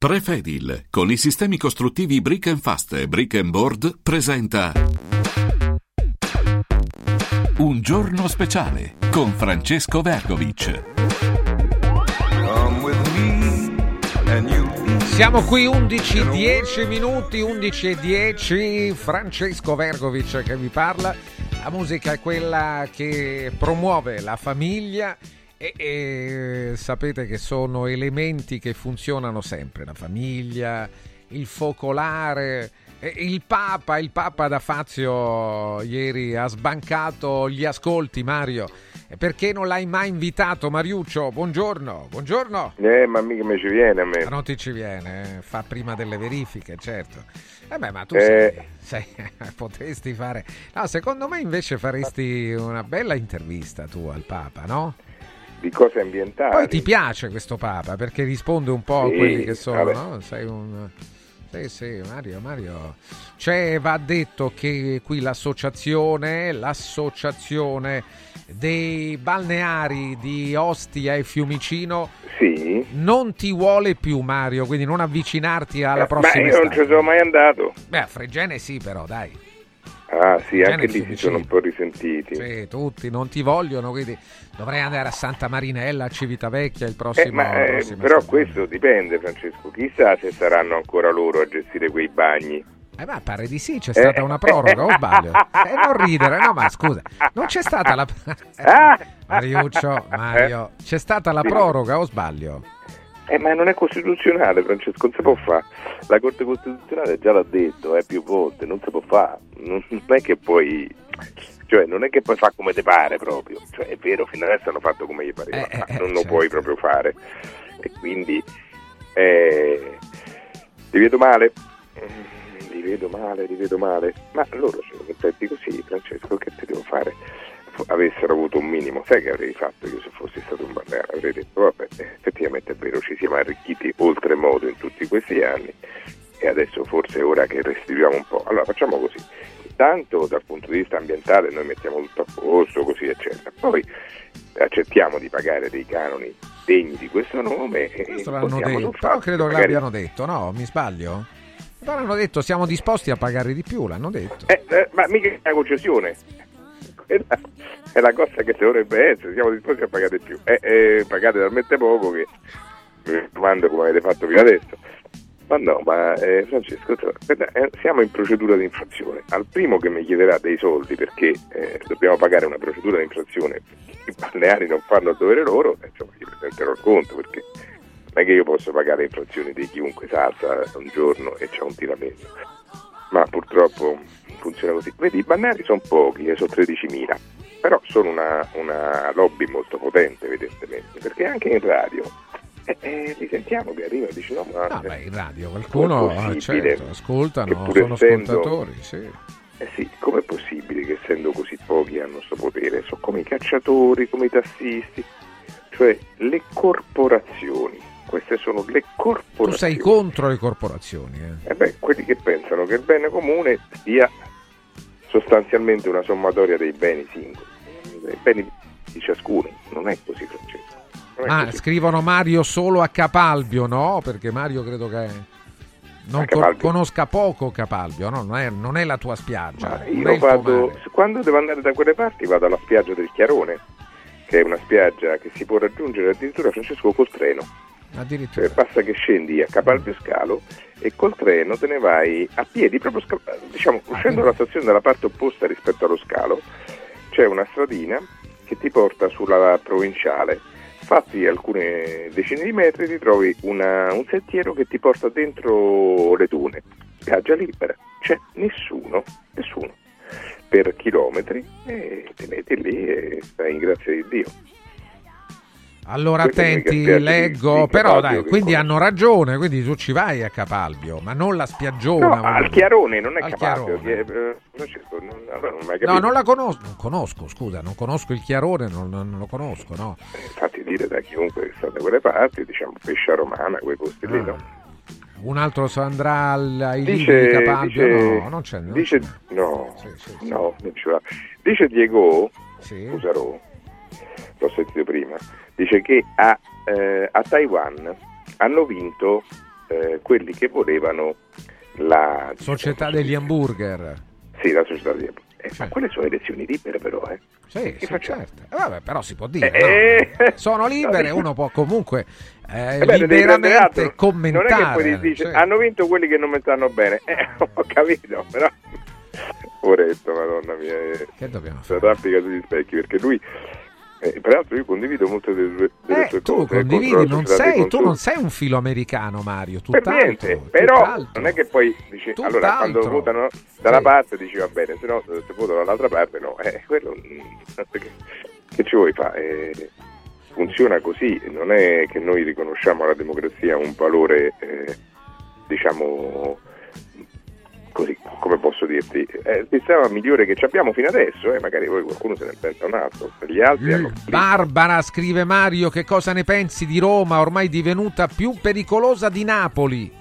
Prefedil, con i sistemi costruttivi Brick and Fast e Brick and Board, presenta Un giorno speciale con Francesco Vergovic. Siamo qui 11, 10 minuti, 11 e 10, Francesco Vergovic che vi parla. La musica è quella che promuove la famiglia e, e, sapete che sono elementi che funzionano sempre, la famiglia, il focolare, il Papa, il Papa da Fazio ieri ha sbancato gli ascolti Mario. Perché non l'hai mai invitato Mariuccio? Buongiorno, buongiorno. Eh, ma mica mi ci viene a me. Ma non ti ci viene, eh? fa prima delle verifiche, certo. Eh beh, ma tu eh. sei, sei, potresti fare... No, secondo me invece faresti una bella intervista tu al Papa, no? Di cose ambientali. Poi ti piace questo Papa perché risponde un po' sì, a quelli che sono, no? Sei un... Sì, sì, Mario, Mario. Cioè, va detto che qui l'associazione, l'associazione dei balneari di Ostia e Fiumicino sì. non ti vuole più, Mario, quindi non avvicinarti alla eh, prossima Ma io non ci sono mai andato. Beh, a Fregene sì, però, dai. Ah sì, anche lì si sono un po' risentiti. Sì, tutti non ti vogliono, quindi dovrei andare a Santa Marinella, a Civitavecchia il prossimo, eh, ma, eh, Però questo dipende Francesco, chissà se saranno ancora loro a gestire quei bagni. Eh ma pare di sì, c'è stata eh. una proroga, o sbaglio? Eh, non ridere, no ma scusa, non c'è stata la... Ah! Mariuccio, Mario, c'è stata la proroga o sbaglio? Eh, ma non è costituzionale, Francesco, non si può fare. La Corte Costituzionale già l'ha detto eh, più volte, non si può fare. Non è che puoi cioè non è che puoi fare come ti pare proprio, cioè, è vero, fino adesso hanno fatto come gli pareva, eh, eh, non lo certo. puoi proprio fare e quindi eh, ti vedo male, li vedo male, li vedo male, ma loro sono contenti così, Francesco, che ti devo fare? Avessero avuto un minimo, sai che avrei fatto io se fossi stato un balneare? Avrei detto, vabbè, effettivamente è vero, ci siamo arricchiti oltremodo in tutti questi anni e adesso forse è ora che restituiamo un po'. Allora facciamo così, intanto dal punto di vista ambientale noi mettiamo tutto a posto, così eccetera, poi accettiamo di pagare dei canoni degni di questo nome. Questo l'hanno detto, però credo che l'abbiano detto, no? Mi sbaglio? Però hanno detto siamo disposti a pagare di più, l'hanno detto. Eh, eh, ma mica è una concessione quella è la cosa che dovrebbe essere, siamo disposti a pagare più. E, e pagate talmente poco che mi domando come avete fatto fino adesso. Ma no, ma eh, Francesco, eh, siamo in procedura di infrazione. Al primo che mi chiederà dei soldi perché eh, dobbiamo pagare una procedura di infrazione, i balneari non fanno il dovere loro, insomma, gli presenterò il conto perché non è che io posso pagare infrazioni di chiunque salta un giorno e c'è un tiramento. Ma purtroppo funziona così. Vedi, i balneari sono pochi, eh, sono 13.000, però sono una, una, lobby molto potente evidentemente, perché anche in radio eh, eh, li sentiamo che arriva e dice no ma... No, beh, in radio qualcuno eh, certo, ascoltano, sono essendo, ascoltatori, sì. Eh sì, com'è possibile che essendo così pochi hanno questo potere? Sono come i cacciatori, come i tassisti, cioè le corporazioni queste sono le corporazioni. Tu sei contro le corporazioni? Eh? eh beh, quelli che pensano che il bene comune sia sostanzialmente una sommatoria dei beni singoli, dei beni di ciascuno. Non è così, Francesco. ah, così. scrivono Mario solo a Capalbio, no? Perché Mario credo che non con, conosca poco Capalbio, no? non, è, non, è, la tua spiaggia. io vado, quando devo andare da quelle parti vado alla spiaggia del Chiarone, che è una spiaggia che si può raggiungere addirittura Francesco col treno. Eh, basta che scendi a Capalbio Scalo e col treno te ne vai a piedi, proprio diciamo, ah, uscendo dalla stazione dalla parte opposta rispetto allo scalo, c'è una stradina che ti porta sulla provinciale. Fatti alcune decine di metri ti trovi una, un sentiero che ti porta dentro le dune, spiaggia libera, c'è nessuno, nessuno, per chilometri e ti metti lì e stai in grazia di Dio. Allora attenti, leggo, di, però dai, quindi hanno ragione, quindi tu ci vai a Capalbio, ma non la spiaggiona. No, al Chiarone, non è al Capalbio. Che, eh, non, non, no, non la conosco, non conosco, scusa, non conosco il Chiarone, non, non lo conosco, no. Eh, infatti dire da chiunque che sta da quelle parti, diciamo pescia romana, quei posti ah. lì, no? Un altro andrà ai dice, di Capalbio? Dice, no, non c'è. Non dice, c'è. no, sì, sì, sì. no, dice Diego sì. Usarò, l'ho sentito prima, dice che a, eh, a Taiwan hanno vinto eh, quelli che volevano la società degli hamburger. Sì, la società degli hamburger. Eh, Ma quelle sono elezioni libere però, eh. Sì, sì certo. Eh, vabbè, però si può dire, eh, no? sono libere, uno può comunque eh, beh, liberamente commentare. Non è che poi dice, sì. hanno vinto quelli che non mi stanno bene, eh, ho capito, però... Poretto, madonna mia, che dobbiamo fare? Rappica sugli specchi, perché lui eh, peraltro io condivido molte delle, delle eh, sue tu cose. Condividi, non sei, tu non sei un filo americano, Mario. Tutt'altro, per niente, però non è che poi dici, allora quando votano da una sì. parte dici va bene, se no se votano dall'altra parte no. Eh, quello, che, che ci vuoi fare? Eh, funziona così, non è che noi riconosciamo alla democrazia un valore, eh, diciamo così, come posso dirti, è il sistema migliore che abbiamo fino adesso, eh, magari poi qualcuno se ne pensa un altro, gli altri hanno... Barbara, scrive Mario, che cosa ne pensi di Roma, ormai divenuta più pericolosa di Napoli?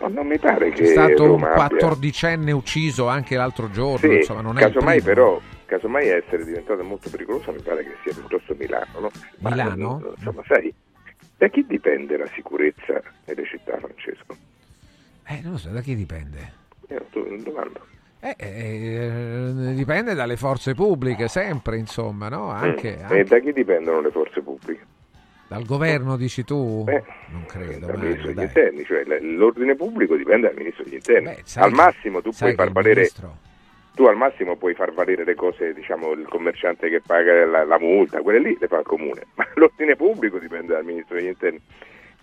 Ma non mi pare che... È stato Roma un quattordicenne ucciso anche l'altro giorno, sì, insomma non è casomai però casomai essere diventata molto pericolosa mi pare che sia piuttosto Milano, no? Milano? Ma, insomma, sai, da chi dipende la sicurezza nelle città, Francesco? Eh, non lo so, da chi dipende? Eh, tu, domando. Eh, eh, dipende dalle forze pubbliche, sempre, insomma, no? Anche, mm. anche... E da chi dipendono le forze pubbliche? Dal governo, dici tu? Beh, non credo. Dal Mario, ministro degli interni, cioè l'ordine pubblico dipende dal ministro degli interni. Beh, al massimo tu puoi far valere. ministro- Tu al massimo puoi far valere le cose, diciamo, il commerciante che paga la, la multa, quelle lì le fa il comune, ma l'ordine pubblico dipende dal ministro degli interni.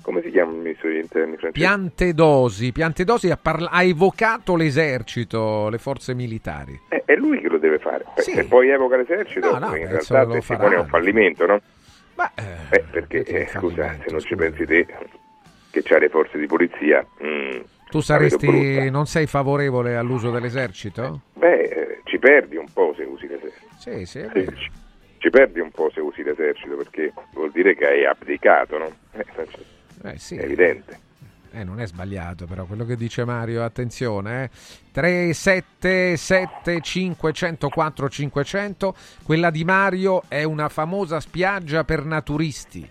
Come si chiama il ministro degli interni, Francesco? Piantedosi, Piantedosi ha, parla- ha evocato l'esercito, le forze militari. Eh, è lui che lo deve fare. Sì. Se poi evoca l'esercito, No, no, in realtà si farà. pone un fallimento, no? Ma, Eh, perché, perché eh, scusa, se non ci scusa. pensi te, che c'hai le forze di polizia... mm, Tu saresti, non sei favorevole all'uso dell'esercito? Beh, eh, ci perdi un po' se usi l'esercito. Sì, sì, è vero. ci, ci perdi un po' se usi l'esercito perché vuol dire che hai abdicato, no? Eh, Eh, sì. È evidente. Eh, non è sbagliato però quello che dice Mario, attenzione, eh. 377 504 500, quella di Mario è una famosa spiaggia per naturisti.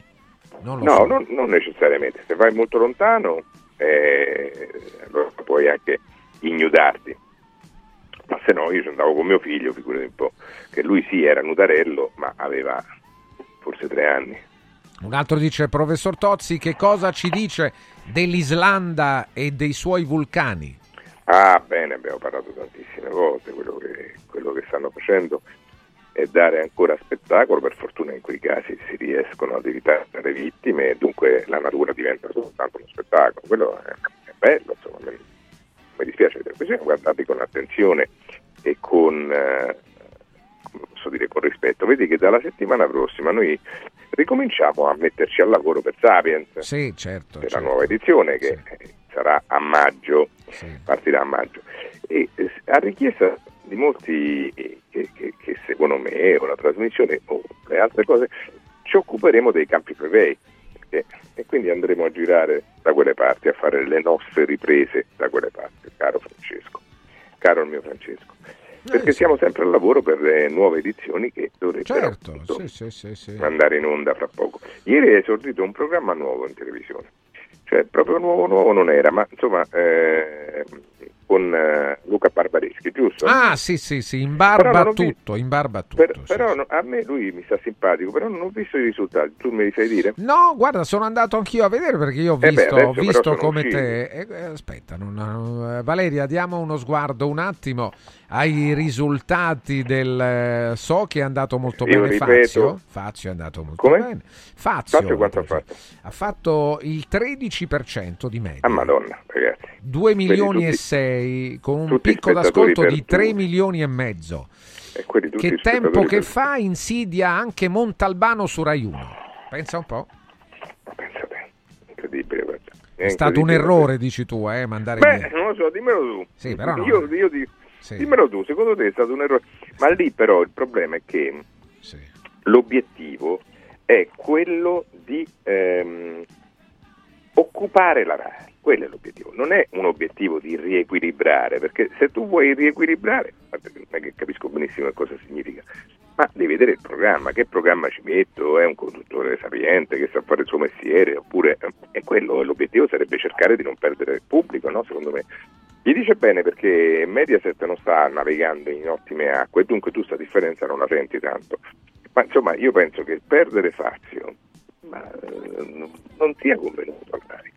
Non lo No, so. non, non necessariamente. Se vai molto lontano, eh, allora puoi anche ignudarti. Ma se no, io ci andavo con mio figlio, figurati un po', che lui sì era nudarello, ma aveva forse tre anni. Un altro dice, professor Tozzi, che cosa ci dice dell'Islanda e dei suoi vulcani? Ah, bene, abbiamo parlato tantissime volte, quello che, quello che stanno facendo è dare ancora spettacolo, per fortuna in quei casi si riescono ad evitare le vittime e dunque la natura diventa soltanto uno spettacolo, quello è, è bello, insomma, mi, mi dispiace vedere, bisogna guardarli con attenzione e con, eh, posso dire, con rispetto. Vedi che dalla settimana prossima noi ricominciamo a metterci al lavoro per Sapiens, Sì, certo. per certo. la nuova edizione che Sì. sarà a maggio Sì. partirà a maggio. E eh, a richiesta di molti eh, che, che- che seguono me o la trasmissione o le altre cose, ci occuperemo dei campi plebei e, e quindi andremo a girare da quelle parti, a fare le nostre riprese da quelle parti, caro Francesco, caro il mio Francesco. Perché sì. siamo sempre al lavoro per le nuove edizioni che dovrebbero Certo, sì, sì. andare in onda fra poco. Ieri è esordito un programma nuovo in televisione, cioè proprio nuovo nuovo non era, ma insomma eh, con eh, Luca Barbareschi, giusto? Ah, sì, sì, sì, in barba a ho vi- tutto, in barba tutto. Per- sì, però sì. no- a me lui mi sta simpatico, però non ho visto i risultati, tu me li sai dire? No, guarda, sono andato anch'io a vedere perché io ho Eh beh, visto, adesso ho visto come usciti. te. eh, eh, aspetta, non- eh, Valeria, diamo uno sguardo un attimo ai risultati del. so che è andato molto Io bene ripeto- Fazio. Fazio è andato molto Come? bene. Fazio, Fazio quanto ha fatto? ha fatto il 13% di media. Ah madonna, ragazzi. 2 milioni e 6 con un tutti picco spettatori d'ascolto di 3 perduti. milioni e mezzo. Che tempo che fa insidia anche Montalbano su Rai 1. Pensa un po'. Pensa te, incredibile guarda. È stato un errore, dici tu, eh, mandare Beh, via. non lo so, dimmelo tu. Sì, però no. io, io dico- Sì. Dimmelo tu, secondo te è stato un errore? Ma lì però il problema è che Sì. l'obiettivo è quello di ehm, occupare la RAI, quello è l'obiettivo, non è un obiettivo di riequilibrare, perché se tu vuoi riequilibrare, non è che capisco benissimo cosa significa, ma devi vedere il programma, che programma ci metto, è un conduttore sapiente che sa fare il suo mestiere, oppure è quello, l'obiettivo sarebbe cercare di non perdere il pubblico, no? secondo me. Gli dice bene perché Mediaset non sta navigando in ottime acque dunque tu questa differenza non la senti tanto. Ma insomma io penso che perdere Fazio ma, non sia convenuto a Rai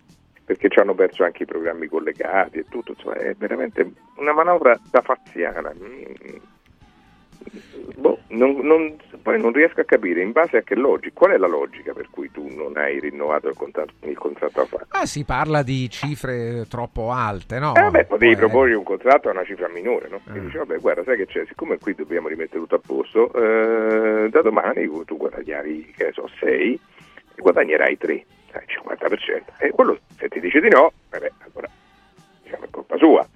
perché ci hanno perso anche i programmi collegati e tutto, insomma, è veramente una manovra da faziana. Mm. Boh, non, non, poi non riesco a capire in base a che logica, qual è la logica per cui tu non hai rinnovato il contratto, il contratto a fare? Ah, si parla di cifre troppo alte, no? Eh, vabbè, potevi poi, proporre un contratto a una cifra minore, no? E eh. dici, vabbè, guarda, sai che c'è, siccome qui dobbiamo rimettere tutto a posto, eh, da domani tu guadagnavi, che ne so, 6 e guadagnerai 3 il 50%. E quello se ti dice di no, vabbè, allora diciamo è colpa sua.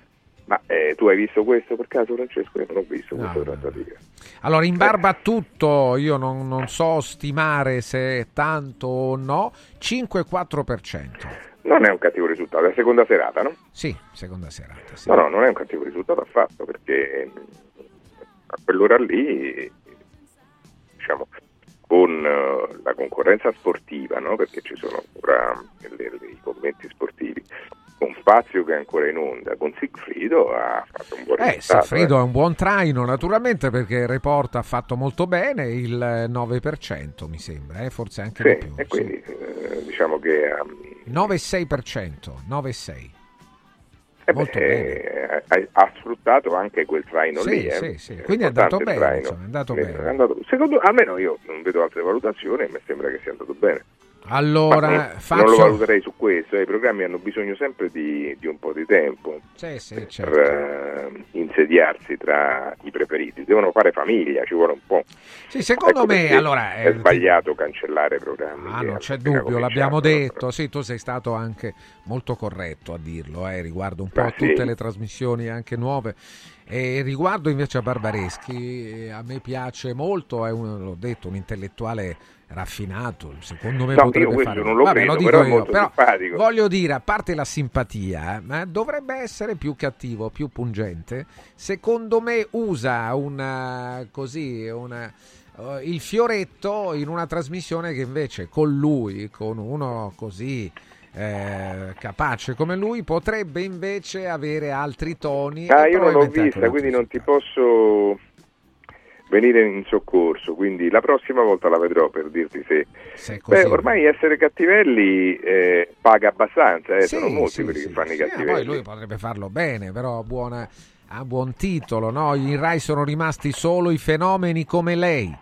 Ma eh, tu hai visto questo per caso, Francesco? Io non ho visto no, questa trattativa. Allora, in barba a tutto, io non, non so stimare se è tanto o no, 5-4%. Non è un cattivo risultato, è la seconda serata, no? Sì, seconda serata. Sì. No, no, non è un cattivo risultato affatto, perché a quell'ora lì, diciamo, con eh, la concorrenza sportiva, no? perché ci sono ancora le, le, i commenti sportivi, con Fazio che è ancora in onda, con Sigfrido ha fatto un buon eh. Sigfrido eh. è un buon traino naturalmente perché il report ha fatto molto bene, il 9% mi sembra, eh? forse anche sì, di più. E quindi sì. eh, diciamo che... Um, 9,6%, 9,6%. Eh beh, ha, ha, sfruttato anche quel traino sì, lì. Eh. Sì, sì. Quindi è andato, bene, insomma, è andato bene. È andato, secondo, almeno io non vedo altre valutazioni, mi sembra che sia andato bene. Allora, non, faccio... non, lo valuterei su questo, eh. i programmi hanno bisogno sempre di, di un po' di tempo sì, sì, per certo. uh, insediarsi tra i preferiti, devono fare famiglia, ci vuole un po'. Sì, secondo ecco me allora, è eh, sbagliato cancellare programmi. Ah, non c'è dubbio, l'abbiamo detto, sì, tu sei stato anche molto corretto a dirlo, eh, riguardo un po' a tutte sì. le trasmissioni anche nuove. E riguardo invece a Barbareschi, a me piace molto, è un, l'ho detto, un intellettuale raffinato, secondo me no, potrebbe fare. Non lo, Vabbè, credo, lo dico però io, però simpatico. voglio dire, a parte la simpatia, ma dovrebbe essere più cattivo, più pungente. Secondo me usa una così una uh, il fioretto in una trasmissione che invece con lui, con uno così eh, capace come lui, potrebbe invece avere altri toni. Ah, io non l'ho vista, quindi non ti posso venire in soccorso, quindi la prossima volta la vedrò per dirti se... se Beh, ormai essere cattivelli eh, paga abbastanza, eh, sì, sono molti sì, quelli sì, che fanno i cattivelli. poi lui potrebbe farlo bene, però buona, a buon titolo, no? In Rai sono rimasti solo i fenomeni come lei.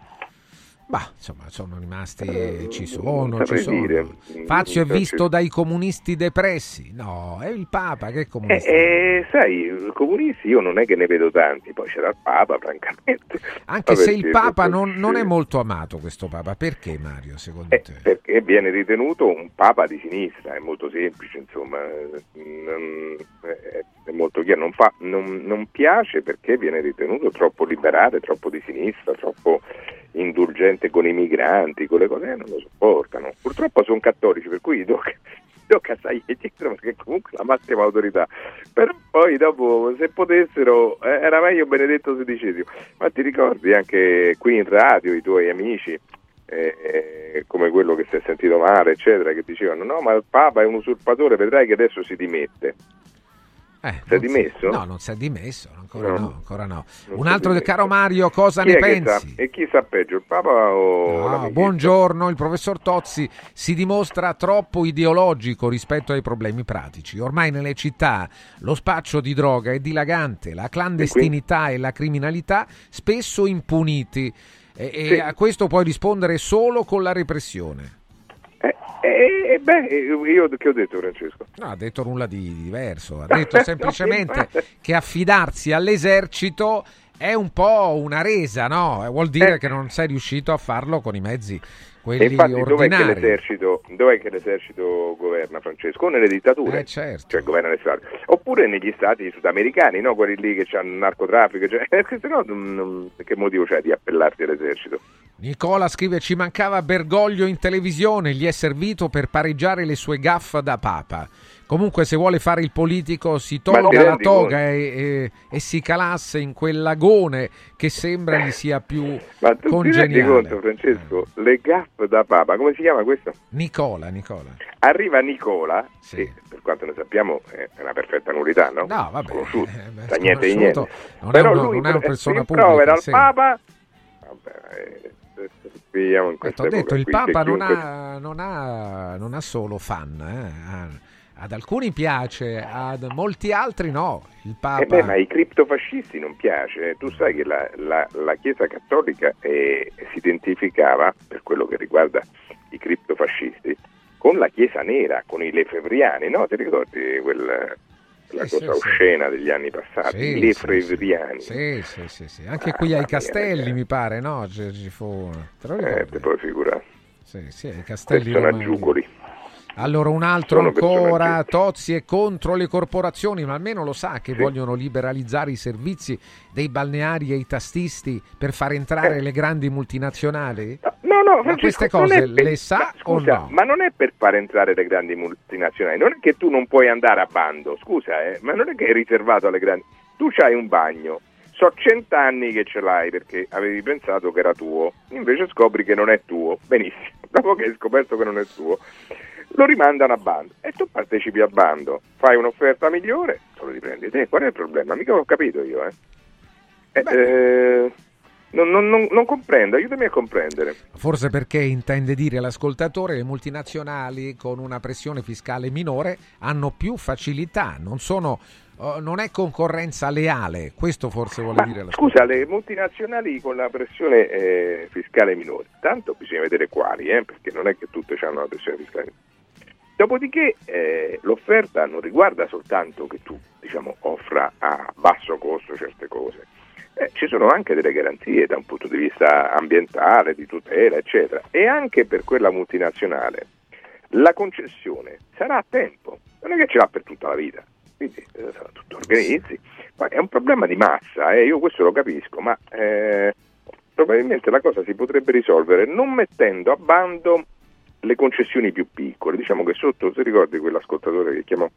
Bah, insomma, sono rimasti, eh, ci sono, ci sono. Dire. Fazio è visto dai comunisti depressi. No, è il Papa che è comunista. Eh, eh, sai, comunisti io non è che ne vedo tanti, poi c'era il Papa, francamente. Anche se il Papa non, non, è molto amato questo Papa, perché Mario, secondo eh, te? Perché viene ritenuto un Papa di sinistra, è molto semplice, insomma, non, è molto chiaro, non, fa, non, non piace perché viene ritenuto troppo liberale, troppo di sinistra, troppo indulgente con i migranti, con le cose, eh, non lo sopportano. Purtroppo sono cattolici, per cui tocca, tocca stargli dietro perché comunque la massima autorità. Però poi dopo, se potessero, eh, era meglio Benedetto XVI. Ma ti ricordi anche qui in radio i tuoi amici, eh, eh, come quello che si è sentito male, eccetera, che dicevano no, ma il Papa è un usurpatore, vedrai che adesso si dimette. Eh, si è dimesso? No, non si è dimesso, ancora no. no, ancora no. Un altro del caro Mario, cosa chi ne pensi? Sa, e chi sa peggio, il Papa o no, Buongiorno, il professor Tozzi si dimostra troppo ideologico rispetto ai problemi pratici. Ormai nelle città lo spaccio di droga è dilagante, la clandestinità e, e la criminalità spesso impuniti e, sì. e a questo puoi rispondere solo con la repressione. Eh, beh, io che ho detto Francesco? No, ha detto nulla di diverso, ha detto semplicemente che affidarsi all'esercito è un po' una resa, no? Vuol dire eh. che non sei riuscito a farlo con i mezzi quelli infatti, ordinari. Dov'è che, l'esercito, dov'è che l'esercito governa, Francesco? Nelle dittature, eh, certo. cioè governa le strade. Oppure negli stati sudamericani, no? quelli lì che hanno narcotraffico, cioè, se no, non, che motivo c'è di appellarti all'esercito? Nicola scrive: Ci mancava Bergoglio in televisione, gli è servito per pareggiare le sue gaffe da papa. Comunque, se vuole fare il politico, si tolga la toga e, e, e, si calasse in quel lagone che sembra gli sia più Ma tu congeniale. ti rendi conto, Francesco? Le gaffe da Papa, come si chiama questo? Nicola, Nicola. Arriva Nicola, Sì. che per quanto ne sappiamo è una perfetta nullità, no? No, vabbè, Sconosciuto, eh, beh, da niente di niente. non è Però uno- lui non è una persona pubblica, al sì. Papa. Vabbè, eh, Eh, questa t'ho detto, il Papa non ha, non, ha, non ha solo fan, eh, ha- ad alcuni piace, ad molti altri no. Il Papa... Eh beh, ma ai criptofascisti non piace. Tu sai che la, la- la Chiesa Cattolica eh, si identificava, per quello che riguarda i criptofascisti, con la Chiesa Nera, con i lefevriani, no? Ti ricordi quella, quella Sì, cosa sì, sì. oscena degli anni passati? Sì, I sì, lefevriani. Sì, sì, sì, sì. Anche Ah, qui ai mia, castelli ragazzi. mi pare, no? Ci, fu... Te lo Eh, te puoi figurare. Sì, sì, ai castelli Personaggiucoli. romani. Allora un altro Sono ancora. Tozzi è contro le corporazioni, ma almeno lo sa che Sì. vogliono liberalizzare i servizi dei balneari e i tastisti per far entrare Eh. le grandi multinazionali? No, no, Ma queste cose per- le sa ma o scusa, no? Ma non è per far entrare le grandi multinazionali, non è che tu non puoi andare a bando, scusa, eh, ma non è che è riservato alle grandi. Tu c'hai un bagno, so cent'anni che ce l'hai perché avevi pensato che era tuo, invece scopri che non è tuo, benissimo, dopo che hai scoperto che non è tuo, lo rimandano a bando. E tu partecipi al bando, fai un'offerta migliore, te lo riprendi. Te, qual è il problema? Mica l'ho capito io, eh. Eh, eh, non, non- non- non comprendo, aiutami a comprendere. Forse perché intende dire l'ascoltatore le multinazionali con una pressione fiscale minore hanno più facilità, non sono oh, non è concorrenza leale, questo forse vuole Ma, dire la scusa, le multinazionali con la pressione eh, fiscale minore, tanto bisogna vedere quali, eh, perché non è che tutte hanno la pressione fiscale. Minore. Dopodiché eh, l'offerta non riguarda soltanto che tu diciamo, offra a basso costo certe cose, Eh, ci sono anche delle garanzie da un punto di vista ambientale, di tutela, eccetera, e anche per quella multinazionale la concessione sarà a tempo, non è che ce l'ha per tutta la vita, quindi eh, tutto organizzi. Poi è un problema di massa, eh, io questo lo capisco, ma eh, probabilmente la cosa si potrebbe risolvere non mettendo a bando le concessioni più piccole, diciamo che sotto, ti ricordi quell'ascoltatore che chiamò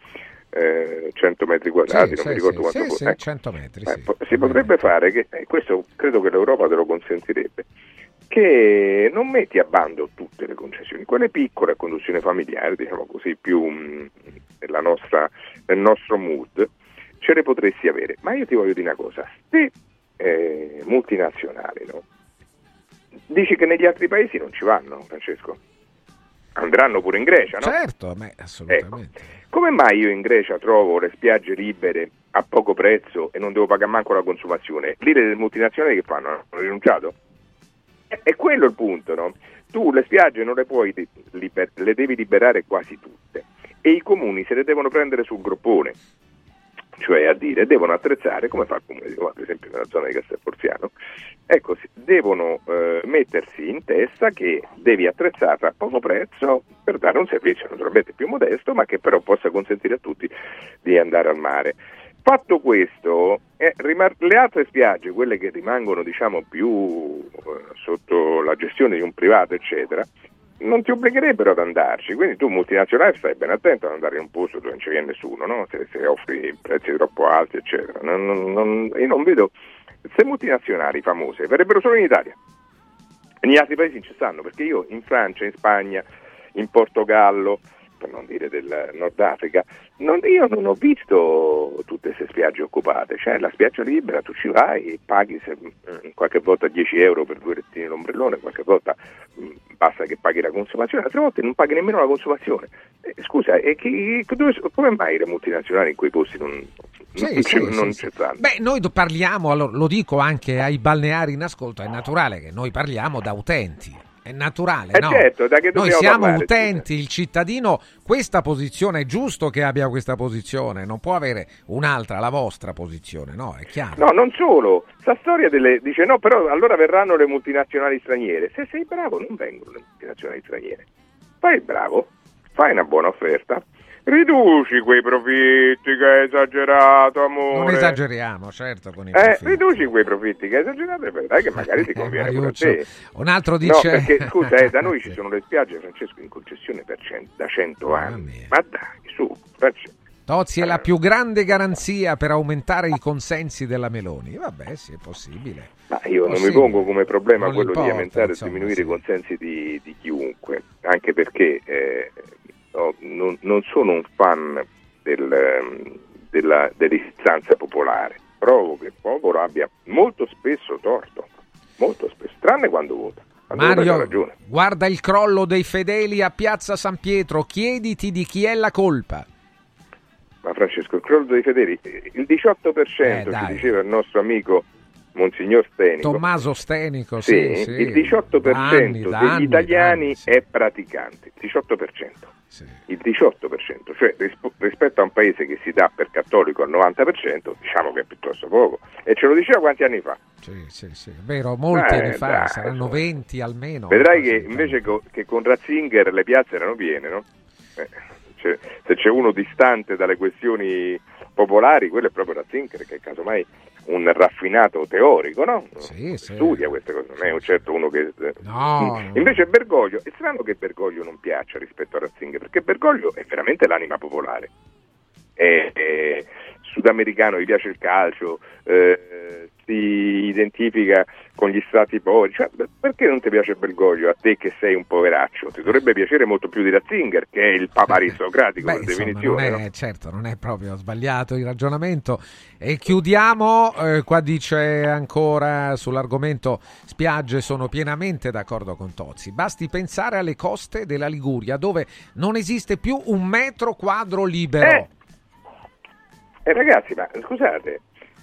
eh, 100 metri quadrati, Sì, non mi sì, ricordo sì, quanto sì, fosse. sì, Ecco. 100 metri, Eh, sì. po- si potrebbe fare che, e questo credo che l'Europa te lo consentirebbe, che non metti a bando tutte le concessioni, quelle piccole a conduzione familiare, diciamo così, più mh, nella nostra- nel nostro mood, ce le potresti avere. Ma io ti voglio dire una cosa, se eh, multinazionali, no? dici che negli altri paesi non ci vanno, Francesco? Andranno pure in Grecia, no? Certo, ma assolutamente. Come mai io in Grecia trovo le spiagge libere a poco prezzo e non devo pagare manco la consumazione? Lì le multinazionali che fanno? Hanno rinunciato? È, quello il punto, no? Tu le spiagge non le puoi li- liber- le devi liberare quasi tutte e i comuni se le devono prendere sul groppone, cioè a dire devono attrezzare, come fa il comune di Roma, per esempio nella zona di Castelporziano, ecco, devono eh, mettersi in testa che devi attrezzarla a poco prezzo per dare un servizio naturalmente più modesto, ma che però possa consentire a tutti di andare al mare. Fatto questo, eh, rimar- le altre spiagge, quelle che rimangono diciamo più eh, sotto la gestione di un privato, eccetera, non ti obbligherebbero ad andarci, quindi tu multinazionale stai ben attento ad andare in un posto dove non ci viene nessuno, no? se, se offri prezzi troppo alti, eccetera. Non- non- non- io non vedo, se multinazionali famose verrebbero solo in Italia, negli altri paesi ci stanno, perché io in Francia, in Spagna, in Portogallo, per non dire del Nord Africa, non- io non ho visto tutte queste spiagge occupate, cioè la spiaggia libera, tu ci vai, paghi se- mm, qualche volta 10 euro per due rettini d'ombrellone, qualche volta mm, basta che paghi la consumazione, altre volte non paghi nemmeno la consumazione. Eh, scusa, e chi- dove- come mai le multinazionali in quei posti non, Sì, non, sì, non sì. Beh, noi parliamo, allora, lo dico anche ai balneari in ascolto, è naturale che noi parliamo da utenti. È naturale, Eh no? certo, Noi siamo parlare, utenti, il cittadino questa posizione è giusto che abbia questa posizione, non può avere un'altra, la vostra posizione, no? È chiaro. No, non solo. Sta storia delle... dice no, però allora verranno le multinazionali straniere. Se sei bravo non vengono le multinazionali straniere. Fai il bravo, fai una buona offerta, riduci quei profitti che hai esagerato, amore. Non esageriamo, certo, con i Eh, profitti. riduci quei profitti che hai esagerato e vedrai che magari ti Eh, conviene Mariuccio. te. Un altro No, dice... perché scusa, eh, da noi ci sono le spiagge, Francesco, in concessione cent- da 100 Mamma anni. Ma dai, su, Francesco. Tozzi è la più grande garanzia per aumentare i consensi della Meloni. Vabbè, sì, è possibile. Ma io non mi Possibile. pongo come problema Non quello importa, di aumentare e insomma, diminuire sì. i consensi di, di chiunque, anche perché eh, no, non, non sono un fan del, ehm, della, dell'istanza popolare. Trovo che il popolo abbia molto spesso torto, molto spesso, tranne quando vota. Mario, guarda il crollo dei fedeli a Piazza San Pietro, chiediti di chi è la colpa. Ma Francesco, il crollo dei fedeli, il 18% Eh, ci diceva il nostro amico Monsignor Stenico. Tommaso Stenico, Sì, sì, sì. il 18% Da anni, degli anni, italiani anni, sì, è praticante, il 18%. sì. Il 18%, cioè risp- rispetto a un paese che si dà per cattolico al 90%, diciamo che è piuttosto poco. E ce lo diceva quanti anni fa. Sì, sì, sì, è vero, molti Eh, anni fa, dai, saranno insomma. 20 almeno. Vedrai che invece co- che con Ratzinger le piazze erano piene, no? Eh, cioè, se c'è uno distante dalle questioni popolari, quello è proprio Ratzinger, che casomai un raffinato teorico, no? Sì, sì. Studia queste cose, non è un certo uno che... eh, No. Invece Bergoglio, è strano che Bergoglio non piaccia rispetto a Ratzinger, perché Bergoglio è veramente l'anima popolare. È, è sudamericano, gli piace il calcio, eh, si identifica con gli stati poveri. Cioè, perché non ti piace Bergoglio a te che sei un poveraccio? Ti dovrebbe piacere molto più di Ratzinger, che è il papa aristocratico Beh, per insomma, definizione. non è, no? certo, non è proprio sbagliato il ragionamento. E chiudiamo, eh, qua dice ancora sull'argomento spiagge, sono pienamente d'accordo con Tozzi. Basti pensare alle coste della Liguria, dove non esiste più un metro quadro libero. Eh, Eh, ragazzi, ma scusate,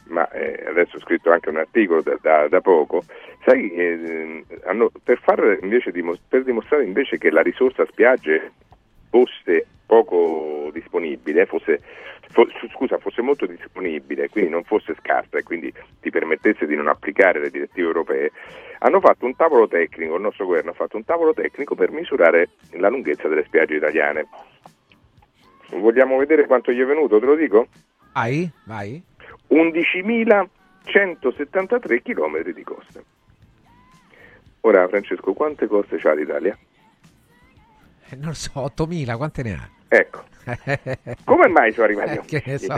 ma eh, adesso ho scritto anche un articolo da, da- da poco, sai eh, hanno- per, far invece dimos- per dimostrare invece che la risorsa spiagge fosse poco disponibile, fosse, fo- scusa, fosse molto disponibile, quindi non fosse scarsa e quindi ti permettesse di non applicare le direttive europee, hanno fatto un tavolo tecnico, il nostro governo ha fatto un tavolo tecnico per misurare la lunghezza delle spiagge italiane. Vogliamo vedere quanto gli è venuto, te lo dico? Vai, vai. 11.173 km di coste. Ora Francesco, quante coste c'ha l'Italia? Eh, Non so, 8.000, quante ne ha? Ecco, come mai sono arrivati a Eh, che ne so.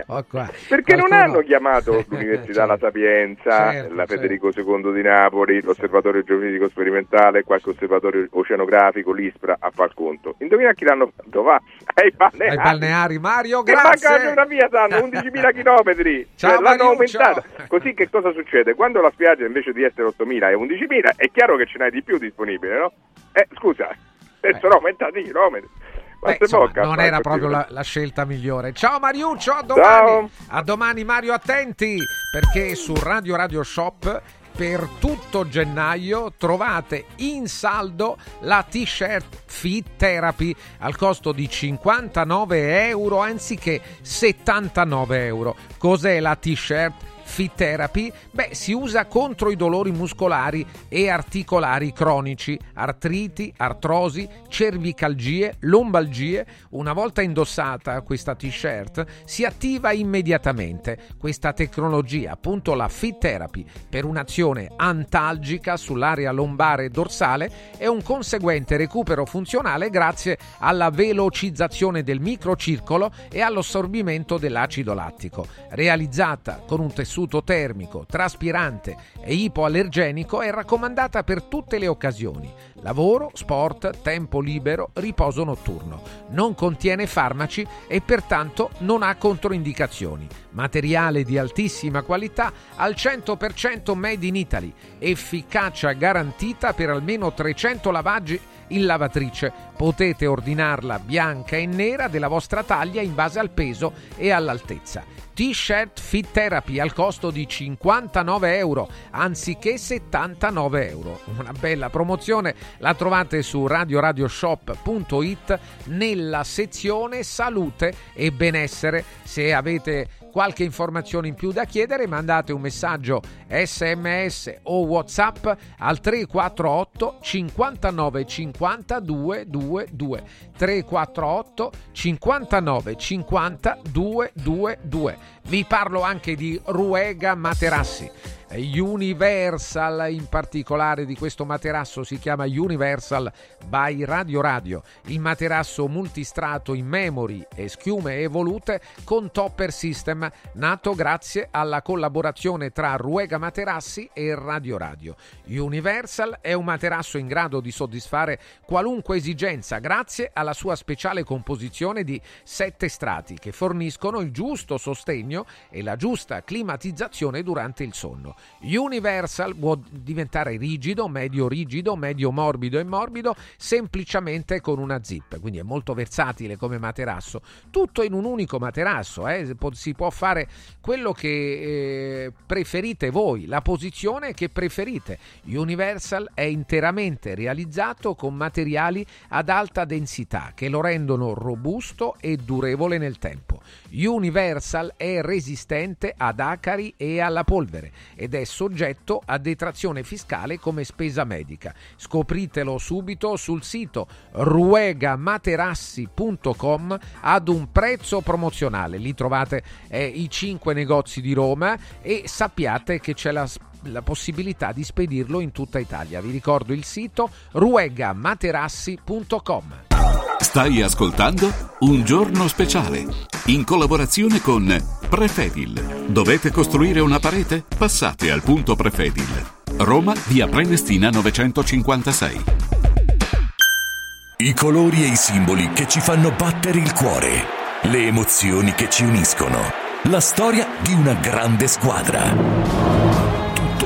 Perché non Qualcuno- hanno chiamato Eh, l'Università La certo. Sapienza, Certo, la certo. Federico II di Napoli, l'Osservatorio Geofisico Sperimentale, qualche osservatorio oceanografico, l'ISPRA a far conto. Indovina chi l'hanno fatto? Va, ai balneari. Ai balneari. Mario, Che manca la grazie. geografia sanno 11.000 chilometri Ciao, Cioè, l'hanno aumentata così che cosa succede? quando la spiaggia invece di essere 8.000 è 11.000 è chiaro che ce n'hai di più disponibile no? eh scusa eh, sono aumentati i chilometri Beh, insomma, bocca, non era proprio la, la scelta migliore. Ciao Mariuccio, a domani. Ciao. A domani Mario, attenti perché su Radio Radio Shop per tutto gennaio trovate in saldo la t-shirt Fit Therapy al costo di 59 euro anziché 79 euro. Cos'è la t-shirt? Fit Therapy? Beh, si usa contro i dolori muscolari e articolari cronici, artriti, artrosi, cervicalgie, lombalgie. Una volta indossata questa t-shirt si attiva immediatamente questa tecnologia, appunto la Fit Therapy, per un'azione antalgica sull'area lombare e dorsale e un conseguente recupero funzionale grazie alla velocizzazione del microcircolo e all'assorbimento dell'acido lattico. Realizzata con un tessuto termico, traspirante e ipoallergenico, è raccomandata per tutte le occasioni: lavoro, sport, tempo libero, riposo notturno. Non contiene farmaci e pertanto non ha controindicazioni. Materiale di altissima qualità al 100% made in Italy, efficacia garantita per almeno 300 lavaggi in lavatrice. Potete ordinarla bianca e nera della vostra taglia in base al peso e all'altezza. T-shirt Fit Therapy al costo di 59 euro anziché 79 euro. Una bella promozione, la trovate su radioradioshop.it nella sezione salute e benessere. Se avete qualche informazione in più da chiedere, mandate un messaggio sms o whatsapp al 348 59 50 222 348 59 50 222 vi parlo anche di Ruega Materassi Universal in particolare di questo materasso si chiama Universal by Radio Radio, il materasso multistrato in memory e schiume evolute con topper system nato grazie alla collaborazione tra Ruega Materassi e Radio Radio. Universal è un materasso in grado di soddisfare qualunque esigenza grazie alla sua speciale composizione di sette strati che forniscono il giusto sostegno e la giusta climatizzazione durante il sonno. Universal può diventare rigido, medio rigido, medio morbido e morbido semplicemente con una zip, quindi è molto versatile come materasso, tutto in un unico materasso, eh? si può fare quello che eh, preferite voi, la posizione che preferite. Universal è interamente realizzato con materiali ad alta densità che lo rendono robusto e durevole nel tempo. Universal è resistente ad acari e alla polvere ed è soggetto a detrazione fiscale come spesa medica. Scopritelo subito sul sito ruegamaterassi.com ad un prezzo promozionale. Lì trovate eh, i 5 negozi di Roma e sappiate che c'è la la possibilità di spedirlo in tutta Italia. Vi ricordo il sito ruegamaterassi.com. Stai ascoltando Un giorno speciale in collaborazione con Prefedil. Dovete costruire una parete? Passate al punto Prefedil. Roma, via Prenestina 956. I colori e i simboli che ci fanno battere il cuore. Le emozioni che ci uniscono. La storia di una grande squadra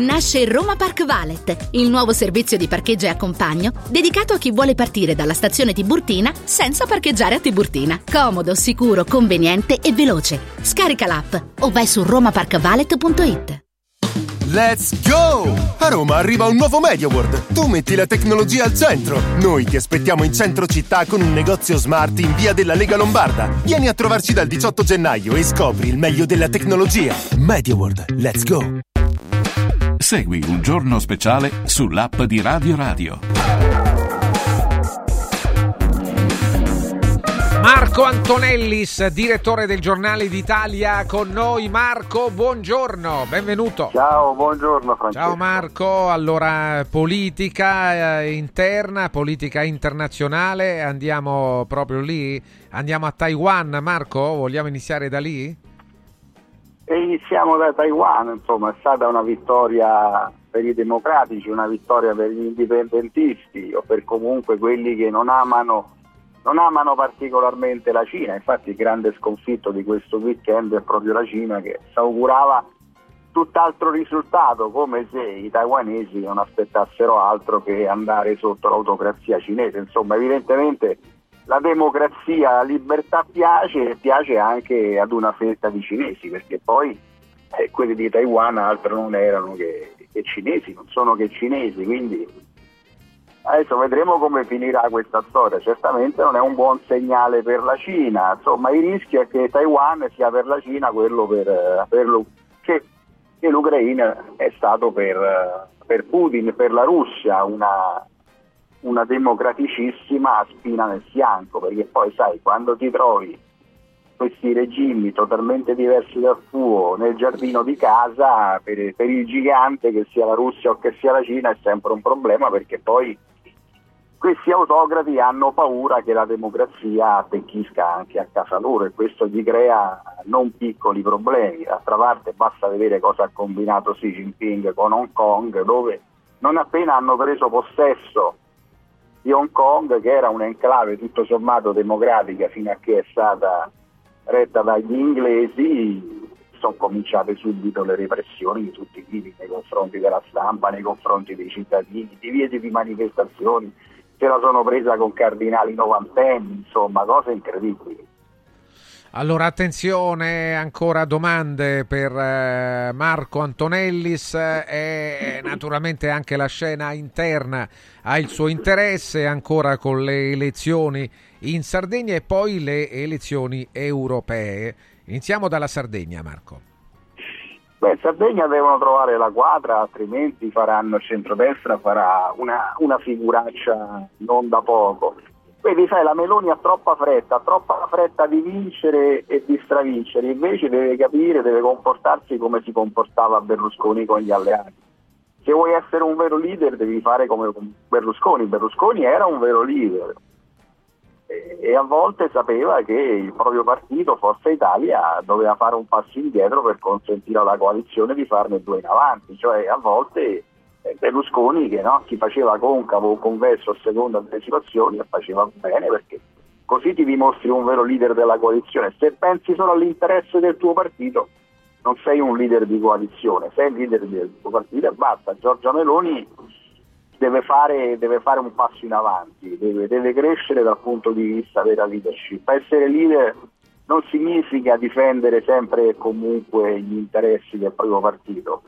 Nasce Roma Park Valet, il nuovo servizio di parcheggio e accompagno dedicato a chi vuole partire dalla stazione Tiburtina senza parcheggiare a Tiburtina. Comodo, sicuro, conveniente e veloce. Scarica l'app o vai su romaparkvalet.it. Let's go! A Roma arriva un nuovo MediaWorld. Tu metti la tecnologia al centro. Noi ti aspettiamo in centro città con un negozio smart in via della Lega Lombarda. Vieni a trovarci dal 18 gennaio e scopri il meglio della tecnologia. MediaWorld, let's go! Segui un giorno speciale sull'app di Radio Radio. Marco Antonellis, direttore del Giornale d'Italia con noi. Marco, buongiorno, benvenuto. Ciao, buongiorno Francesco. Ciao Marco, allora politica eh, interna, politica internazionale, andiamo proprio lì? Andiamo a Taiwan, Marco? Vogliamo iniziare da lì? E iniziamo da Taiwan, insomma è stata una vittoria per i democratici, una vittoria per gli indipendentisti o per comunque quelli che non amano non amano particolarmente la Cina, infatti il grande sconfitto di questo weekend è proprio la Cina che si augurava tutt'altro risultato, come se i taiwanesi non aspettassero altro che andare sotto l'autocrazia cinese. Insomma, evidentemente la democrazia, la libertà piace e piace anche ad una fetta di cinesi, perché poi eh, quelli di Taiwan altro non erano che, che cinesi, non sono che cinesi, quindi Adesso vedremo come finirà questa storia, certamente non è un buon segnale per la Cina, insomma il rischio è che Taiwan sia per la Cina quello per, per lo, che, che, l'Ucraina è stato per, per, Putin, per la Russia, una, una democraticissima spina nel fianco, perché poi sai, quando ti trovi questi regimi totalmente diversi dal tuo nel giardino di casa, per, per, il gigante che sia la Russia o che sia la Cina è sempre un problema perché poi questi autocrati hanno paura che la democrazia attecchisca anche a casa loro e questo gli crea non piccoli problemi. D'altra parte basta vedere cosa ha combinato Xi Jinping con Hong Kong, dove non appena hanno preso possesso di Hong Kong, che era un'enclave tutto sommato democratica fino a che è stata retta dagli inglesi, sono cominciate subito le repressioni di tutti i tipi nei confronti della stampa, nei confronti dei cittadini, divieti di manifestazioni, se la sono presa con cardinali novantenni, insomma, cose incredibili. Allora, attenzione, ancora domande per eh, Marco Antonellis e naturalmente anche la scena interna ha il suo interesse, ancora con le elezioni in Sardegna e poi le elezioni europee. Iniziamo dalla Sardegna, Marco. Beh, Sardegna devono trovare la quadra, altrimenti faranno centrodestra, farà una, una figuraccia non da poco. Vedi, sai, la Meloni ha troppa fretta, troppa fretta di vincere e di stravincere, invece deve capire, deve comportarsi come si comportava Berlusconi con gli alleati. Se vuoi essere un vero leader devi fare come Berlusconi, Berlusconi era un vero leader. E, e a volte sapeva che il proprio partito, Forza Italia, doveva fare un passo indietro per consentire alla coalizione di farne due in avanti, cioè a volte Berlusconi che no, si faceva concavo o converso a seconda delle situazioni faceva bene perché così ti dimostri un vero leader della coalizione. Se pensi solo all'interesse del tuo partito non sei un leader di coalizione, sei il leader del tuo partito e basta. Giorgia Meloni deve fare, deve fare un passo in avanti, deve, deve crescere dal punto di vista della leadership. Essere leader non significa difendere sempre e comunque gli interessi del proprio partito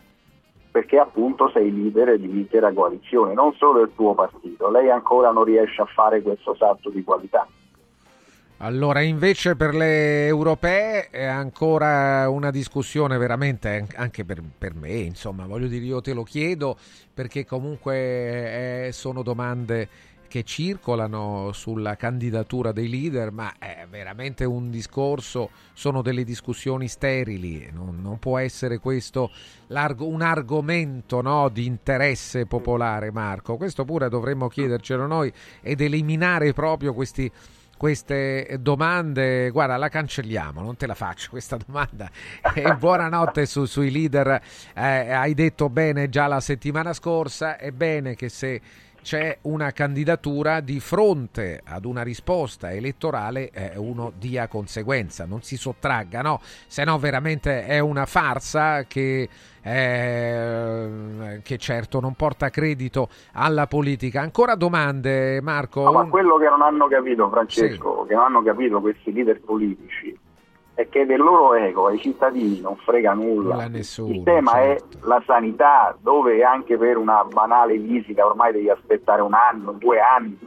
perché appunto sei leader di un'intera coalizione, non solo del tuo partito. Lei ancora non riesce a fare questo salto di qualità. Allora, invece per le europee è ancora una discussione veramente anche per, per me, insomma, voglio dire, io te lo chiedo perché comunque eh, sono domande che circolano sulla candidatura dei leader, ma è veramente un discorso, sono delle discussioni sterili, non, non può essere questo un argomento no, di interesse popolare, Marco. Questo pure dovremmo chiedercelo noi ed eliminare proprio questi queste domande, guarda, la cancelliamo, non te la faccio questa domanda. E buonanotte su, sui leader, eh, hai detto bene già la settimana scorsa, è bene che se c'è una candidatura di fronte ad una risposta elettorale eh, uno dia conseguenza, non si sottragga, no? Se no veramente è una farsa che, eh, che certo non porta credito alla politica. Ancora domande Marco? No, ma quello che non hanno capito Francesco, sì. che non hanno capito questi leader politici è che del loro ego ai cittadini non frega nulla. Nessuno, il tema certo. è la sanità, dove anche per una banale visita ormai devi aspettare un anno, due anni,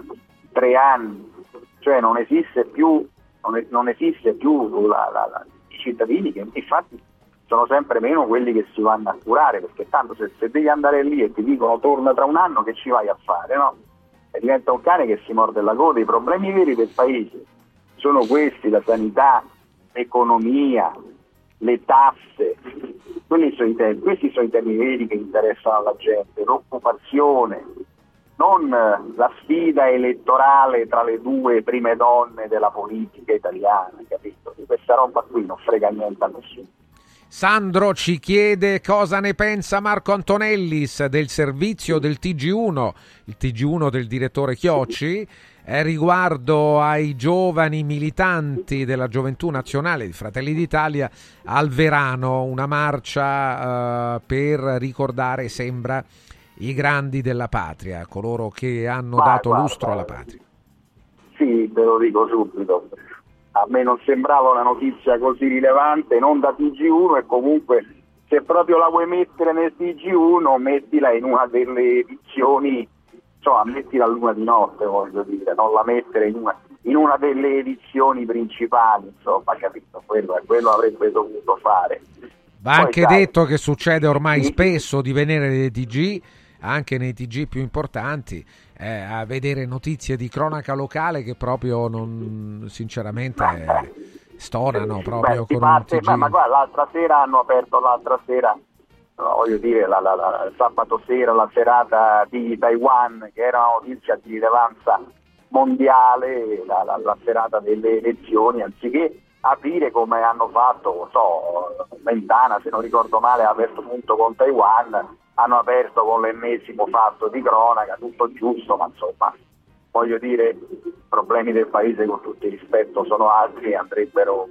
tre anni, cioè non esiste più, non, è, non esiste più la, la, la, i cittadini che infatti sono sempre meno quelli che si vanno a curare, perché tanto se, se, devi andare lì e ti dicono torna tra un anno, che ci vai a fare? No? E diventa un cane che si morde la coda. I problemi veri del paese sono questi, la sanità, l'economia, le tasse, sono termini, questi sono i temi veri che interessano alla gente, l'occupazione, non la sfida elettorale tra le due prime donne della politica italiana, capito? Di questa roba qui non frega niente a nessuno. Sandro ci chiede cosa ne pensa Marco Antonellis del servizio del TG1, il TG1 del direttore Chiocci eh, riguardo ai giovani militanti della Gioventù Nazionale di Fratelli d'Italia al Verano, una marcia eh, per ricordare, sembra, i grandi della patria, coloro che hanno vai, dato vai, lustro alla patria. Sì, te lo dico subito. A me non sembrava una notizia così rilevante, non da TG1 e comunque se proprio la vuoi mettere nel TG1 mettila in una delle edizioni insomma, metti la luna di notte, voglio dire, non la mettere in una, in una delle edizioni principali, insomma, capito? Quello, quello avrebbe dovuto fare. Va anche sai, detto che succede ormai sì. spesso di venire nei TG, anche nei TG più importanti, eh, a vedere notizie di cronaca locale che proprio non, sinceramente... Eh, stonano proprio Beh, con parte, un TG. Ma, ma guarda, l'altra sera hanno aperto l'altra sera voglio dire, la, la, la, sabato sera la serata di Taiwan, che era una notizia di rilevanza mondiale, la, serata delle elezioni, anziché aprire come hanno fatto, non so, Mentana, se non ricordo male, ha aperto punto con Taiwan, hanno aperto con l'ennesimo fatto di cronaca, tutto giusto, ma insomma, voglio dire, i problemi del paese con tutto il rispetto sono altri e andrebbero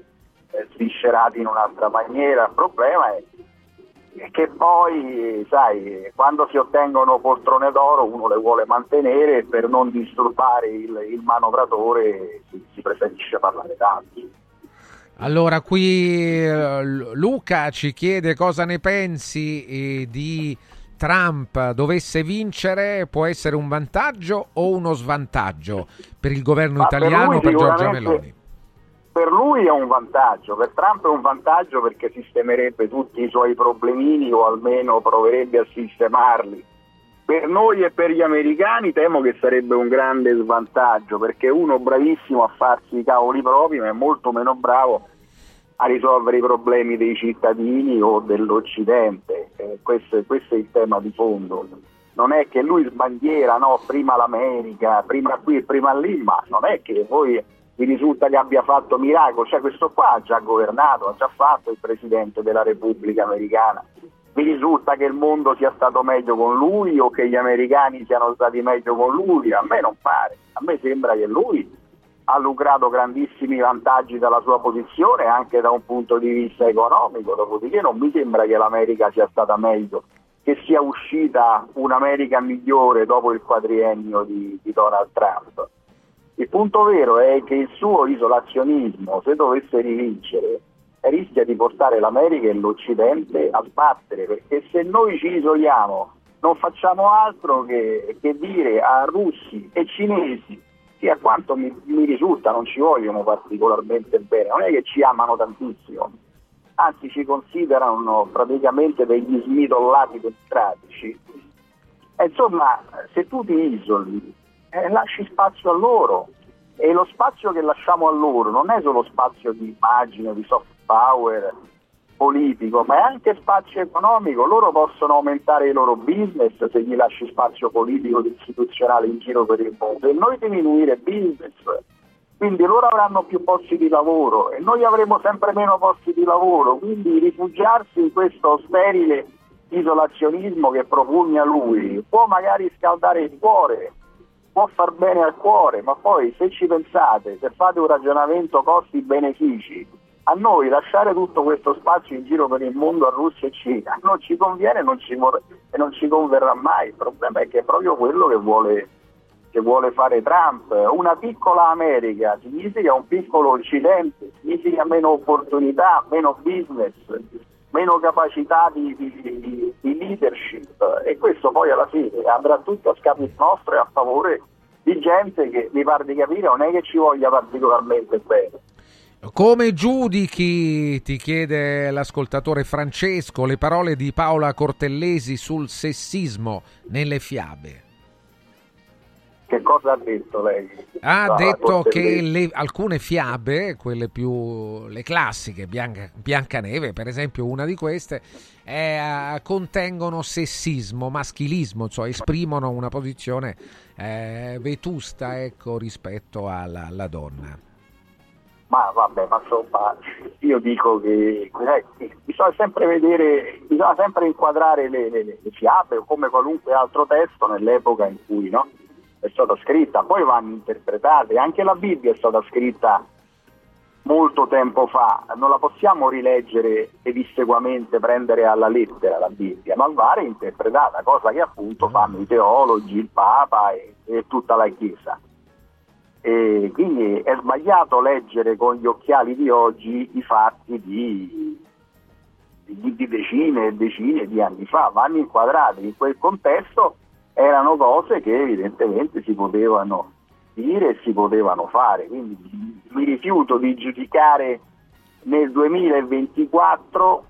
eh, sviscerati in un'altra maniera. Il problema è che poi, sai, quando si ottengono poltrone d'oro uno le vuole mantenere e per non disturbare il, il manovratore si, si, preferisce parlare tanto. Allora, qui eh, Luca ci chiede cosa ne pensi eh, di Trump dovesse vincere, può essere un vantaggio o uno svantaggio per il governo Ma italiano, per, per Giorgia Meloni? Per lui è un vantaggio, per Trump è un vantaggio perché sistemerebbe tutti i suoi problemini o almeno proverebbe a sistemarli. Per noi e per gli americani temo che sarebbe un grande svantaggio perché uno bravissimo a farsi i cavoli propri ma è molto meno bravo a risolvere i problemi dei cittadini o dell'Occidente. Eh, questo, questo, è il tema di fondo. Non è che lui sbandiera no, prima l'America, prima qui e prima lì, ma non è che poi vi risulta che abbia fatto miracoli. Cioè questo qua ha già governato, ha già fatto il Presidente della Repubblica Americana vi risulta che il mondo sia stato meglio con lui o che gli americani siano stati meglio con lui? A me non pare, a me sembra che lui ha lucrato grandissimi vantaggi dalla sua posizione anche da un punto di vista economico, dopodiché non mi sembra che l'America sia stata meglio, che sia uscita un'America migliore dopo il quadriennio di, di Donald Trump. Il punto vero è che il suo isolazionismo, se dovesse rivincere, rischia di portare l'America e l'Occidente a sbattere, perché se noi ci isoliamo non facciamo altro che, che dire a russi e cinesi che a quanto mi, mi, risulta non ci vogliono particolarmente bene, non è che ci amano tantissimo, anzi ci considerano praticamente degli smidollati democratici. Insomma, se tu ti isoli, eh, lasci spazio a loro e lo spazio che lasciamo a loro non è solo spazio di immagine, di soft power politico, ma è anche spazio economico. Loro possono aumentare i loro business se gli lasci spazio politico ed istituzionale in giro per il mondo e noi diminuire business. Quindi loro avranno più posti di lavoro e noi avremo sempre meno posti di lavoro, quindi rifugiarsi in questo sterile isolazionismo che propugna lui può magari scaldare il cuore, può far bene al cuore, ma poi se ci pensate, se fate un ragionamento costi-benefici, a noi lasciare tutto questo spazio in giro per il mondo a Russia e Cina non ci conviene non ci vor- e non ci converrà mai. Il problema è che è proprio quello che vuole, che vuole fare Trump. Una piccola America significa un piccolo Occidente, significa meno opportunità, meno business, meno capacità di, di, di leadership e questo poi alla fine andrà tutto a scapito nostro e a favore di gente che mi pare di capire non è che ci voglia particolarmente bene. Come giudichi, ti chiede l'ascoltatore Francesco, le parole di Paola Cortellesi sul sessismo nelle fiabe? Che cosa ha detto lei? Ha no, detto che le, alcune fiabe, quelle più le classiche, Bianca, Biancaneve per esempio, una di queste, eh, contengono sessismo, maschilismo, cioè esprimono una posizione eh, vetusta ecco, rispetto alla, alla donna. Ma vabbè, ma insomma, io dico che eh, bisogna sempre vedere, bisogna sempre inquadrare le, le, le fiabe o come qualunque altro testo nell'epoca in cui no, è stata scritta, poi vanno interpretate, anche la Bibbia è stata scritta molto tempo fa, non la possiamo rileggere pedissequamente, prendere alla lettera la Bibbia, ma va reinterpretata, cosa che appunto fanno i teologi, il Papa e, e tutta la Chiesa. E quindi è sbagliato leggere con gli occhiali di oggi i fatti di, di, di decine e decine di anni fa, vanno inquadrati in quel contesto, erano cose che evidentemente si potevano dire e si potevano fare, quindi mi rifiuto di giudicare nel 2024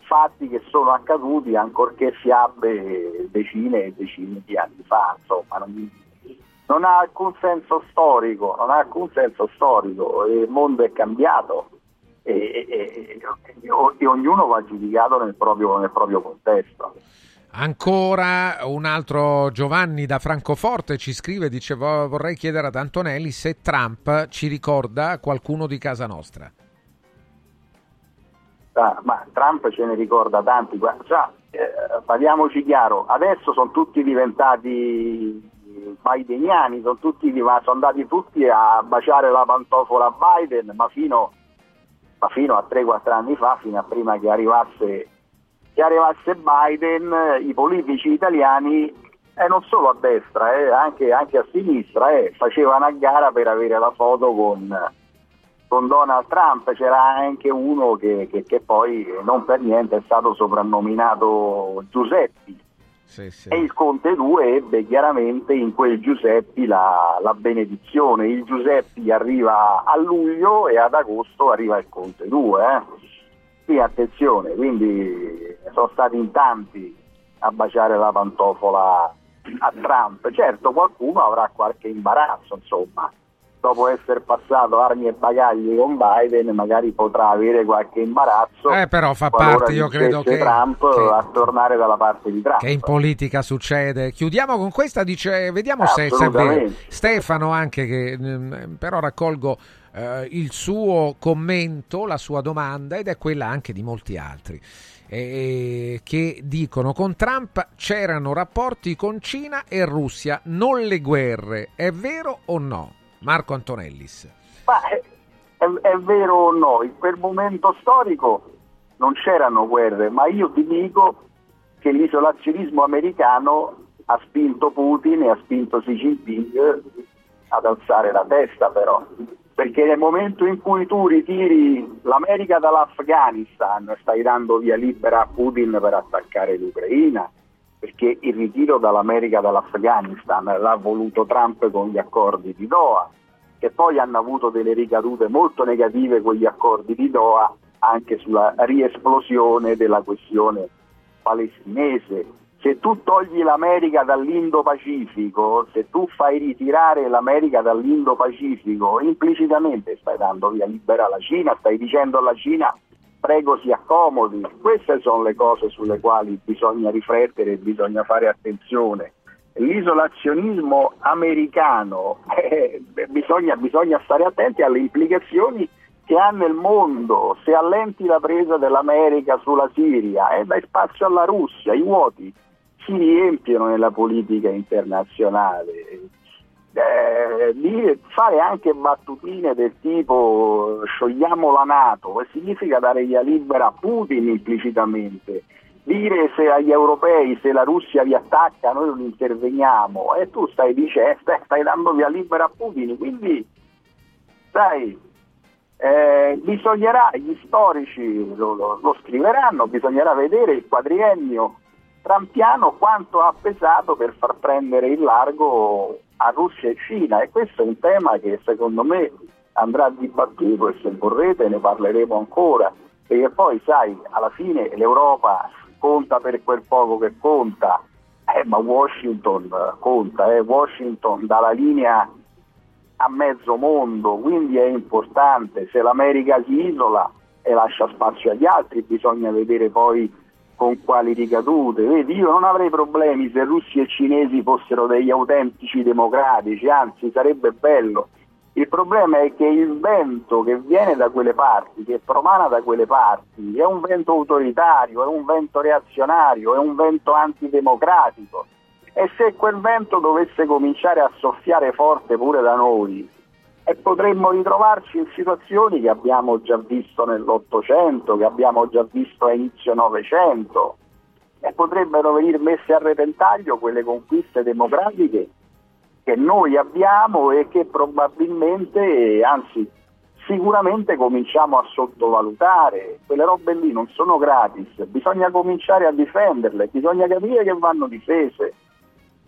fatti che sono accaduti ancorché fiabe decine e decine di anni fa, insomma, non, non ha alcun senso storico, non ha alcun senso storico, il mondo è cambiato e, e, e, e ognuno va giudicato nel proprio, nel proprio contesto. Ancora un altro Giovanni da Francoforte ci scrive, dice vorrei chiedere ad Antonelli se Trump ci ricorda qualcuno di casa nostra. Ah, ma Trump ce ne ricorda tanti, già, eh, parliamoci chiaro, adesso sono tutti diventati bideniani, sono, tutti, sono andati tutti a baciare la pantofola a Biden, ma fino, ma fino a 3-4 anni fa, fino a prima che arrivasse, che arrivasse Biden, i politici italiani, e eh, non solo a destra, eh, anche, anche, a sinistra, eh, facevano a gara per avere la foto con, con Donald Trump, c'era anche uno che, che, che, poi non per niente è stato soprannominato Giuseppi, sì, sì. E il Conte 2 ebbe chiaramente in quel Giuseppi la, la, benedizione. Il Giuseppi arriva a luglio e ad agosto arriva il Conte 2. Sì, attenzione, quindi sono stati in tanti a baciare la pantofola a Trump. Certo, qualcuno avrà qualche imbarazzo, insomma, dopo essere passato armi e bagagli con Biden, magari potrà avere qualche imbarazzo. Eh, però fa parte, io credo che, Trump che, a tornare dalla parte di Trump. Che in politica succede. Chiudiamo con questa, dice, vediamo se, se è vero. Stefano anche, che mm, però raccolgo eh, il suo commento, la sua domanda ed è quella anche di molti altri. Eh, che dicono con Trump c'erano rapporti con Cina e Russia, non le guerre. È vero o no? Marco Antonellis. Ma è, è, è vero o no? In quel momento storico non c'erano guerre, ma io ti dico che l'isolazionismo americano ha spinto Putin e ha spinto Xi Jinping ad alzare la testa però perché nel momento in cui tu ritiri l'America dall'Afghanistan stai dando via libera a Putin per attaccare l'Ucraina, perché il ritiro dall'America dall'Afghanistan l'ha voluto Trump con gli accordi di Doha, che poi hanno avuto delle ricadute molto negative quegli accordi di Doha anche sulla riesplosione della questione palestinese se tu togli l'America dall'Indo-Pacifico, se tu fai ritirare l'America dall'Indo-Pacifico, implicitamente stai dando via libera alla Cina, stai dicendo alla Cina prego si accomodi. Queste sono le cose sulle quali bisogna riflettere e bisogna fare attenzione. L'isolazionismo americano, eh, bisogna, bisogna stare attenti alle implicazioni che ha nel mondo. Se allenti la presa dell'America sulla Siria e eh, dai spazio alla Russia, i vuoti si riempiono nella politica internazionale. Eh, fare anche battutine del tipo sciogliamo la Nato significa dare via libera a Putin implicitamente dire se agli europei se la Russia vi attacca noi non interveniamo e tu stai dicendo stai, stai dando via libera a Putin quindi sai eh, bisognerà gli storici lo, lo, lo scriveranno bisognerà vedere il quadriennio Trampiano quanto ha pesato per far prendere il largo a Russia e Cina. E questo è un tema che secondo me andrà dibattuto e se vorrete ne parleremo ancora perché poi sai alla fine l'Europa conta per quel poco che conta. Eh, ma Washington conta eh. Washington dà la linea a mezzo mondo quindi è importante. Se l'America si isola e lascia spazio agli altri bisogna vedere poi con quali ricadute. Vedi, io non avrei problemi se russi e cinesi fossero degli autentici democratici, anzi sarebbe bello. Il problema è che il vento che viene da quelle parti, che promana da quelle parti, è un vento autoritario, è un vento reazionario, è un vento antidemocratico. E se quel vento dovesse cominciare a soffiare forte pure da noi, e potremmo ritrovarci in situazioni che abbiamo già visto nell'Ottocento, che abbiamo già visto a inizio Novecento e potrebbero venire messe a repentaglio quelle conquiste democratiche che noi abbiamo e che probabilmente, anzi sicuramente cominciamo a sottovalutare. Quelle robe lì non sono gratis, bisogna cominciare a difenderle, bisogna capire che vanno difese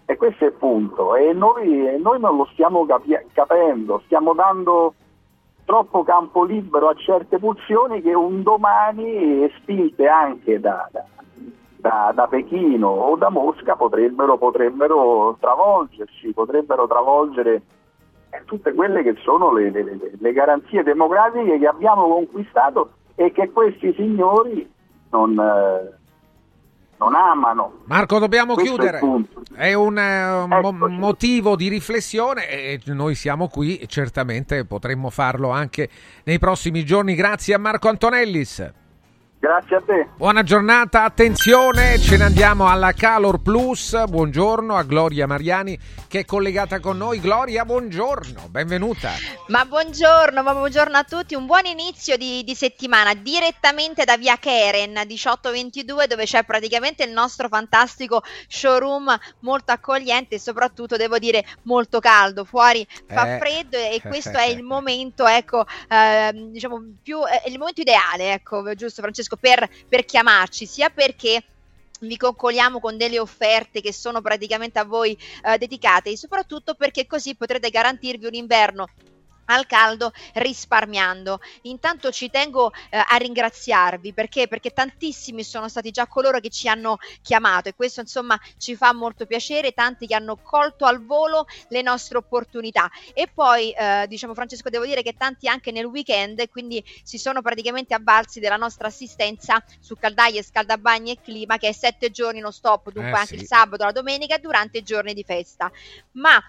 e questo è il punto. E noi, noi non lo stiamo capi- capendo, stiamo dando troppo campo libero a certe pulsioni che un domani, spinte anche da, da, da, da Pechino o da Mosca, potrebbero, potrebbero travolgerci, potrebbero travolgere tutte quelle che sono le, le, le, garanzie democratiche che abbiamo conquistato e che questi signori non, eh, non amano. Marco, dobbiamo Questo chiudere. È, è un uh, mo- motivo di riflessione e noi siamo qui certamente potremmo farlo anche nei prossimi giorni. Grazie a Marco Antonellis. Grazie a te. Buona giornata, attenzione, ce ne andiamo alla Calor Plus. Buongiorno a Gloria Mariani che è collegata con noi. Gloria, buongiorno, benvenuta. Ma buongiorno, ma buongiorno a tutti. Un buon inizio di, di settimana direttamente da via Keren 1822 dove c'è praticamente il nostro fantastico showroom molto accogliente e soprattutto devo dire molto caldo. Fuori fa eh. freddo e questo è il momento, ecco, eh, diciamo più, è il momento ideale, ecco, giusto Francesco, per, per chiamarci, sia perché vi coccoliamo con delle offerte che sono praticamente a voi eh, dedicate e soprattutto perché così potrete garantirvi un inverno al caldo risparmiando. Intanto ci tengo eh, a ringraziarvi perché? perché tantissimi sono stati già coloro che ci hanno chiamato e questo insomma ci fa molto piacere, tanti che hanno colto al volo le nostre opportunità e poi eh, diciamo Francesco devo dire che tanti anche nel weekend quindi si sono praticamente avvalsi della nostra assistenza su caldaie, scaldabagni e clima che è sette giorni non stop, dunque Eh, anche sì. il sabato, la domenica durante i giorni di festa. Ma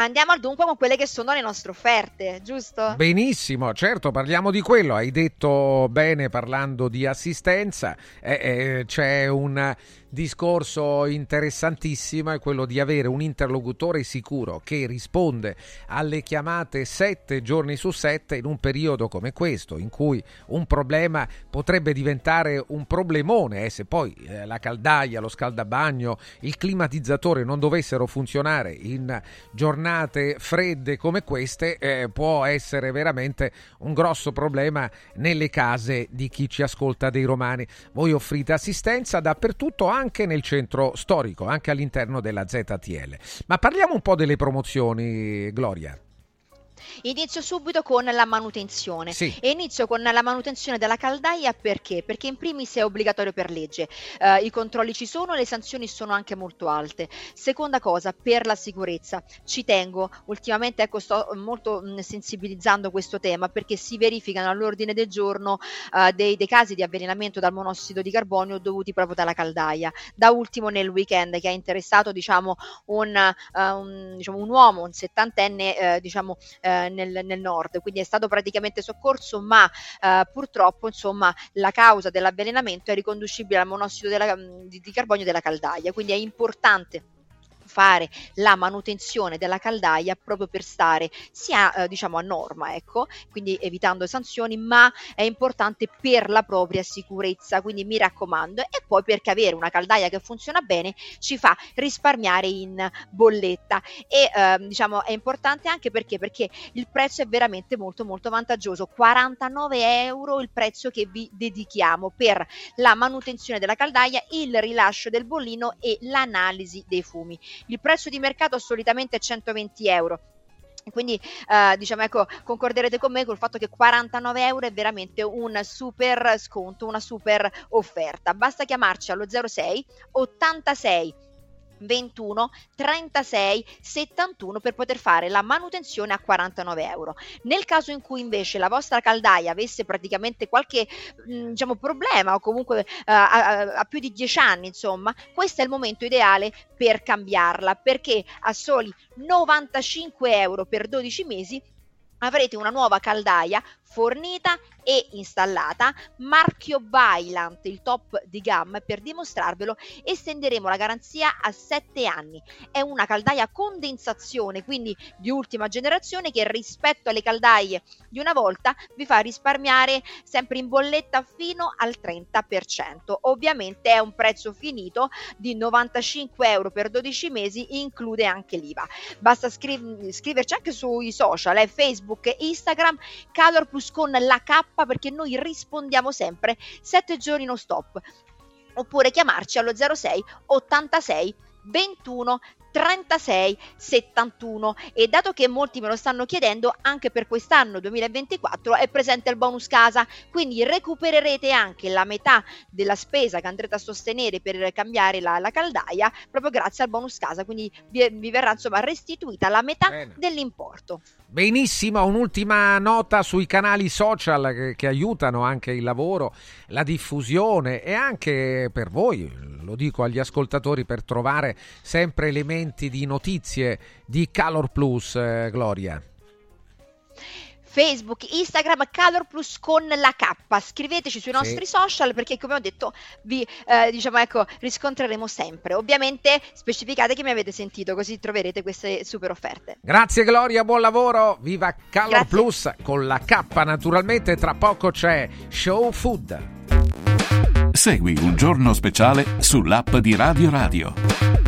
Andiamo al dunque con quelle che sono le nostre offerte, giusto? Benissimo, certo, parliamo di quello. Hai detto bene parlando di assistenza. Eh, eh, c'è un discorso interessantissimo, è quello di avere un interlocutore sicuro che risponde alle chiamate sette giorni su sette in un periodo come questo, in cui un problema potrebbe diventare un problemone eh, se poi eh, la caldaia, lo scaldabagno, il climatizzatore non dovessero funzionare in giornate fredde come queste, eh, può essere veramente un grosso problema nelle case di chi ci ascolta dei romani. Voi offrite assistenza dappertutto, nel centro storico, anche all'interno della ZTL. Ma parliamo un po' delle promozioni, Gloria. Inizio subito con la manutenzione. Sì. E inizio con la manutenzione della caldaia perché? Perché in primis è obbligatorio per legge. Eh, I controlli ci sono, le sanzioni sono anche molto alte. Seconda cosa, per la sicurezza. Ci tengo, ultimamente ecco, sto molto mh, sensibilizzando questo tema perché si verificano all'ordine del giorno eh, dei, dei casi di avvelenamento dal monossido di carbonio dovuti proprio dalla caldaia. Da ultimo nel weekend che ha interessato diciamo un, eh, un, diciamo, un uomo, un settantenne eh, diciamo eh, nel, nel nord, quindi è stato praticamente soccorso, ma eh, purtroppo insomma la causa dell'avvelenamento è riconducibile al monossido della- di, di carbonio della caldaia, quindi è importante fare la manutenzione della caldaia proprio per stare sia eh, diciamo a norma ecco quindi evitando sanzioni ma è importante per la propria sicurezza. Quindi mi raccomando e poi perché avere una caldaia che funziona bene ci fa risparmiare in bolletta. E ehm, diciamo è importante anche perché? Perché il prezzo è veramente molto molto vantaggioso. 49 euro il prezzo che vi dedichiamo per la manutenzione della caldaia il rilascio del bollino e l'analisi dei fumi il prezzo di mercato solitamente è 120 euro. Quindi eh, diciamo ecco concorderete con me col fatto che 49 euro è veramente un super sconto una super offerta. Basta chiamarci allo 06 86 21 36 71 per poter fare la manutenzione a 49 euro. Nel caso in cui invece la vostra caldaia avesse praticamente qualche mh, diciamo problema o comunque ha, ha- ha più di 10 anni, insomma, questo è il momento ideale per cambiarla perché a soli 95 euro per 12 mesi avrete una nuova caldaia fornita e installata. Marchio Bailant il top di gamma per dimostrarvelo estenderemo la garanzia a 7 anni. È una caldaia a condensazione quindi di ultima generazione che rispetto alle caldaie di una volta vi fa risparmiare sempre in bolletta fino al 30% ovviamente è un prezzo finito di 95 euro per 12 mesi include anche l'IVA. Basta scriv- scriverci anche sui social eh, Facebook Instagram Calor Plus con la K perché noi rispondiamo sempre 7 giorni non stop. Oppure chiamarci allo 06 86 21 36 71 e dato che molti me lo stanno chiedendo anche per quest'anno 2024 è presente il bonus casa. Quindi recupererete anche la metà della spesa che andrete a sostenere per cambiare la, la caldaia proprio grazie al bonus casa. Quindi vi, vi verrà insomma restituita la metà Bene. dell'importo. Benissimo, un'ultima nota sui canali social che, che aiutano anche il lavoro, la diffusione e anche per voi, lo dico agli ascoltatori, per trovare sempre elementi di notizie di Calor Plus, eh, Gloria. Facebook, Instagram, Calor Plus con la K. Scriveteci sui Sì. nostri social perché, come ho detto, vi eh, diciamo ecco, riscontreremo sempre. Ovviamente specificate che mi avete sentito, così troverete queste super offerte. Grazie Gloria, buon lavoro, viva Calor Grazie. Plus con la K naturalmente, tra poco c'è Show Food. Segui un giorno speciale sull'app di Radio Radio.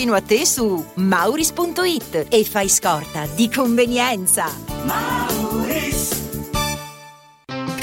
a te su mauris.it e fai scorta di convenienza. Mauris.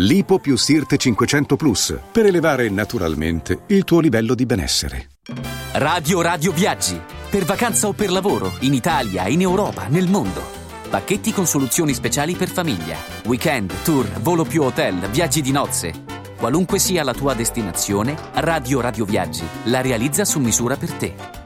Lipo più Sirte 500 Plus per elevare naturalmente il tuo livello di benessere. Radio Radio Viaggi. Per vacanza o per lavoro, in Italia, in Europa, nel mondo. Pacchetti con soluzioni speciali per famiglia. Weekend, tour, volo più hotel, viaggi di nozze. Qualunque sia la tua destinazione, Radio Radio Viaggi la realizza su misura per te.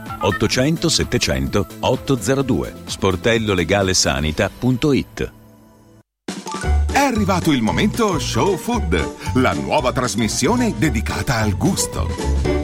800 700 802 sportellolegalesanita.it È arrivato il momento Show Food, la nuova trasmissione dedicata al gusto.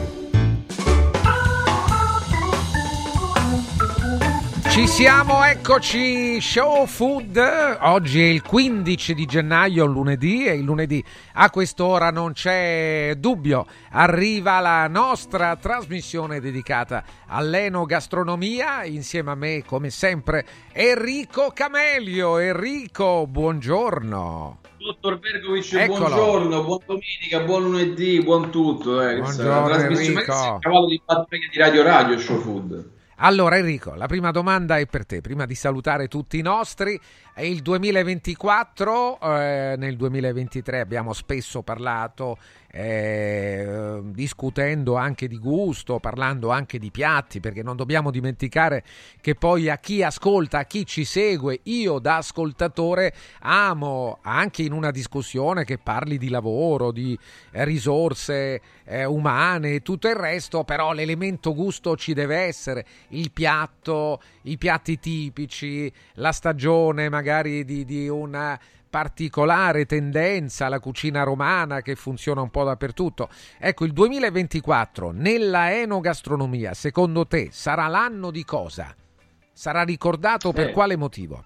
Ci siamo, eccoci, Show Food. Oggi è il 15 di gennaio, lunedì, e il lunedì a quest'ora non c'è dubbio. Arriva la nostra trasmissione dedicata all'enogastronomia. Insieme a me, come sempre, Enrico Camelio. Enrico, buongiorno. Dottor Bergovic, Eccolo. buongiorno, buon domenica, buon lunedì, buon tutto. Eh. La Buongiorno, trasmissione Enrico. è il cavallo di battaglia di Radio Radio Show Food. Allora Enrico, la prima domanda è per te, prima di salutare tutti i nostri. È il 2024, eh, nel 2023 abbiamo spesso parlato, eh, discutendo anche di gusto, parlando anche di piatti, perché non dobbiamo dimenticare che poi a chi ascolta, a chi ci segue, io da ascoltatore amo anche in una discussione che parli di lavoro, di risorse eh, umane e tutto il resto, però l'elemento gusto ci deve essere, il piatto, i piatti tipici, la stagione magari di, di una particolare tendenza alla cucina romana che funziona un po' dappertutto. Ecco, il 2024 nella enogastronomia, secondo te, sarà l'anno di cosa? Sarà ricordato per Eh. quale motivo?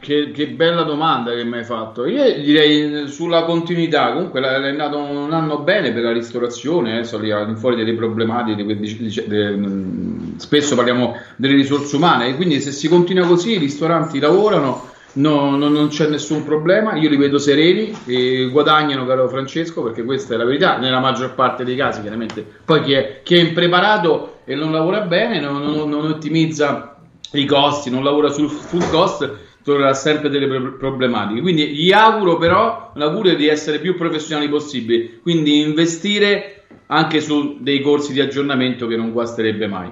Che, che bella domanda che mi hai fatto. Io direi eh, sulla continuità. Comunque è andato un anno bene per la ristorazione, di fuori delle problematiche. dice- de- mh, spesso parliamo delle risorse umane, e quindi se si continua così, i ristoranti lavorano. No- no- non c'è nessun problema, io li vedo sereni e guadagnano, caro Francesco, perché questa è la verità, nella maggior parte dei casi, chiaramente. Poi chi è, chi è impreparato e non lavora bene, non, non- non ottimizza i costi, non lavora sul food cost, troverà sempre delle pro- problematiche. Quindi gli auguro però l'augurio di essere più professionali possibili, quindi investire anche su dei corsi di aggiornamento che non guasterebbe mai.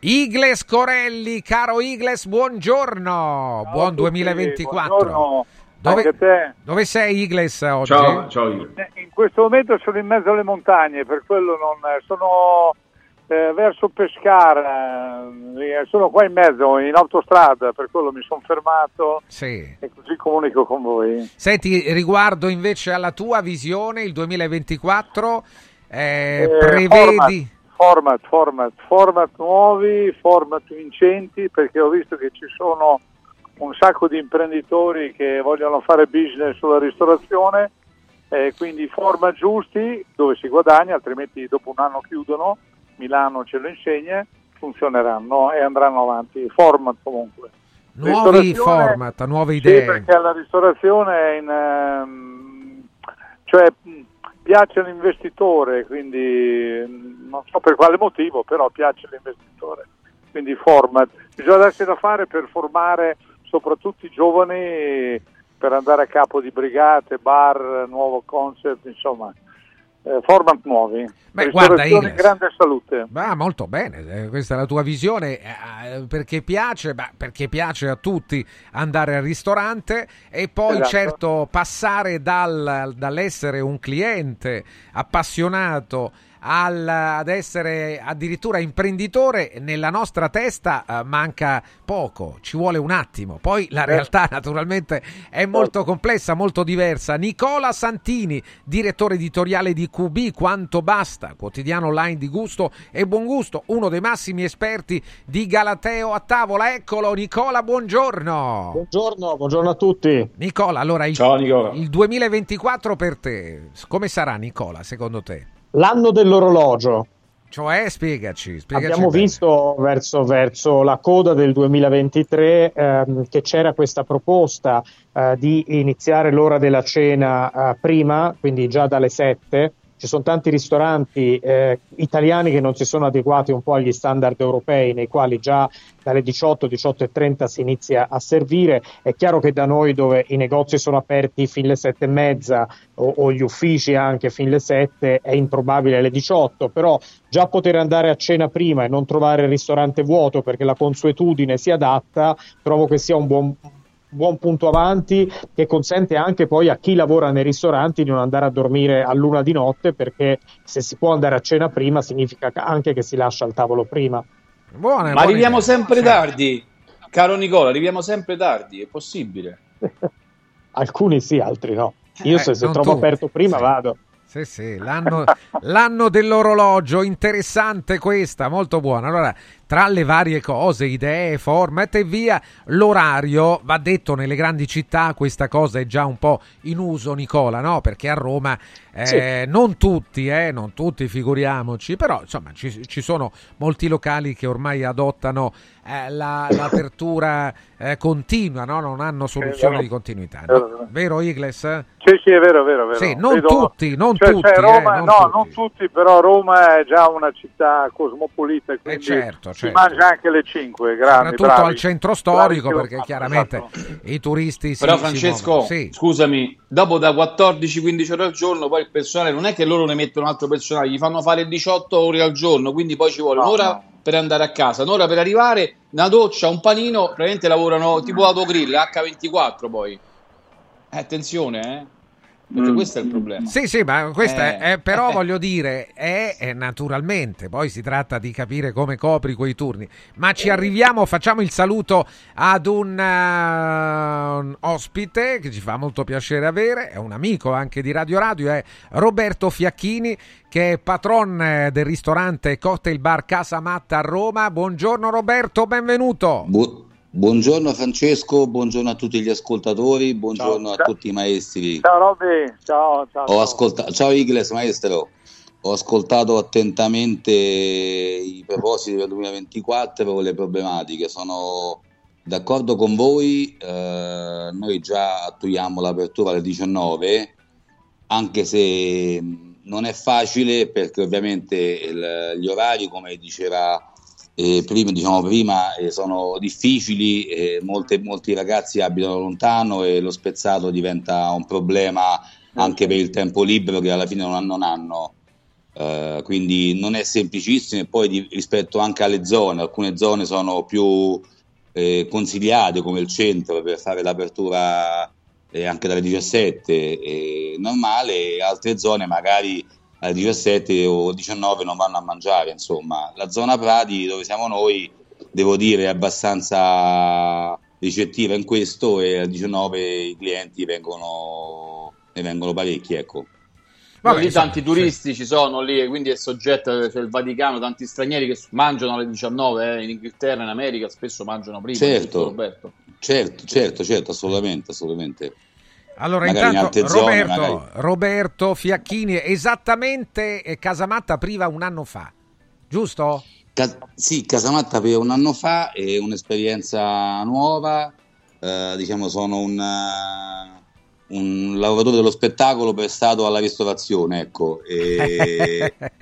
Igles Corelli, caro Igles, buongiorno, buon 2024. buongiorno Dove, anche a te. dove sei Igles oggi? Ciao, ciao Igor. In questo momento sono in mezzo alle montagne, per quello non sono eh, verso Pescara, eh, sono qua in mezzo, in autostrada, per quello mi sono fermato Sì. e così comunico con voi. Senti, riguardo invece alla tua visione, il 2024 eh, Eh, prevedi... Format, format, format nuovi, format vincenti, perché ho visto che ci sono un sacco di imprenditori che vogliono fare business sulla ristorazione, eh, quindi format giusti dove si guadagna, altrimenti dopo un anno chiudono, Milano ce lo insegna, funzioneranno e andranno avanti. Format comunque. Nuovi format, nuove Sì, idee. perché la ristorazione è in, ehm, cioè, piace all'investitore, quindi mh, non so per quale motivo, però piace all'investitore. Quindi format. Bisogna darsi da fare per formare soprattutto i giovani per andare a capo di brigate, bar, nuovo concept, insomma, format nuovi. Beh, guarda, Ristorazione in Igles. grande salute. Va molto bene, eh, questa è la tua visione, eh, perché piace, beh, perché piace a tutti andare al ristorante e poi Esatto. certo passare dal- dall'essere un cliente appassionato al- ad essere addirittura imprenditore, nella nostra testa eh, manca poco, ci vuole un attimo. Poi la realtà naturalmente è molto complessa, molto diversa. Nicola Santini, direttore editoriale di QB, Quanto Basta, quotidiano online di gusto e buon gusto, uno dei massimi esperti di Galateo a tavola. Eccolo, Nicola, buongiorno. Buongiorno, buongiorno a tutti. Nicola, allora il, Ciao, Nicola. il 2024 per te, come sarà Nicola secondo te? L'anno dell'orologio. Cioè, spiegaci, spiegaci Abbiamo bene. visto verso, verso la coda del 2023 ehm, che c'era questa proposta eh, di iniziare l'ora della cena eh, prima, quindi già dalle 7. Ci sono tanti ristoranti eh, italiani che non si sono adeguati un po' agli standard europei, nei quali già dalle 18, 18.30 si inizia a servire. È chiaro che da noi, dove i negozi sono aperti fin le 7 e mezza o, o gli uffici anche fin le 7, è improbabile alle 18, però già poter andare a cena prima e non trovare il ristorante vuoto perché la consuetudine si adatta, trovo che sia un buon, buon punto avanti che consente anche poi a chi lavora nei ristoranti di non andare a dormire a luna di notte perché se si può andare a cena prima significa anche che si lascia il tavolo prima. Buona, Ma arriviamo sempre tardi, caro Nicola, arriviamo sempre tardi, è possibile. Alcuni sì, altri no. Io Eh, se, se trovo tutti, aperto prima vado. Sì, sì, l'anno, l'anno dell'orologio, interessante questa, molto buona. Allora, tra le varie cose, idee, format e via, l'orario, va detto nelle grandi città questa cosa è già un po' in uso Nicola, no? Perché a Roma eh, sì. non tutti, eh, non tutti figuriamoci, però insomma ci, ci sono molti locali che ormai adottano eh, la, l'apertura eh, continua, no? non hanno soluzione di continuità. No? Vero Igles? Sì, sì, è vero, è vero. È vero. Sì, non Vedo... tutti, non cioè, tutti. Cioè, Roma, eh, non no, tutti. non tutti, però Roma è già una città cosmopolita, Eh, quindi certo, si certo. mangia anche le 5, grandi, Soprattutto bravi. al centro storico, Bravi, perché chiaramente i turisti si Però si Francesco. Sì. scusami, dopo da 14-15 ore al giorno, poi il personale non è che loro ne mettono altro personale, gli fanno fare 18 ore al giorno, quindi poi ci vuole No, un'ora no. per andare a casa, un'ora per arrivare, una doccia, un panino, praticamente lavorano tipo autogrill, H24 poi. Eh, attenzione, eh. Perché Mm. questo è il problema. Sì, sì, ma questa Eh. è, però voglio dire, è, è naturalmente, poi si tratta di capire come copri quei turni, ma ci arriviamo, facciamo il saluto ad un, eh, un ospite che ci fa molto piacere avere, è un amico anche di Radio Radio, è Roberto Fiacchini, che è patron del ristorante Cocktail Bar Casa Matta a Roma. Buongiorno Roberto, benvenuto. Bu- buongiorno Francesco, buongiorno a tutti gli ascoltatori, buongiorno a tutti i maestri. Ciao Robby, ciao, ciao. Ho ascoltato, ciao Igles maestro, ho ascoltato attentamente i propositi del 2024 le problematiche, sono d'accordo con voi, eh, noi già attuiamo l'apertura alle 19, anche se non è facile perché ovviamente il- gli orari, come diceva eh, prima, diciamo prima eh, sono difficili, eh, molte- molti ragazzi abitano lontano e lo spezzato diventa un problema anche per il tempo libero che alla fine non, non hanno. Eh, quindi non è semplicissimo e poi di- rispetto anche alle zone, alcune zone sono più eh, consigliate come il centro per fare l'apertura eh, anche dalle 17 eh, normale, altre zone magari alle 17 o 19 non vanno a mangiare, insomma. La zona Prati dove siamo noi, devo dire, è abbastanza ricettiva in questo e alle 19 i clienti vengono, ne vengono parecchi, ecco. Vabbè, lì tanti turisti ci sono lì, e quindi è soggetto, c'è il Vaticano, tanti stranieri che mangiano alle 19, eh, in Inghilterra, in America, spesso mangiano prima. Certo, Roberto? certo, certo, certo, assolutamente, assolutamente. Allora, in intanto altre zone, Roberto. Roberto Fiacchini, esattamente eh, Casamatta apriva un anno fa, giusto? Cas- sì, Casamatta per un anno fa è un'esperienza nuova, eh, diciamo sono un, un lavoratore dello spettacolo prestato alla ristorazione, ecco. E...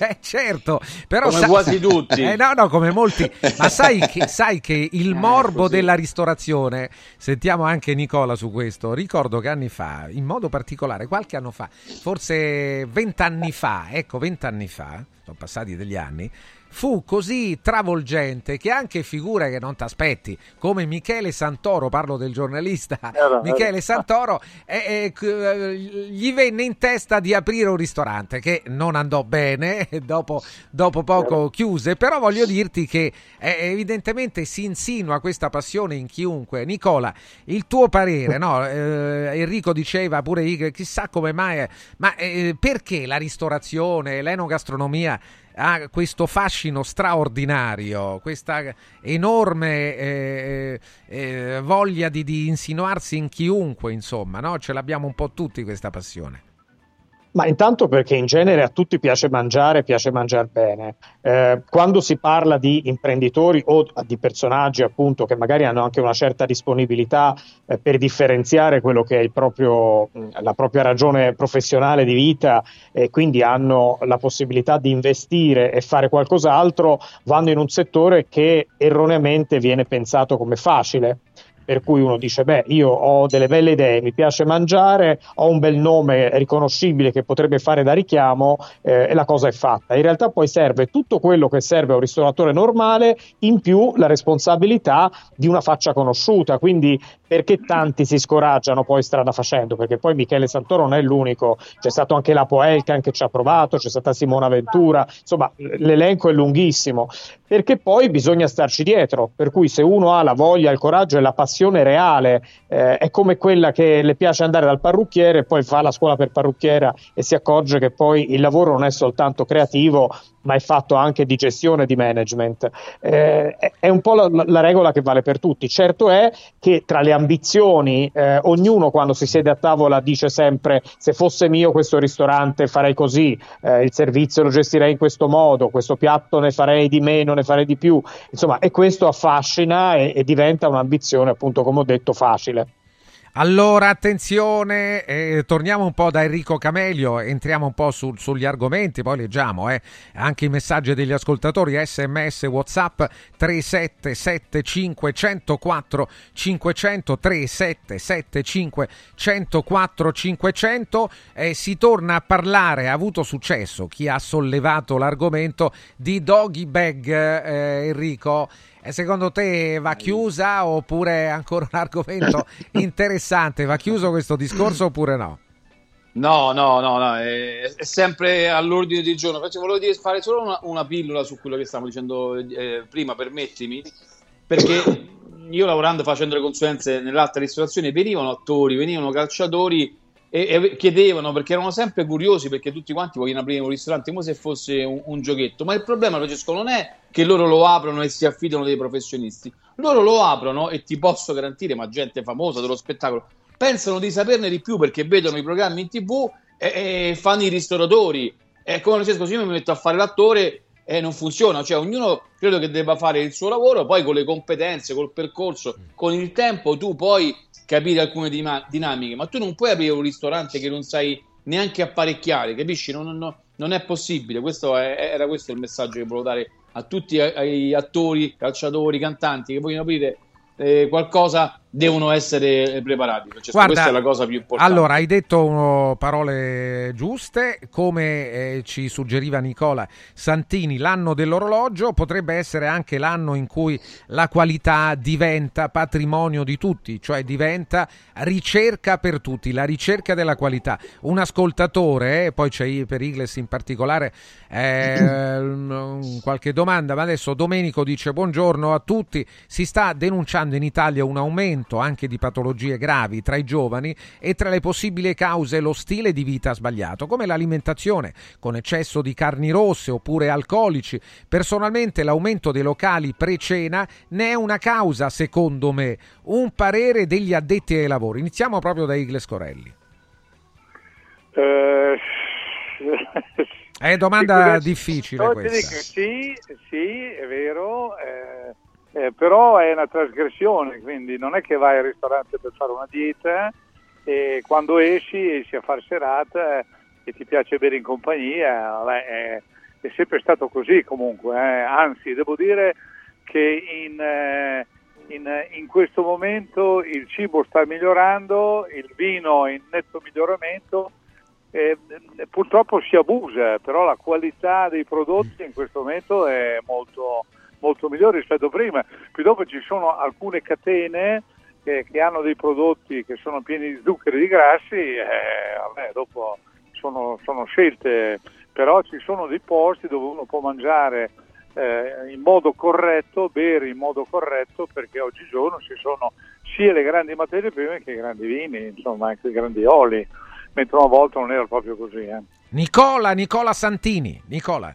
Eh, certo, però Come quasi tutti. Eh, no, no, come molti. Ma sai che, sai che il morbo della ristorazione, sentiamo anche Nicola su questo, ricordo che anni fa, in modo particolare, qualche anno fa, forse vent'anni fa, ecco, vent'anni fa, sono passati degli anni, fu così travolgente che anche figure che non ti aspetti, come Michele Santoro, parlo del giornalista Era- Michele Santoro, eh, eh, eh, gli venne in testa di aprire un ristorante che non andò bene, dopo, dopo poco chiuse, però voglio dirti che eh, evidentemente si insinua questa passione in chiunque. Nicola, il tuo parere, no? Eh, Enrico diceva pure chissà come mai, ma eh, perché la ristorazione, l'enogastronomia ha questo fascino straordinario, questa enorme eh, eh, voglia di, di insinuarsi in chiunque, insomma, no? Ce l'abbiamo un po' tutti questa passione. Ma intanto perché in genere a tutti piace mangiare, piace mangiare bene. Eh, quando si parla di imprenditori o di personaggi appunto che magari hanno anche una certa disponibilità eh, per differenziare quello che è proprio, la propria ragione professionale di vita e quindi hanno la possibilità di investire e fare qualcos'altro, vanno in un settore che erroneamente viene pensato come facile per cui uno dice beh io ho delle belle idee, mi piace mangiare, ho un bel nome riconoscibile che potrebbe fare da richiamo eh, e la cosa è fatta. In realtà poi serve tutto quello che serve a un ristoratore normale, in più la responsabilità di una faccia conosciuta, quindi perché tanti si scoraggiano poi strada facendo? Perché poi Michele Santoro non è l'unico, c'è stato anche Lapo Elkan che ci ha provato, c'è stata Simona Ventura, insomma l'elenco è lunghissimo, perché poi bisogna starci dietro, per cui se uno ha la voglia, il coraggio e la passione reale, eh, è come quella che le piace andare dal parrucchiere e poi fa la scuola per parrucchiera e si accorge che poi il lavoro non è soltanto creativo, ma è fatto anche di gestione di management. Eh, è un po' la, la, regola che vale per tutti. Certo è che tra le ambizioni, eh, ognuno quando si siede a tavola dice sempre se fosse mio questo ristorante farei così, eh, il servizio lo gestirei in questo modo, questo piatto ne farei di meno, ne farei di più. Insomma, e questo affascina e, e diventa un'ambizione, appunto, come ho detto, facile. Allora, attenzione, eh, torniamo un po' da Enrico Camelio, entriamo un po' su, sugli argomenti, poi leggiamo eh, anche i messaggi degli ascoltatori, sms, whatsapp 3775 104 500, 3775 104 500, eh, si torna a parlare, ha avuto successo chi ha sollevato l'argomento di doggy bag, eh, Enrico. E secondo te va chiusa oppure è ancora un argomento interessante? Va chiuso questo discorso oppure no? No, no, no, no è, è, sempre all'ordine del giorno. Volevo dire, fare solo una, una, pillola su quello che stavamo dicendo eh, prima, permettimi, perché io lavorando facendo le consulenze nell'alta ristorazione venivano attori, venivano calciatori e, e, chiedevano perché erano sempre curiosi perché tutti quanti vogliono aprire un ristorante come se fosse un, un, giochetto. Ma il problema Francesco non è che loro lo aprono e si affidano dei professionisti. Loro lo aprono e ti posso garantire ma gente famosa dello spettacolo pensano di saperne di più perché vedono i programmi in tv e, e fanno i ristoratori. È come Francesco se io mi metto a fare l'attore e eh, non funziona, cioè ognuno credo che debba fare il suo lavoro, poi con le competenze, col percorso, con il tempo tu puoi capire alcune dinamiche, ma tu non puoi aprire un ristorante che non sai neanche apparecchiare, capisci? Non, non, non è possibile. Questo è, era questo il messaggio che volevo dare a tutti gli attori, calciatori, cantanti che vogliono aprire eh, qualcosa devono essere preparati. Cioè, Guarda, questa è la cosa più importante. Allora, hai detto parole giuste, come eh, ci suggeriva Nicola Santini, l'anno dell'orologio potrebbe essere anche l'anno in cui la qualità diventa patrimonio di tutti, cioè diventa ricerca per tutti, la ricerca della qualità. Un ascoltatore, eh, poi c'è per Igles in particolare eh, qualche domanda, ma adesso Domenico dice buongiorno a tutti, si sta denunciando in Italia un aumento aumento anche di patologie gravi tra i giovani e tra le possibili cause lo stile di vita sbagliato, come l'alimentazione con eccesso di carni rosse oppure alcolici. Personalmente l'aumento dei locali pre-cena ne è una causa, secondo me. Un parere degli addetti ai lavori. Iniziamo proprio da Igles Corelli. Eh... È domanda difficile questa. Sì, sì, è vero. Eh eh, però è una trasgressione, quindi non è che vai al ristorante per fare una dieta e quando esci esci a fare serata e ti piace bere in compagnia, vabbè, è, è, sempre stato così comunque, eh. anzi devo dire che in, eh, in, in, questo momento il cibo sta migliorando, il vino è in netto miglioramento. Eh, purtroppo si abusa, però la qualità dei prodotti in questo momento è molto, molto migliore rispetto a prima. Più dopo ci sono alcune catene che, che hanno dei prodotti che sono pieni di zuccheri e di grassi, eh, vabbè, dopo sono, sono, scelte, però ci sono dei posti dove uno può mangiare eh, in modo corretto, bere in modo corretto, perché oggigiorno ci sono sia le grandi materie prime che i grandi vini, insomma anche i grandi oli, mentre una volta non era proprio così. Eh. Nicola, Nicola Santini, Nicola.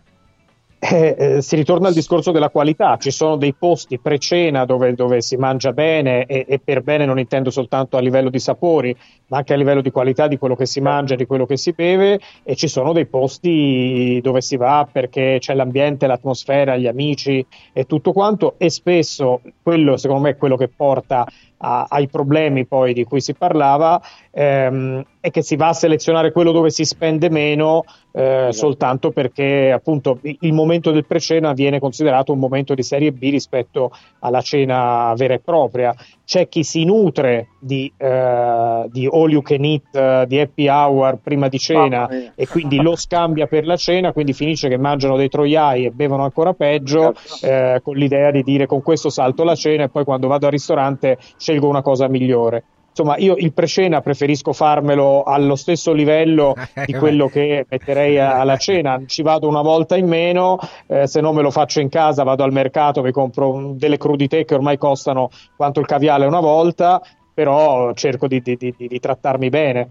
Eh, eh, si ritorna al discorso della qualità, ci sono dei posti pre-cena dove, dove si mangia bene e, e, per bene non intendo soltanto a livello di sapori, ma anche a livello di qualità di quello che si mangia, di quello che si beve. E ci sono dei posti dove si va perché c'è l'ambiente, l'atmosfera, gli amici e tutto quanto. E spesso quello secondo me è quello che porta a, ai problemi poi di cui si parlava ehm, è che si va a selezionare quello dove si spende meno eh, soltanto perché appunto il momento del pre-cena viene considerato un momento di serie B rispetto alla cena vera e propria. C'è chi si nutre di, eh, di all you can eat, di happy hour prima di cena e quindi lo scambia per la cena, quindi finisce che mangiano dei troiai e bevono ancora peggio eh, con l'idea di dire con questo salto la cena e poi quando vado al ristorante scelgo scelgo una cosa migliore. Insomma, io il prescena preferisco farmelo allo stesso livello di quello che metterei alla cena. Ci vado una volta in meno, eh, se no me lo faccio in casa, vado al mercato, mi compro delle crudité che ormai costano quanto il caviale una volta, però cerco di- di- di- di trattarmi bene.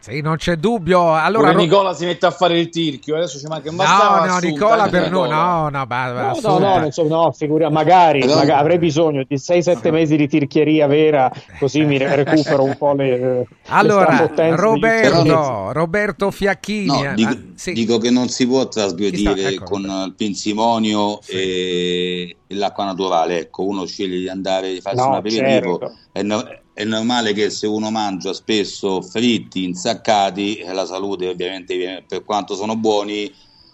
Sì, non c'è dubbio. Allora, Pure Ro- Nicola si mette a fare il tirchio, adesso ci manca un No, bastava no, Assunta, Nicola per noi, no, no, ba- No, no, Assunta. no, non so, no, figura, magari, Però- magari avrei bisogno di 6-7 mesi di tirchieria vera, così mi re- recupero un po' le, le Allora, degli Roberto, Roberto Fiacchini. No, dico, ah, sì. dico che non si può trasgredire? Ecco, con il pensimonio e, e l'acqua naturale. Ecco, uno sceglie di andare a farsi No, un aperitivo. certo. È, no- è normale che se uno mangia spesso fritti, insaccati, eh, la salute ovviamente, per quanto sono buoni,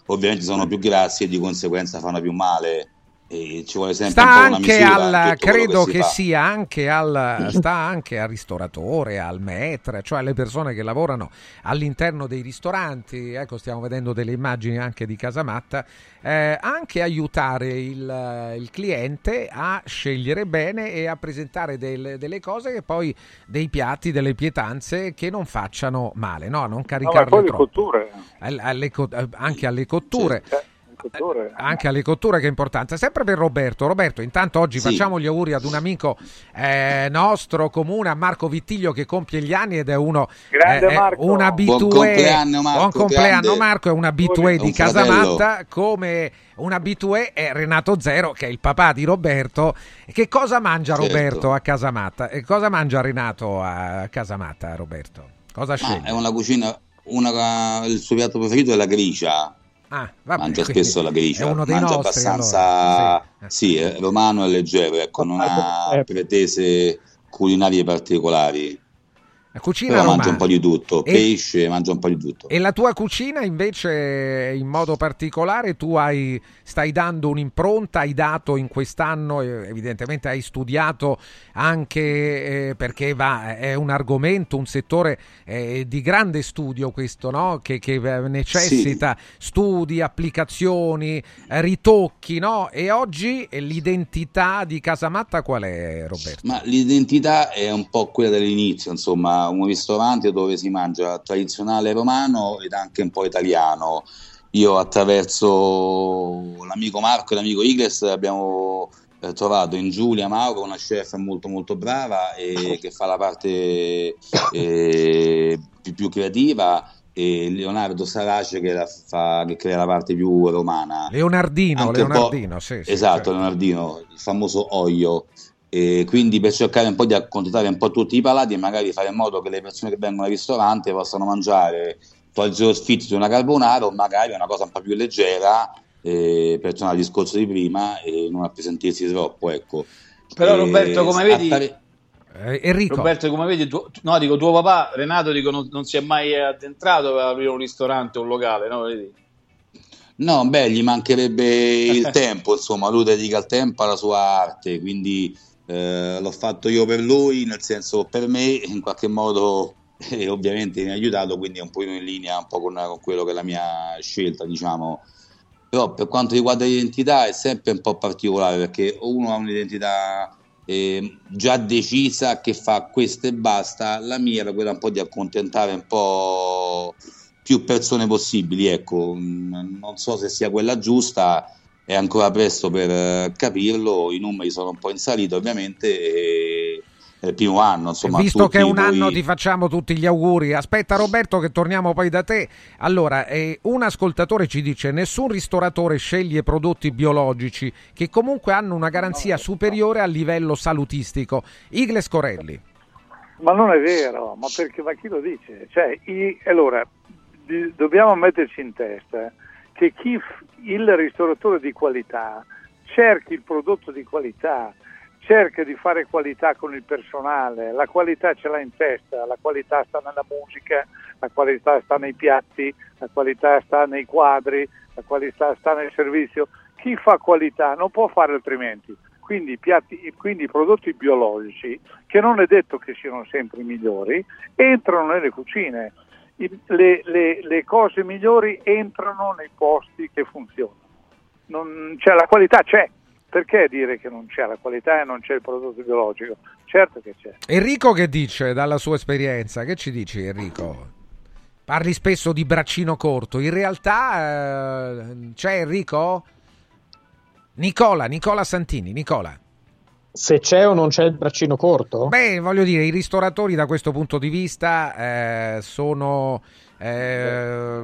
ovviamente sono più grassi e di conseguenza fanno più male. E ci vuole sempre un Sta anche al, credo che fa. sia anche al, sta anche al ristoratore, al maître, cioè alle persone che lavorano all'interno dei ristoranti. Ecco, stiamo vedendo delle immagini anche di Casamatta. eh, anche aiutare il, il cliente a scegliere bene e a presentare del- delle cose che poi dei piatti, delle pietanze che non facciano male, no? A non No, caricarle poi le troppo. cotture. Al- alle eh, anche alle cotture. Eh, le cotture. Anche alle cotture che è importante. Sempre per Roberto. Roberto, intanto oggi Sì. facciamo gli auguri ad un amico eh, nostro comune, a Marco Vittiglio, che compie gli anni ed è uno Grande eh, Marco. un abitué. Buon compleanno, Marco, Buon compleanno, grande. Marco, è un abitué di. Casamatta, come un abitué è Renato Zero, che è il papà di Roberto. Che cosa mangia Certo. Roberto a Casamatta? E cosa mangia Renato a Casamatta, Roberto? Cosa Ma sceglie? è una cucina, una- il suo piatto preferito è la gricia. Ah, vabbè, mangia spesso la gricia, È uno dei mangia nostri, abbastanza, allora. Sì. sì, è romano e leggero, ecco, non ha Eh. pretese culinarie particolari, La cucina però romana. un po' di tutto, E- pesce, mangia un po' di tutto. E la tua cucina invece in modo particolare tu hai, stai dando un'impronta, hai dato in quest'anno, evidentemente hai studiato anche eh, perché va, è un argomento, un settore eh, di grande studio questo, no? che, che, necessita studi, applicazioni, eh, ritocchi, no? E oggi eh, l'identità di Casamatta qual è Roberto? Ma l'identità è un po' quella dell'inizio, insomma, un ristorante dove si mangia tradizionale romano ed anche un po' italiano. Io attraverso l'amico Marco e l'amico Igles abbiamo eh, trovato in Giulia Mauro una chef molto molto brava e che fa la parte eh, più, più creativa e Leonardo Sarace che, fa, che crea la parte più romana. Leonardino, Leonardino, sì, sì, esatto, certo. Leonardino, il famoso Oio. E quindi per cercare un po' di accontentare un po' tutti i palati e magari fare in modo che le persone che vengono al ristorante possano mangiare, togliersi lo sfizio di una carbonara o magari una cosa un po' più leggera eh, per tornare al discorso di prima e non appesantirsi troppo, ecco. Però E Roberto, come vedi, attare- Eh, Enrico, Roberto, come vedi, tuo- no, dico, tuo papà, Renato, dico, non, non si è mai addentrato per aprire un ristorante o un locale, no? Vedi? No, beh, gli mancherebbe il tempo, insomma, lui dedica il tempo alla sua arte, quindi eh, l'ho fatto io per lui, nel senso per me, in qualche modo eh, ovviamente mi ha aiutato, quindi è un po' in linea un po' con, con quello che è la mia scelta, diciamo. Però per quanto riguarda l'identità è sempre un po' particolare perché uno ha un'identità eh, già decisa che fa questo e basta, la mia era quella un po' di accontentare un po' più persone possibili, ecco, Mm, non so se sia quella giusta, è ancora presto per eh, capirlo, i numeri sono un po' in salita ovviamente, e è il primo anno, insomma. Visto che è un voi- anno ti facciamo tutti gli auguri. Aspetta Roberto che torniamo poi da te. Allora, eh, un ascoltatore ci dice nessun ristoratore sceglie prodotti biologici che comunque hanno una garanzia superiore a livello salutistico. Igles Corelli. Ma non è vero, ma perché ma chi lo dice? Cioè, i- allora, di- dobbiamo metterci in testa che chi il ristoratore di qualità cerchi il prodotto di qualità, cerca di fare qualità con il personale, la qualità ce l'ha in testa, la qualità sta nella musica, la qualità sta nei piatti, la qualità sta nei quadri, la qualità sta nel servizio. Chi fa qualità non può fare altrimenti. Quindi piatti, quindi prodotti biologici, che non è detto che siano sempre i migliori, entrano nelle cucine. Le, le- le cose migliori entrano nei posti che funzionano. Non- cioè, la qualità c'è. perché dire che non c'è la qualità e non c'è il prodotto biologico? Certo che c'è. Enrico che dice dalla sua esperienza? Che ci dici Enrico? Parli spesso di braccino corto, in realtà eh, c'è Enrico? Nicola, Nicola Santini, Nicola. Se c'è o non c'è il braccino corto? Beh, voglio dire, i ristoratori da questo punto di vista eh, sono eh,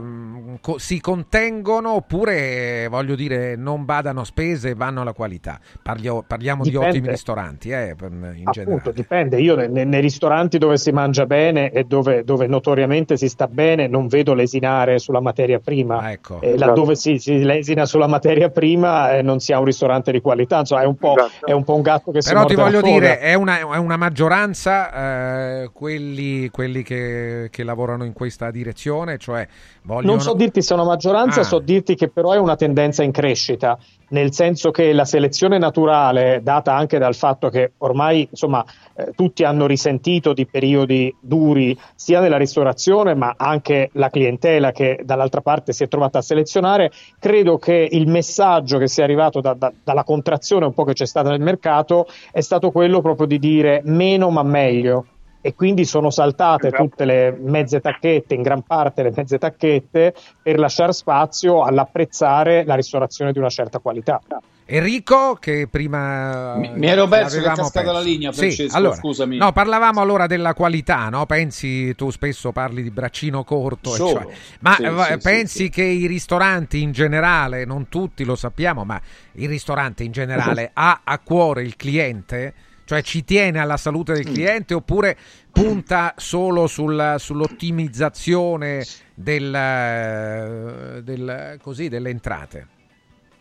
co- si contengono oppure voglio dire non badano a spese e vanno alla qualità Parlio, parliamo Dipende. di ottimi ristoranti eh, in Appunto, generale dipende. Io ne- nei ristoranti dove si mangia bene e dove, dove notoriamente si sta bene non vedo lesinare sulla materia prima. ecco. E laddove si, si lesina sulla materia prima eh, non si ha un ristorante di qualità. Insomma, è un po', è un, po un gatto che si però ti voglio dire è una, è una maggioranza eh, quelli, quelli che, che lavorano in questa direzione cioè vogliono Non so dirti se è una maggioranza, Ah. so dirti che però è una tendenza in crescita, nel senso che la selezione naturale, data anche dal fatto che ormai insomma, eh, tutti hanno risentito di periodi duri sia nella ristorazione, ma anche la clientela che dall'altra parte si è trovata a selezionare, credo che il messaggio che sia arrivato da- da- dalla contrazione un po' che c'è stata nel mercato è stato quello proprio di dire meno ma meglio e quindi sono saltate Esatto. tutte le mezze tacchette, in gran parte le mezze tacchette, per lasciare spazio all'apprezzare la ristorazione di una certa qualità. Enrico che prima Mi- mi ero perso, che è cascata perso. la linea, Sì, Francesco, allora, scusami. No, parlavamo allora della qualità, no? Pensi, tu spesso parli di braccino corto, Solo. cioè- ma Sì, eh, sì, pensi sì, sì. che i ristoranti in generale, non tutti lo sappiamo, ma il ristorante in generale ha a cuore il cliente? Cioè ci tiene alla salute del Mm. cliente oppure punta solo sul- sull'ottimizzazione del, eh, del- così, delle entrate?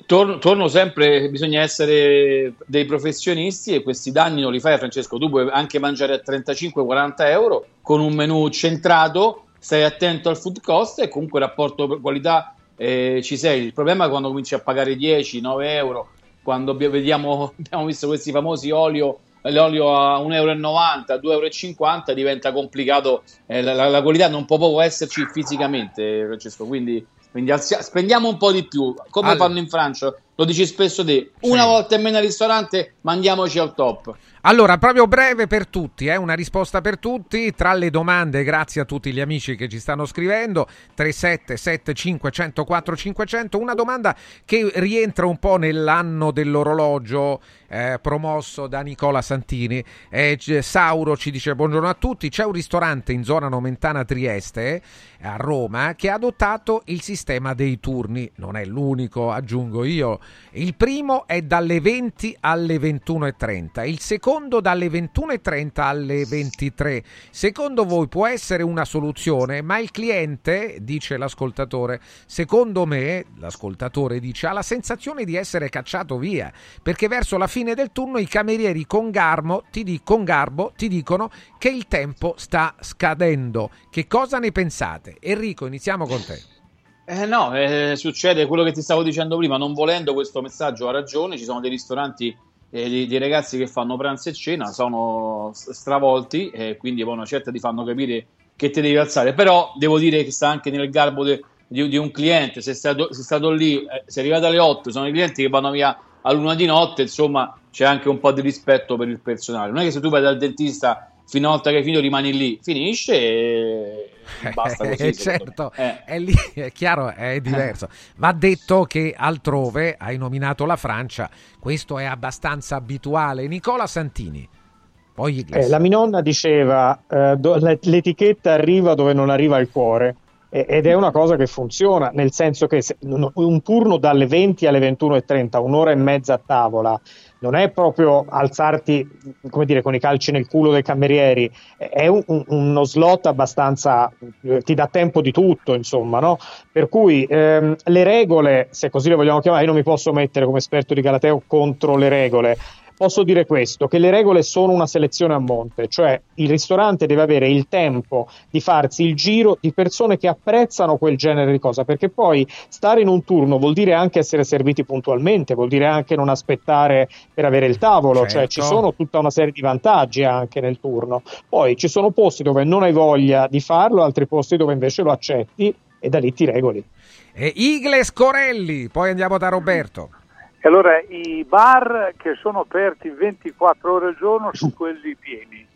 Torno, torno sempre, bisogna essere dei professionisti e questi danni non li fai Francesco, tu puoi anche mangiare a 35-40 euro con un menù centrato, stai attento al food cost e comunque il rapporto qualità eh, ci sei. Il problema è quando cominci a pagare 10-9 euro, quando vediamo, abbiamo visto questi famosi olio, l'olio a 1,90 euro, 2,50 euro, diventa complicato, eh, la, la- qualità non può proprio esserci fisicamente Francesco, quindi... Quindi alzia- spendiamo un po' di più, come Allora. fanno in Francia, lo dici spesso te, una Sì. volta in meno al ristorante, mandiamoci al top. Allora, proprio breve per tutti, eh, una risposta per tutti. Tra le domande, grazie a tutti gli amici che ci stanno scrivendo, 3775 104 500, una domanda che rientra un po' nell'anno dell'orologio eh, promosso da Nicola Santini. Eh, Sauro ci dice buongiorno a tutti, c'è un ristorante in zona Nomentana Trieste, a Roma, che ha adottato il sistema dei turni. Non è l'unico, aggiungo io. Il primo è dalle 20 alle 21.30, il secondo dalle 21.30 alle 23. Secondo voi può essere una soluzione, ma il cliente, dice l'ascoltatore, secondo me, l'ascoltatore dice, ha la sensazione di essere cacciato via, perché verso la fine del turno i camerieri con, garbo ti, di- con garbo ti dicono che il tempo sta scadendo. Che cosa ne pensate? Enrico, iniziamo con te. Eh no, eh, succede quello che ti stavo dicendo prima, non volendo questo messaggio ha ragione, ci sono dei ristoranti eh, di, di ragazzi che fanno pranzo e cena, sono stravolti e quindi poi una certa ti fanno capire che ti devi alzare, però devo dire che sta anche nel garbo de- di, di un cliente, se è stato, se stato lì, eh, se è arrivato alle 8, sono i clienti che vanno via a luna di notte, insomma c'è anche un po' di rispetto per il personale, non è che se tu vai dal dentista fino a volta che hai finito rimani lì, finisce e basta così. Eh, certo. Eh. è lì, è chiaro, è diverso. Va detto che altrove, hai nominato la Francia, questo è abbastanza abituale. Nicola Santini, poi. Eh, la mia nonna diceva eh, do- le- l'etichetta arriva dove non arriva il cuore e- ed è una cosa che funziona, nel senso che un turno dalle 20 alle 21.30, un'ora e mezza a tavola, non è proprio alzarti come dire, con i calci nel culo dei camerieri, è un- un- uno slot abbastanza, eh, ti dà tempo di tutto, insomma, no? Per cui ehm, le regole, se così le vogliamo chiamare, io non mi posso mettere come esperto di Galateo contro le regole, Posso dire questo, che le regole sono una selezione a monte, cioè il ristorante deve avere il tempo di farsi il giro di persone che apprezzano quel genere di cosa, perché poi stare in un turno vuol dire anche essere serviti puntualmente, vuol dire anche non aspettare per avere il tavolo, cioè Certo. ci sono tutta una serie di vantaggi anche nel turno. Poi ci sono posti dove non hai voglia di farlo, altri posti dove invece lo accetti e da lì ti regoli. E Igles Corelli, poi andiamo da Roberto. E allora i bar che sono aperti 24 ore al giorno sono quelli pieni.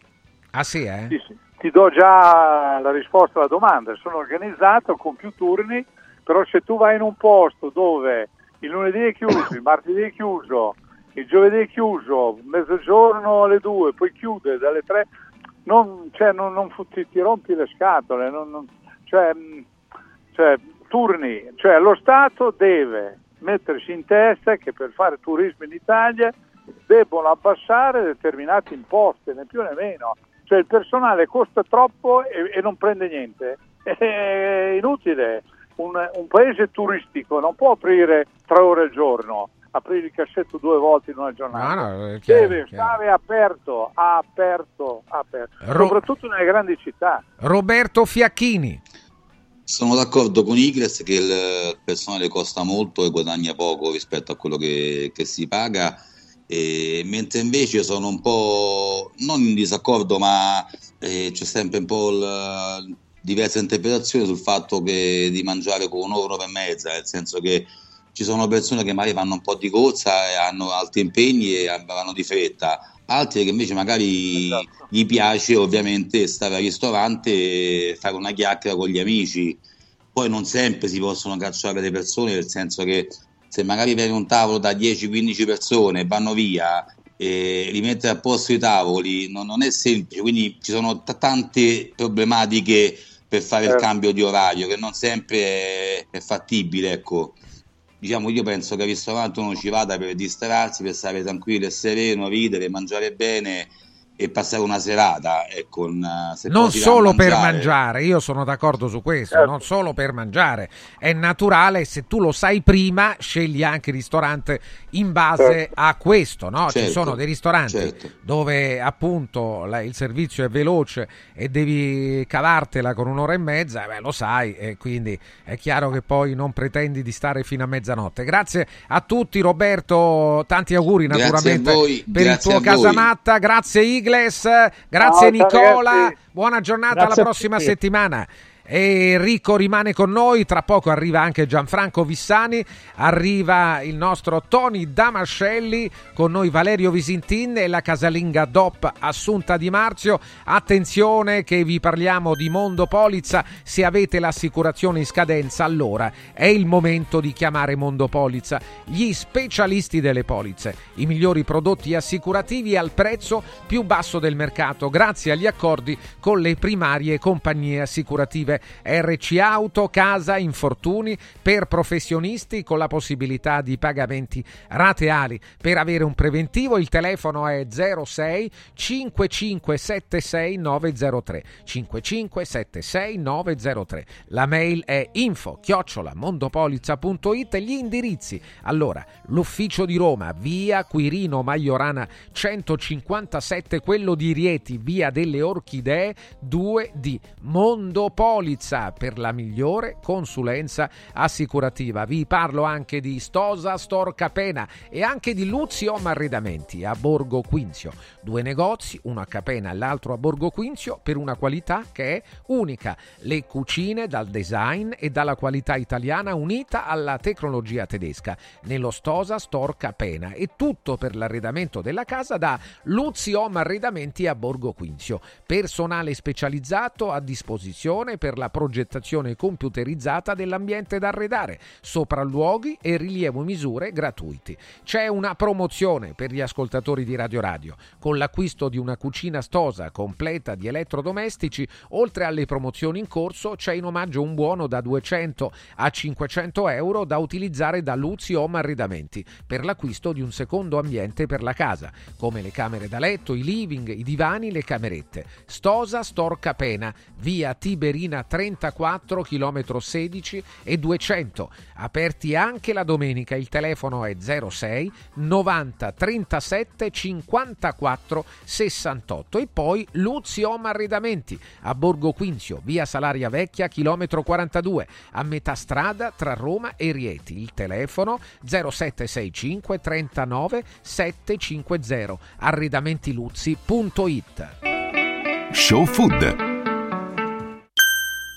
Ah sì, eh? Sì. Ti do già la risposta alla domanda, sono organizzato con più turni, però se tu vai in un posto dove il lunedì è chiuso, il martedì è chiuso, il giovedì è chiuso, mezzogiorno alle 2, poi chiude dalle 3, non, cioè, non, non ti, ti rompi le scatole, non- cioè, mh, cioè, turni, cioè lo Stato deve mettersi in testa che per fare turismo in Italia debbono abbassare determinate imposte, né più né meno. Cioè il personale costa troppo e, e non prende niente. È inutile. Un, un paese turistico non può aprire tre ore al giorno, aprire il cassetto due volte in una giornata. No, no, chiaro, Deve chiaro. stare aperto, aperto, aperto, Ro- soprattutto nelle grandi città. Roberto Fiacchini. Sono d'accordo con Igles che il personale costa molto e guadagna poco rispetto a quello che, che si paga, e mentre invece sono un po' non in disaccordo, ma eh, c'è sempre un po' il- diversa interpretazione sul fatto che di mangiare con un'ora, e mezza, nel senso che ci sono persone che magari fanno un po' di corsa e hanno altri impegni e vanno di fretta, altri che invece magari gli piace ovviamente stare al ristorante e fare una chiacchiera con gli amici. Poi non sempre si possono cacciare le persone, nel senso che se magari viene un tavolo da 10-15 persone e vanno via e rimettere a posto i tavoli non, non è semplice, quindi ci sono t- tante problematiche per fare il Certo. cambio di orario che non sempre è, è fattibile, ecco. Diciamo, io penso che al ristorante uno ci vada per distrarsi, per stare tranquillo e sereno, ridere, mangiare bene e passare una serata. Ecco, con, eh, se Non solo per mangiare, io sono d'accordo su questo, Certo. non solo per mangiare, è naturale, se tu lo sai prima, scegli anche il ristorante in base Certo. a questo, no? Ci Certo, sono dei ristoranti certo. dove appunto la- il servizio è veloce e devi cavartela con un'ora e mezza, beh, lo sai, e quindi è chiaro che poi non pretendi di stare fino a mezzanotte. Grazie a tutti Roberto, tanti auguri naturalmente per il grazie tuo a voi. casamatta, grazie Igles, grazie ciao, Nicola. ragazzi. Buona giornata Grazie alla prossima settimana. E Enrico rimane con noi, tra poco arriva anche Gianfranco Vissani, arriva il nostro Tony Damascelli, con noi Valerio Visintin e la casalinga DOP Assunta Di Marzio. Attenzione che vi parliamo di Mondo Polizza, se avete l'assicurazione in scadenza allora è il momento di chiamare Mondo Polizza, gli specialisti delle polizze, i migliori prodotti assicurativi al prezzo più basso del mercato grazie agli accordi con le primarie compagnie assicurative RC Auto, Casa, Infortuni per professionisti con la possibilità di pagamenti rateali. Per avere un preventivo il telefono è 06 5576 903 5576 903. La mail è info chiocciola mondopolizza.it e gli indirizzi. Allora, l'ufficio di Roma, via Quirino Maiorana 157, quello di Rieti, via delle Orchidee 2D. Mondopolizza per la migliore consulenza assicurativa. Vi parlo anche di Stosa Store Capena e anche di Luzio Arredamenti a Borgo Quinzio. Due negozi, uno a Capena e l'altro a Borgo Quinzio, per una qualità che è unica. Le cucine dal design e dalla qualità italiana unita alla tecnologia tedesca. Nello Stosa Store Capena e tutto per l'arredamento della casa da Luzio Arredamenti a Borgo Quinzio. Personale specializzato a disposizione per la progettazione computerizzata dell'ambiente da arredare, sopralluoghi e rilievo misure gratuiti. C'è una promozione per gli ascoltatori di Radio Radio. Con l'acquisto di una cucina stosa completa di elettrodomestici, oltre alle promozioni in corso, c'è in omaggio un buono da 200 a 500 euro da utilizzare da Luzzi Home Arredamenti per l'acquisto di un secondo ambiente per la casa, come le camere da letto, i living, i divani, le camerette. Stosa Store Capena, via Tiberina 34 km 16 e 200. Aperti anche la domenica, il telefono è 06 90 37 54 68 e poi Luzzi Home Arredamenti a Borgo Quinzio, via Salaria Vecchia, chilometro 42, a metà strada tra Roma e Rieti. Il telefono 0765 39 750 arredamentiluzzi.it. Show Food.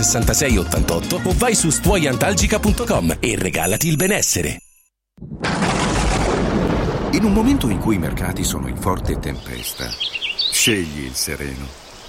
82 66 88 o vai su stuoiantalgica.com e regalati il benessere. In un momento in cui i mercati sono in forte tempesta, scegli il sereno.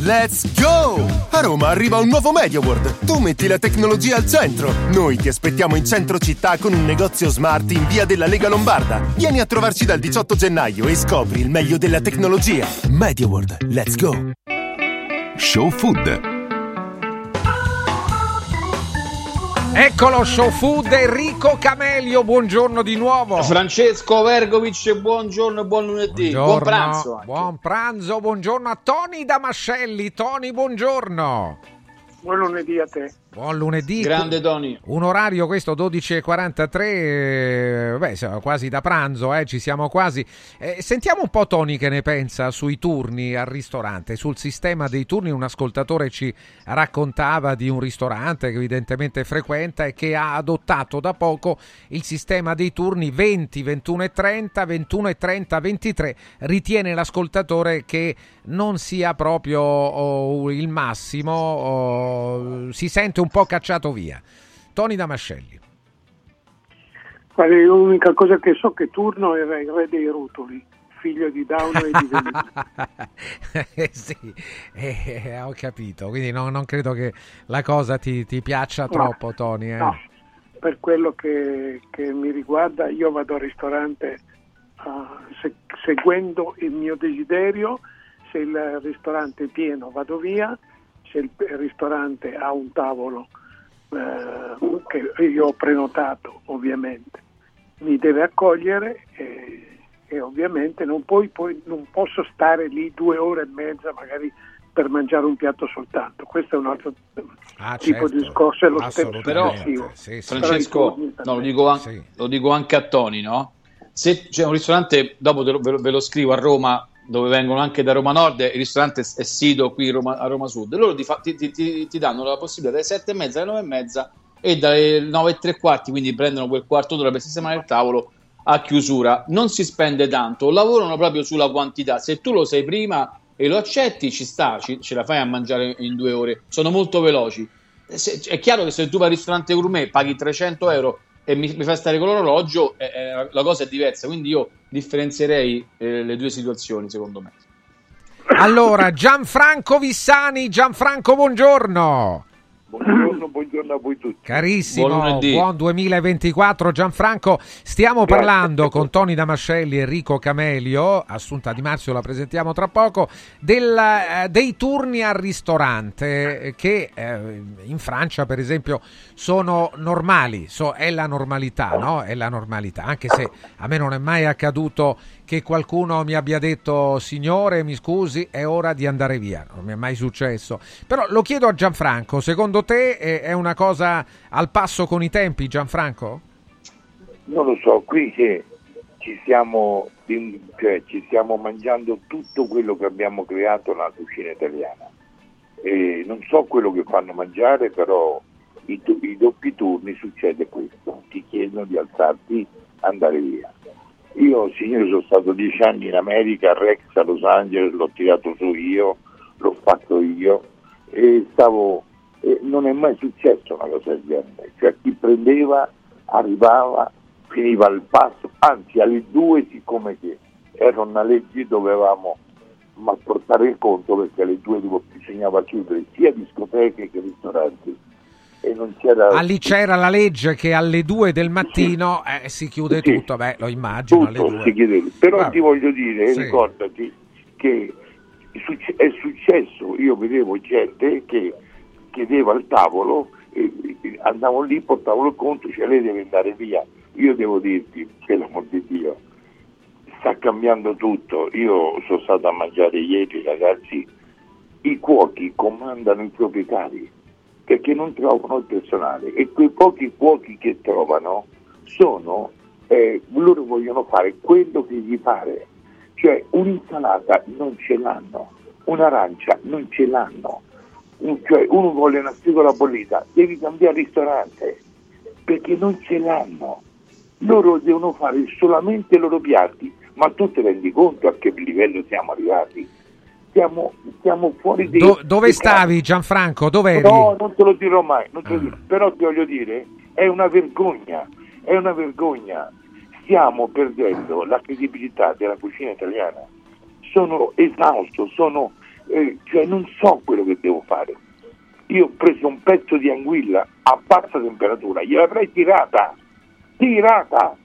Let's go! A Roma arriva un nuovo MediaWorld. Tu metti la tecnologia al centro. Noi ti aspettiamo in centro città con un negozio smart in via della Lega Lombarda. Vieni a trovarci dal 18 gennaio e scopri il meglio della tecnologia. MediaWorld, let's go! Show Food. Eccolo, show food Enrico Camelio, buongiorno di nuovo. Francesco Vergovic, buongiorno e buon lunedì. Buongiorno, Buon pranzo. anche. buon pranzo, buongiorno a Tony Damascelli. Tony, buongiorno. Buon lunedì a te. Buon lunedì. Grande Tony. Un orario questo 12.43, eh, beh, quasi da pranzo, eh, ci siamo quasi. Eh, sentiamo un po' Tony che ne pensa sui turni al ristorante, sul sistema dei turni. Un ascoltatore ci raccontava di un ristorante che evidentemente frequenta e che ha adottato da poco il sistema dei turni 20, 21 e 30, 21 e 30, 23. Ritiene l'ascoltatore che non sia proprio oh, il massimo, oh, si sente un po' cacciato via. Tony Damascelli. Guarda, l'unica cosa che so che Turno era il re dei rutoli, figlio di Dauno e di Venezia. Eh, sì, eh, ho capito, quindi no- non credo che la cosa ti, ti piaccia No, troppo, Tony. eh. no. Per quello che, che mi riguarda, io vado al ristorante ah, se- seguendo il mio desiderio, se il ristorante è pieno vado via, se il ristorante ha un tavolo eh, che io ho prenotato ovviamente mi deve accogliere e, e ovviamente non, puoi, poi, non posso stare lì due ore e mezza magari per mangiare un piatto soltanto. Questo è un altro Ah, tipo certo, di discorso, è lo step Però. Francesco, Però i turni no, lo, dico an- lo dico anche a Tony, no? Se c'è un ristorante, dopo te lo- ve, lo, ve lo scrivo a Roma, dove vengono anche da Roma Nord, il ristorante è sito qui Roma- a Roma Sud, loro ti, fa- ti- ti- ti- danno la possibilità dalle sette e mezza alle nove e mezza e dalle nove e tre quarti, quindi prendono quel quarto d'ora per sistemare il tavolo a chiusura. Non si spende tanto, lavorano proprio sulla quantità. Se tu lo sai prima e lo accetti, ci sta, ci- ce la fai a mangiare in due ore. Sono molto veloci. Se- è chiaro che se tu vai al ristorante gourmet paghi 300 euro e mi, mi fai stare con l'orologio, eh, la cosa è diversa. Quindi io differenzierei eh, le due situazioni, secondo me. Allora, Gianfranco Vissani, Gianfranco, buongiorno. Buongiorno, buongiorno a voi tutti. Carissimo, Buon buon 2024 Gianfranco. Stiamo Grazie. parlando con Tony Damascelli e Enrico Camelio, Assunta Di Marzio la presentiamo tra poco, del, eh, dei turni al ristorante eh, che eh, in Francia per esempio sono normali, so- è la normalità, no? È la normalità, anche se a me non è mai accaduto che qualcuno mi abbia detto signore mi scusi è ora di andare via, non mi è mai successo. Però lo chiedo a Gianfranco, secondo te è, è una cosa al passo con i tempi Gianfranco? Non lo so, qui che ci stiamo, cioè, ci stiamo mangiando tutto quello che abbiamo creato nella cucina italiana. E non so quello che fanno mangiare, però i, i doppi turni succede questo, ti chiedono di alzarti, andare via. Io, signore, sono stato dieci anni in America, a Rex a Los Angeles, l'ho tirato su io, l'ho fatto io e stavo, e non è mai successo una cosa del genere, cioè chi prendeva arrivava, finiva il passo, anzi alle due siccome che era una legge dovevamo ma portare il conto perché alle due bisognava chiudere sia discoteche che ristoranti e non c'era Ah, lì c'era la legge che alle 2 del mattino eh, si chiude Sì. tutto, beh lo immagino alle tutto 2. si chiedeva. Però Vabbè. ti voglio dire, Sì. ricordati che è successo, io vedevo gente che chiedeva al tavolo, andavo lì, portavo il conto, cioè lei deve andare via. Io devo dirti, per l'amor di Dio, sta cambiando tutto. Io sono stato a mangiare ieri, ragazzi, i cuochi comandano i proprietari perché non trovano il personale. E quei pochi cuochi che trovano sono, eh, loro vogliono fare quello che gli pare, cioè un'insalata non ce l'hanno, un'arancia non ce l'hanno, Un- cioè uno vuole una spigola bollita, devi cambiare ristorante perché non ce l'hanno, loro devono fare solamente i loro piatti, ma tu ti rendi conto a che livello siamo arrivati? Siamo, siamo fuori di... Do- dove di stavi Gianfranco? Dove eri? No, non te lo dirò mai, non te lo Ah. dirò. però ti voglio dire, è una vergogna, è una vergogna. Stiamo perdendo la credibilità della cucina italiana. Sono esausto, sono, eh, cioè non so quello che devo fare. Io ho preso un pezzo di anguilla a bassa temperatura, gliel'avrei tirata, tirata,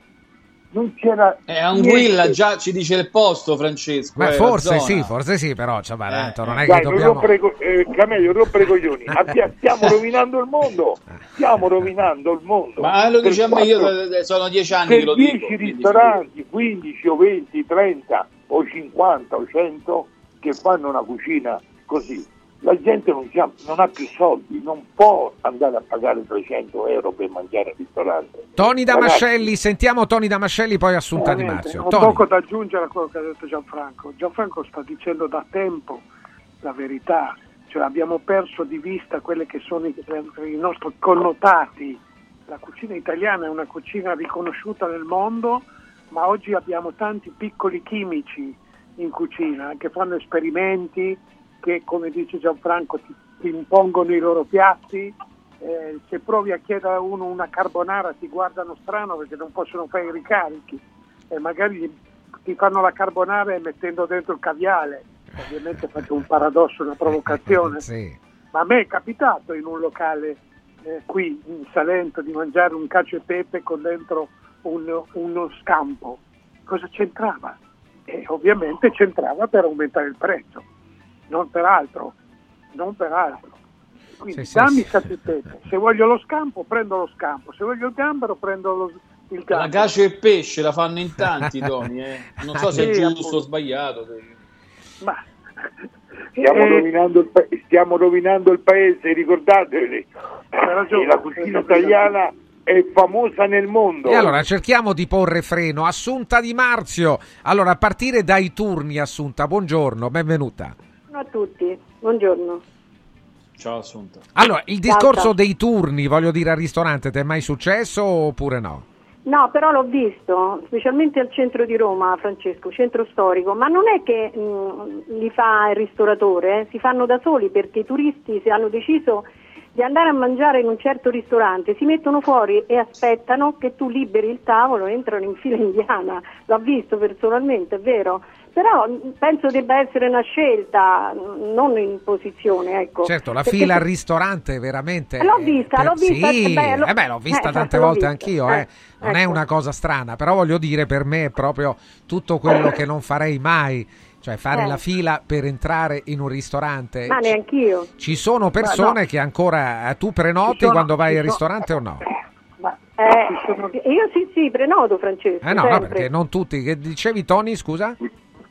non c'era È Anguilla, niente. già ci dice il posto, Francesco. Ma eh, forse sì, forse sì, però cioè, va, tanto non è Dai, che dobbiamo... co- eh, Camello, non rompere i coglioni. Abbia- stiamo rovinando il mondo. Stiamo rovinando il mondo. Ma lo dice a me, io eh, sono dieci anni per che lo 10 dico. quindi ristoranti, 15 o 20, 30 o 50 o 100 che fanno una cucina così, la gente non, c'ha- non ha più soldi, non può andare a pagare 300 euro per mangiare al ristorante. Ragazzi, Damascelli, sentiamo Tony Damascelli, poi Assunta Di Marzio. Ho Tony. poco da aggiungere a quello che ha detto Gianfranco. Gianfranco sta dicendo da tempo la verità, cioè abbiamo perso di vista quelli che sono i, i nostri connotati. La cucina italiana è una cucina riconosciuta nel mondo, ma oggi abbiamo tanti piccoli chimici in cucina che fanno esperimenti, che come dice Gianfranco ti, ti impongono i loro piatti. Eh, se provi a chiedere a uno una carbonara ti guardano strano perché non possono fare i ricarichi e magari ti fanno la carbonara mettendo dentro il caviale. Ovviamente faccio un paradosso, una provocazione. Sì. Ma a me è capitato in un locale eh, qui in Salento di mangiare un cacio e pepe con dentro un- uno scampo. Cosa c'entrava? E ovviamente c'entrava per aumentare il prezzo, non per altro, non per altro. Quindi Sì, dammi sì. pepe. Se voglio lo scampo, prendo lo scampo. Se voglio il gambero, prendo lo- il La gambero. cacio e pesce la fanno in tanti, Tony. eh. Non so se è giusto appunto. o sbagliato. Ma Stiamo, Eh, rovinando il pa- stiamo rovinando il paese, ricordatevi. ragione, la cucina italiana è famosa nel mondo. E allora cerchiamo di porre freno. Assunta Di Marzio. Allora, a partire dai turni, Assunta, buongiorno, benvenuta. Buongiorno a tutti, buongiorno. Ciao Assunta. Allora, il discorso ciao. dei turni, voglio dire, al ristorante, ti è mai successo oppure no? No, però l'ho visto, specialmente al centro di Roma, Francesco, centro storico, ma non è che mh, li fa il ristoratore, eh, si fanno da soli perché i turisti se hanno deciso di andare a mangiare in un certo ristorante, si mettono fuori e aspettano che tu liberi il tavolo, entrano in fila indiana, l'ho visto personalmente, è vero, però mh, penso debba essere una scelta, mh, non in posizione, ecco. Certo, la Perché fila se- al ristorante veramente... L'ho vista, per- l'ho vista, Sì, eh, beh, l'ho- eh beh, l'ho vista eh, tante l'ho volte vista, anch'io, eh, eh. Non è ecco. una cosa strana, però voglio dire, per me è proprio tutto quello che non farei mai. Cioè fare Eh. la fila per entrare in un ristorante. Ma neanch'io. Ci sono persone no. che ancora eh, tu prenoti sono- quando vai al sono- ristorante o no? Eh, io sì, sì, prenoto Francesco. Eh no, no, perché non tutti. Che dicevi Tony, scusa?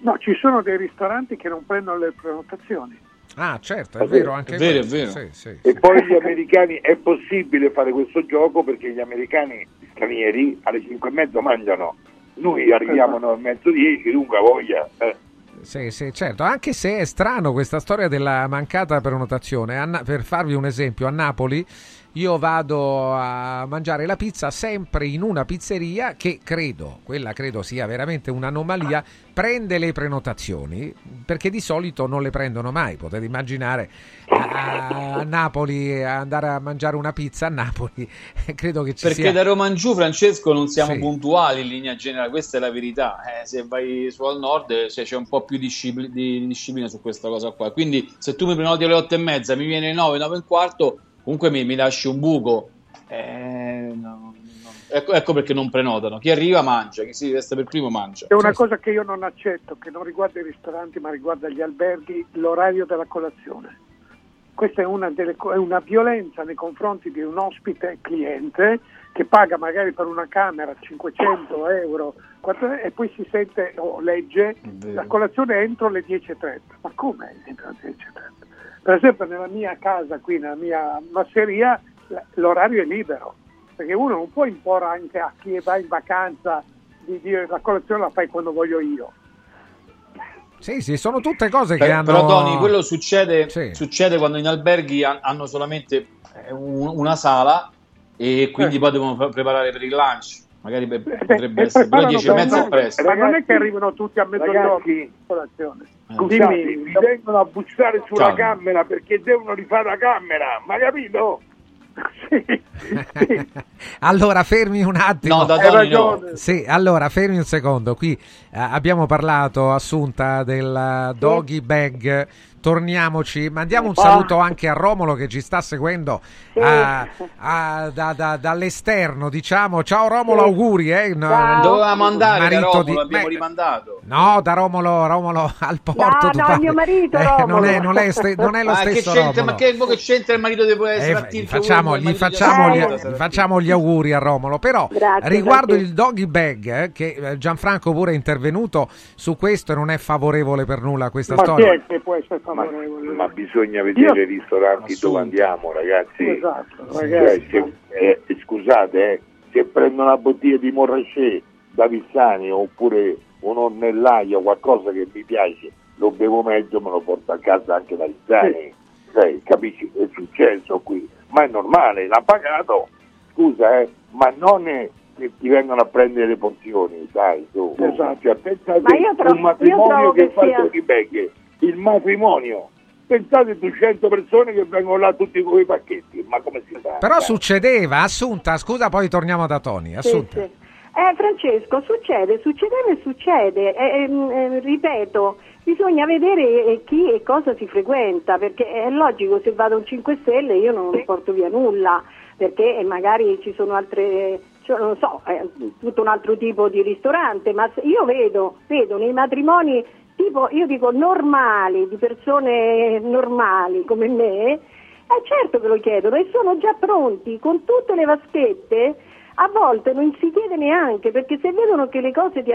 No, ci sono dei ristoranti che non prendono le prenotazioni. Ah, certo, è vero anche È vero, è vero. Sì, sì, E sì. poi gli americani è possibile fare questo gioco perché gli americani stranieri alle 5 e mezzo mangiano. Noi arriviamo alle 9 e mezzo 10, dunque voglia. eh. Sì, sì, certo, anche se è strano questa storia della mancata prenotazione. Na- per farvi un esempio, a Napoli io vado a mangiare la pizza sempre in una pizzeria che credo, quella credo sia veramente un'anomalia, prende le prenotazioni perché di solito non le prendono mai. Potete immaginare a, a Napoli andare a mangiare una pizza a Napoli, credo che ci Perché sia da Roma in giù, Francesco, non siamo Sì. puntuali in linea generale, questa è la verità. Eh, se vai su al nord se c'è un po' più discipli- di disciplina su questa cosa qua. Quindi se tu mi prenoti alle 8 e mezza, mi viene 9, 9 e un quarto, comunque mi, mi lasci un buco. Eh, no, no. Ecco, ecco perché non prenotano. Chi arriva mangia, chi si veste per primo mangia. C'è una cosa che io non accetto, che non riguarda i ristoranti ma riguarda gli alberghi, l'orario della colazione. Questa è una, delle è una violenza nei confronti di un ospite cliente che paga magari per una camera 500 euro e poi si sente o legge la colazione entro le 10.30. Ma come entro le 10.30? Per esempio nella mia casa qui, nella mia masseria, l'orario è libero, perché uno non può imporre anche a chi va in vacanza di dire la colazione la fai quando voglio io. Sì, sì, sono tutte cose che Per- hanno Però Tony, quello succede, succede quando in alberghi han- hanno solamente eh, un- una sala e quindi poi devono preparare per il lunch. Magari pe- potrebbe E essere, però preparano 10 e mezza è presto. Ma non è che arrivano tutti a mezzogiorno in colazione. Scusate, Dimmi, mi vengono a bussare sulla Ciao. camera perché devono rifare la camera, ma capito? Allora, fermi un attimo. No, Tony no. ragione. Sì, allora, fermi un secondo. Qui eh, abbiamo parlato, Assunta, del doggy bag. Torniamoci. Mandiamo un saluto anche a Romolo che ci sta seguendo Sì. a- a- da- da- dall'esterno, diciamo. Ciao Romolo, Sì. auguri. Eh? Ciao. Dovevamo andare da marito Romolo, di- abbiamo beh, rimandato. No, da Romolo, Romolo al porto. No, no, mio marito, Eh, non, è, non, è ste- non è lo Ma che stesso c'entra, Romolo. ma che, che c'entra il marito di essere Eh, a gli facciamo, gli, facciamo gli, gli facciamo gli auguri a Romolo. Però Grazie, riguardo grazie. il doggy bag, eh, che eh, Gianfranco pure è intervenuto su questo e non è favorevole per nulla a questa Ma chi storia. è che può essere favorevole? Ma bisogna vedere Io- i ristoranti dove andiamo, ragazzi. Esatto, Cioè, ragazzi. se- eh, scusate, eh, se prendo una bottiglia di Morrachet da Vissani oppure un ornellaio, qualcosa che mi piace, lo bevo mezzo, me lo porto a casa anche da Vissani. Cioè, capisci? È successo qui. Ma è normale, l'ha pagato. Scusa, eh, ma non è che ti vengono a prendere le porzioni, dai, tu. Esatto. Cioè, pensate Ma io trovo- un matrimonio io trovo che, che fa sia- doggy bag, il matrimonio. Pensate 200 persone che vengono là tutti con i pacchetti, ma come si fa? Però succedeva, Assunta, scusa, poi torniamo da Tony. Sì, Assunta. sì. Eh, Francesco, succede, succedeva e succede. Eh, ehm, eh, ripeto, bisogna vedere eh, chi e cosa si frequenta, perché è logico, se vado a un 5 Stelle io non porto via nulla, perché eh, magari ci sono altre, cioè, non so, eh, tutto un altro tipo di ristorante, ma io vedo, vedo nei matrimoni tipo, io dico normali, di persone normali come me, eh certo che lo chiedono e sono già pronti con tutte le vaschette. A volte non si chiede neanche perché se vedono che le cose ti,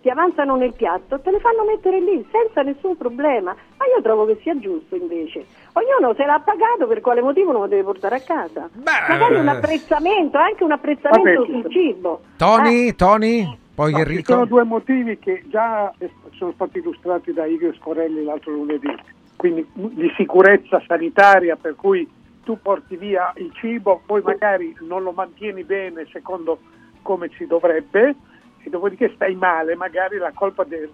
ti avanzano nel piatto te le fanno mettere lì senza nessun problema. Ma io trovo che sia giusto invece. Ognuno se l'ha pagato per quale motivo non lo deve portare a casa. Magari un eh. apprezzamento, anche un apprezzamento Vabbè, sul cibo. Tony, Tony, poi No, ci Enrico. sono due motivi che già sono stati illustrati da Igor Scorelli l'altro lunedì, quindi di sicurezza sanitaria per cui tu porti via il cibo, poi magari non lo mantieni bene secondo come ci dovrebbe e dopodiché stai male, magari la colpa al,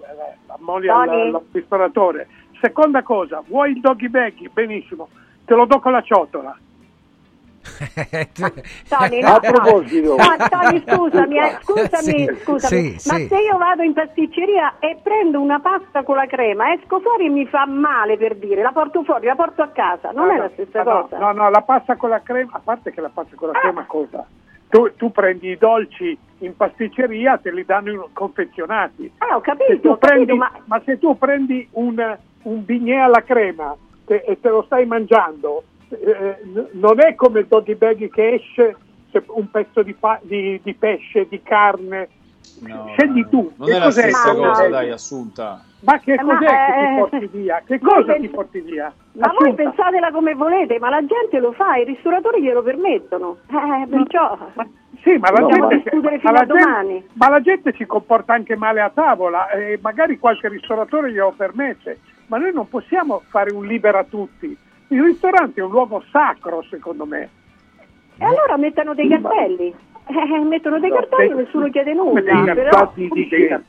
al ristoratore. Seconda cosa, vuoi il doggy bag? Benissimo, te lo do con la ciotola. Tony, A no, proposito. no, Tony, scusami, eh, scusami, Sì, scusami, sì, ma sì. se io vado in pasticceria e prendo una pasta con la crema, esco fuori e mi fa male per dire, la porto fuori, la porto a casa, non No, è no, la stessa no, cosa. No, no, la pasta con la crema, a parte che la pasta con la crema cosa? Tu, tu prendi i dolci in pasticceria, te li danno confezionati. Ah, ho Se capito, tu ho capito, prendi- ma ma se tu prendi un, un bignè alla crema te- e te lo stai mangiando, eh, non è come il doggy bag che esce se- un pezzo di, pa- di- di pesce, di carne. Scegli tu. Non che è la cos'è stessa doggy cosa, dai, assunta. Ma che Eh, ma, cos'è che eh, ti porti via? Che cosa pens- ti porti via? Ma voi pensatela come volete, ma la gente lo fa, i ristoratori glielo permettono. Eh, perciò Sì, ma la, Dobbiamo gente, discutere ma fino la a gente- domani. ma la gente si comporta anche male a tavola e magari qualche ristoratore glielo permette, ma noi non possiamo fare un libera tutti. Il ristorante è un luogo sacro, secondo me. E allora mettano dei cartelli. Eh, mettono dei cartelli e nessuno chiede nulla. dei Però... di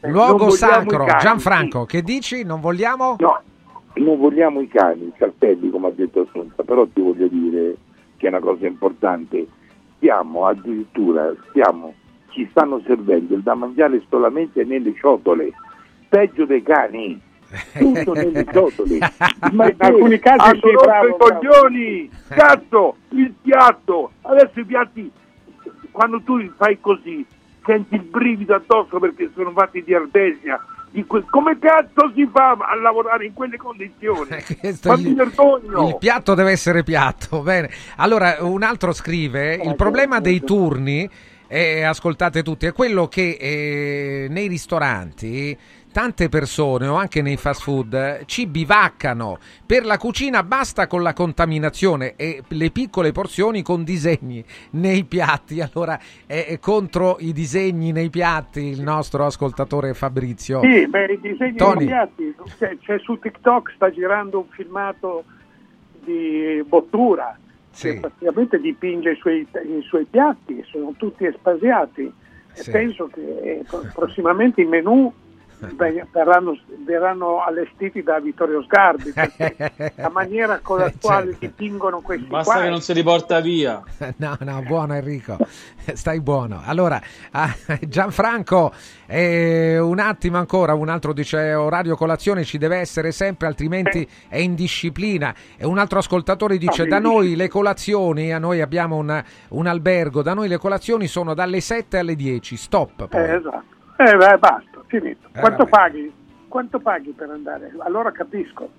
Luogo sacro. Gianfranco, che dici? Non vogliamo? No, non vogliamo i cani, i cartelli, come ha detto Assunta, però ti voglio dire che è una cosa importante. Stiamo addirittura, stiamo, ci stanno servendo il da mangiare solamente nelle ciotole, peggio dei cani. Tutto nelle ciotole. Ma In alcuni casi hanno sì, bravo, i coglioni, cazzo, il piatto. Adesso i piatti, quando tu fai così, senti il brivido addosso perché sono fatti di ardesia. Di que- come cazzo si fa a lavorare in quelle condizioni? Questo Ma mi vergogno! Il piatto deve essere piatto. Bene. Allora, un altro scrive: il problema dei turni, eh, ascoltate tutti, è quello che eh, nei ristoranti tante persone o anche nei fast food eh, ci bivaccano. Per la cucina basta con la contaminazione e le piccole porzioni con disegni nei piatti. Allora, è, contro i disegni nei piatti il nostro ascoltatore Fabrizio. Sì, beh, i disegni Tony. dei piatti. C'è, c'è su TikTok, sta girando un filmato di Bottura che praticamente dipinge i suoi, i suoi piatti, sono tutti espasiati. Sì. penso che eh, pro- prossimamente i menù beh, verranno, verranno allestiti da Vittorio Sgarbi perché la maniera con la quale Certo. dipingono questi Basta qua che non se li porta via. No, no, buono Enrico, stai buono. Allora, ah, Gianfranco, eh, un attimo ancora, un altro dice orario colazione ci deve essere sempre, altrimenti è indisciplina. E un altro ascoltatore dice, No, da noi le colazioni, a noi abbiamo un, un albergo, da noi le colazioni sono dalle 7 alle 10, stop. Poi. Eh, esatto. Eh, beh, basta, finito. Eh, Quanto paghi? Quanto paghi per andare? Allora capisco.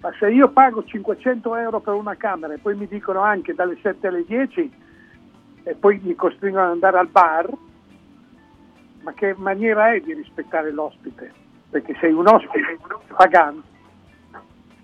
Ma se io pago 500 euro per una camera e poi mi dicono anche dalle 7 alle 10 e poi mi costringono ad andare al bar, ma che maniera è di rispettare l'ospite? Perché sei un ospite pagante.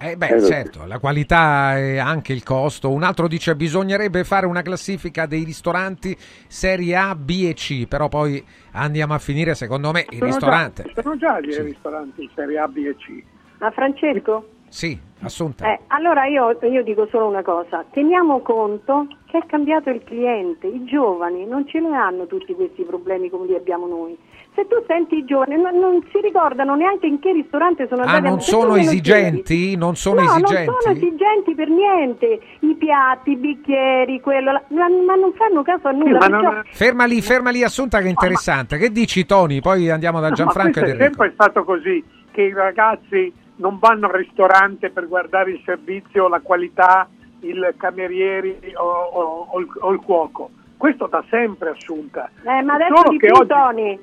Eh beh, Eh, certo, la qualità e anche il costo. Un altro dice bisognerebbe fare una classifica dei ristoranti serie A, B e C, però poi andiamo a finire secondo me il Sono ristorante. Già, sono già gli Sì. ristoranti serie A, B e C. Ma Francesco? Sì, assunta. Eh, allora io, io dico solo una cosa, teniamo conto che è cambiato il cliente, i giovani non ce ne hanno tutti questi problemi come li abbiamo noi. Se tu senti i giovani non, non si ricordano neanche in che ristorante sono Ah, andati a non sono esigenti? chiedi. Non sono no, esigenti? non sono esigenti per niente, i piatti, i bicchieri, quello, la- ma, ma non fanno caso a nulla. perciò- Ferma lì, ferma lì, Assunta, che è interessante. Che dici, Tony? Poi andiamo da No, Gianfranco questo è Enrico. sempre stato così, che i ragazzi non vanno al ristorante per guardare il servizio, la qualità, il camerieri o, o- o il, o il cuoco. Questo da sempre assunta. Eh, ma adesso Solo di che più, oggi- Tony.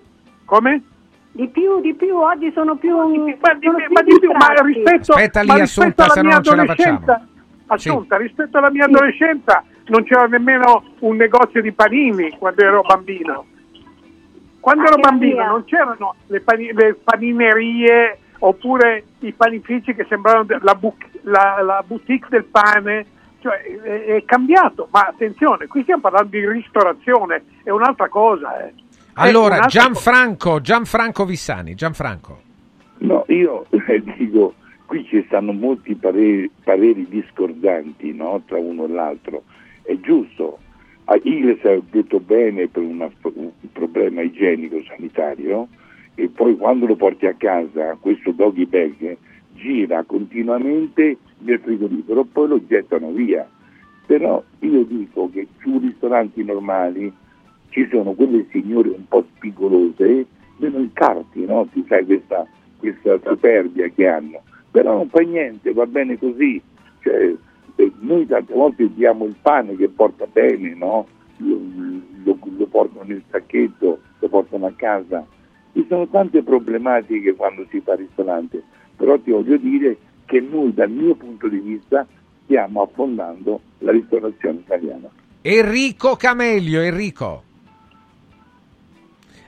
Come? Di più, di più, oggi sono più... Ma di, sono ma di più, ma rispetto, Aspetta lì, ma rispetto Assunta, alla mia non ce la adolescenza. Assunta, rispetto alla mia adolescenza non c'era nemmeno un negozio di panini quando ero bambino. Quando ero Anche la bambino mia. non c'erano le, pani- le paninerie oppure i panifici che sembravano la, bu- la- la boutique del pane, cioè è, è cambiato, ma attenzione, qui stiamo parlando di ristorazione, è un'altra cosa. eh. È Allora, Gianfranco, Gianfranco Vissani, Gianfranco. No, io eh, dico, qui ci stanno molti pareri, pareri discordanti no, tra uno e l'altro. È giusto, a Igles ha detto bene per una- un problema igienico-sanitario e poi quando lo porti a casa, questo doggy bag gira continuamente nel frigorifero, poi lo gettano via. Però io dico che su ristoranti normali ci sono quelle signore un po' spigolose, meno incarti, no? Ti sai questa, questa superbia che hanno. Però non fa niente, va bene così. Cioè, eh, noi tante volte diamo il pane che porta bene, no? Lo, lo- lo portano nel sacchetto, lo portano a casa. Ci sono tante problematiche quando si fa ristorante, però ti voglio dire che noi dal mio punto di vista stiamo affondando la ristorazione italiana. Enrico Camelio, Enrico.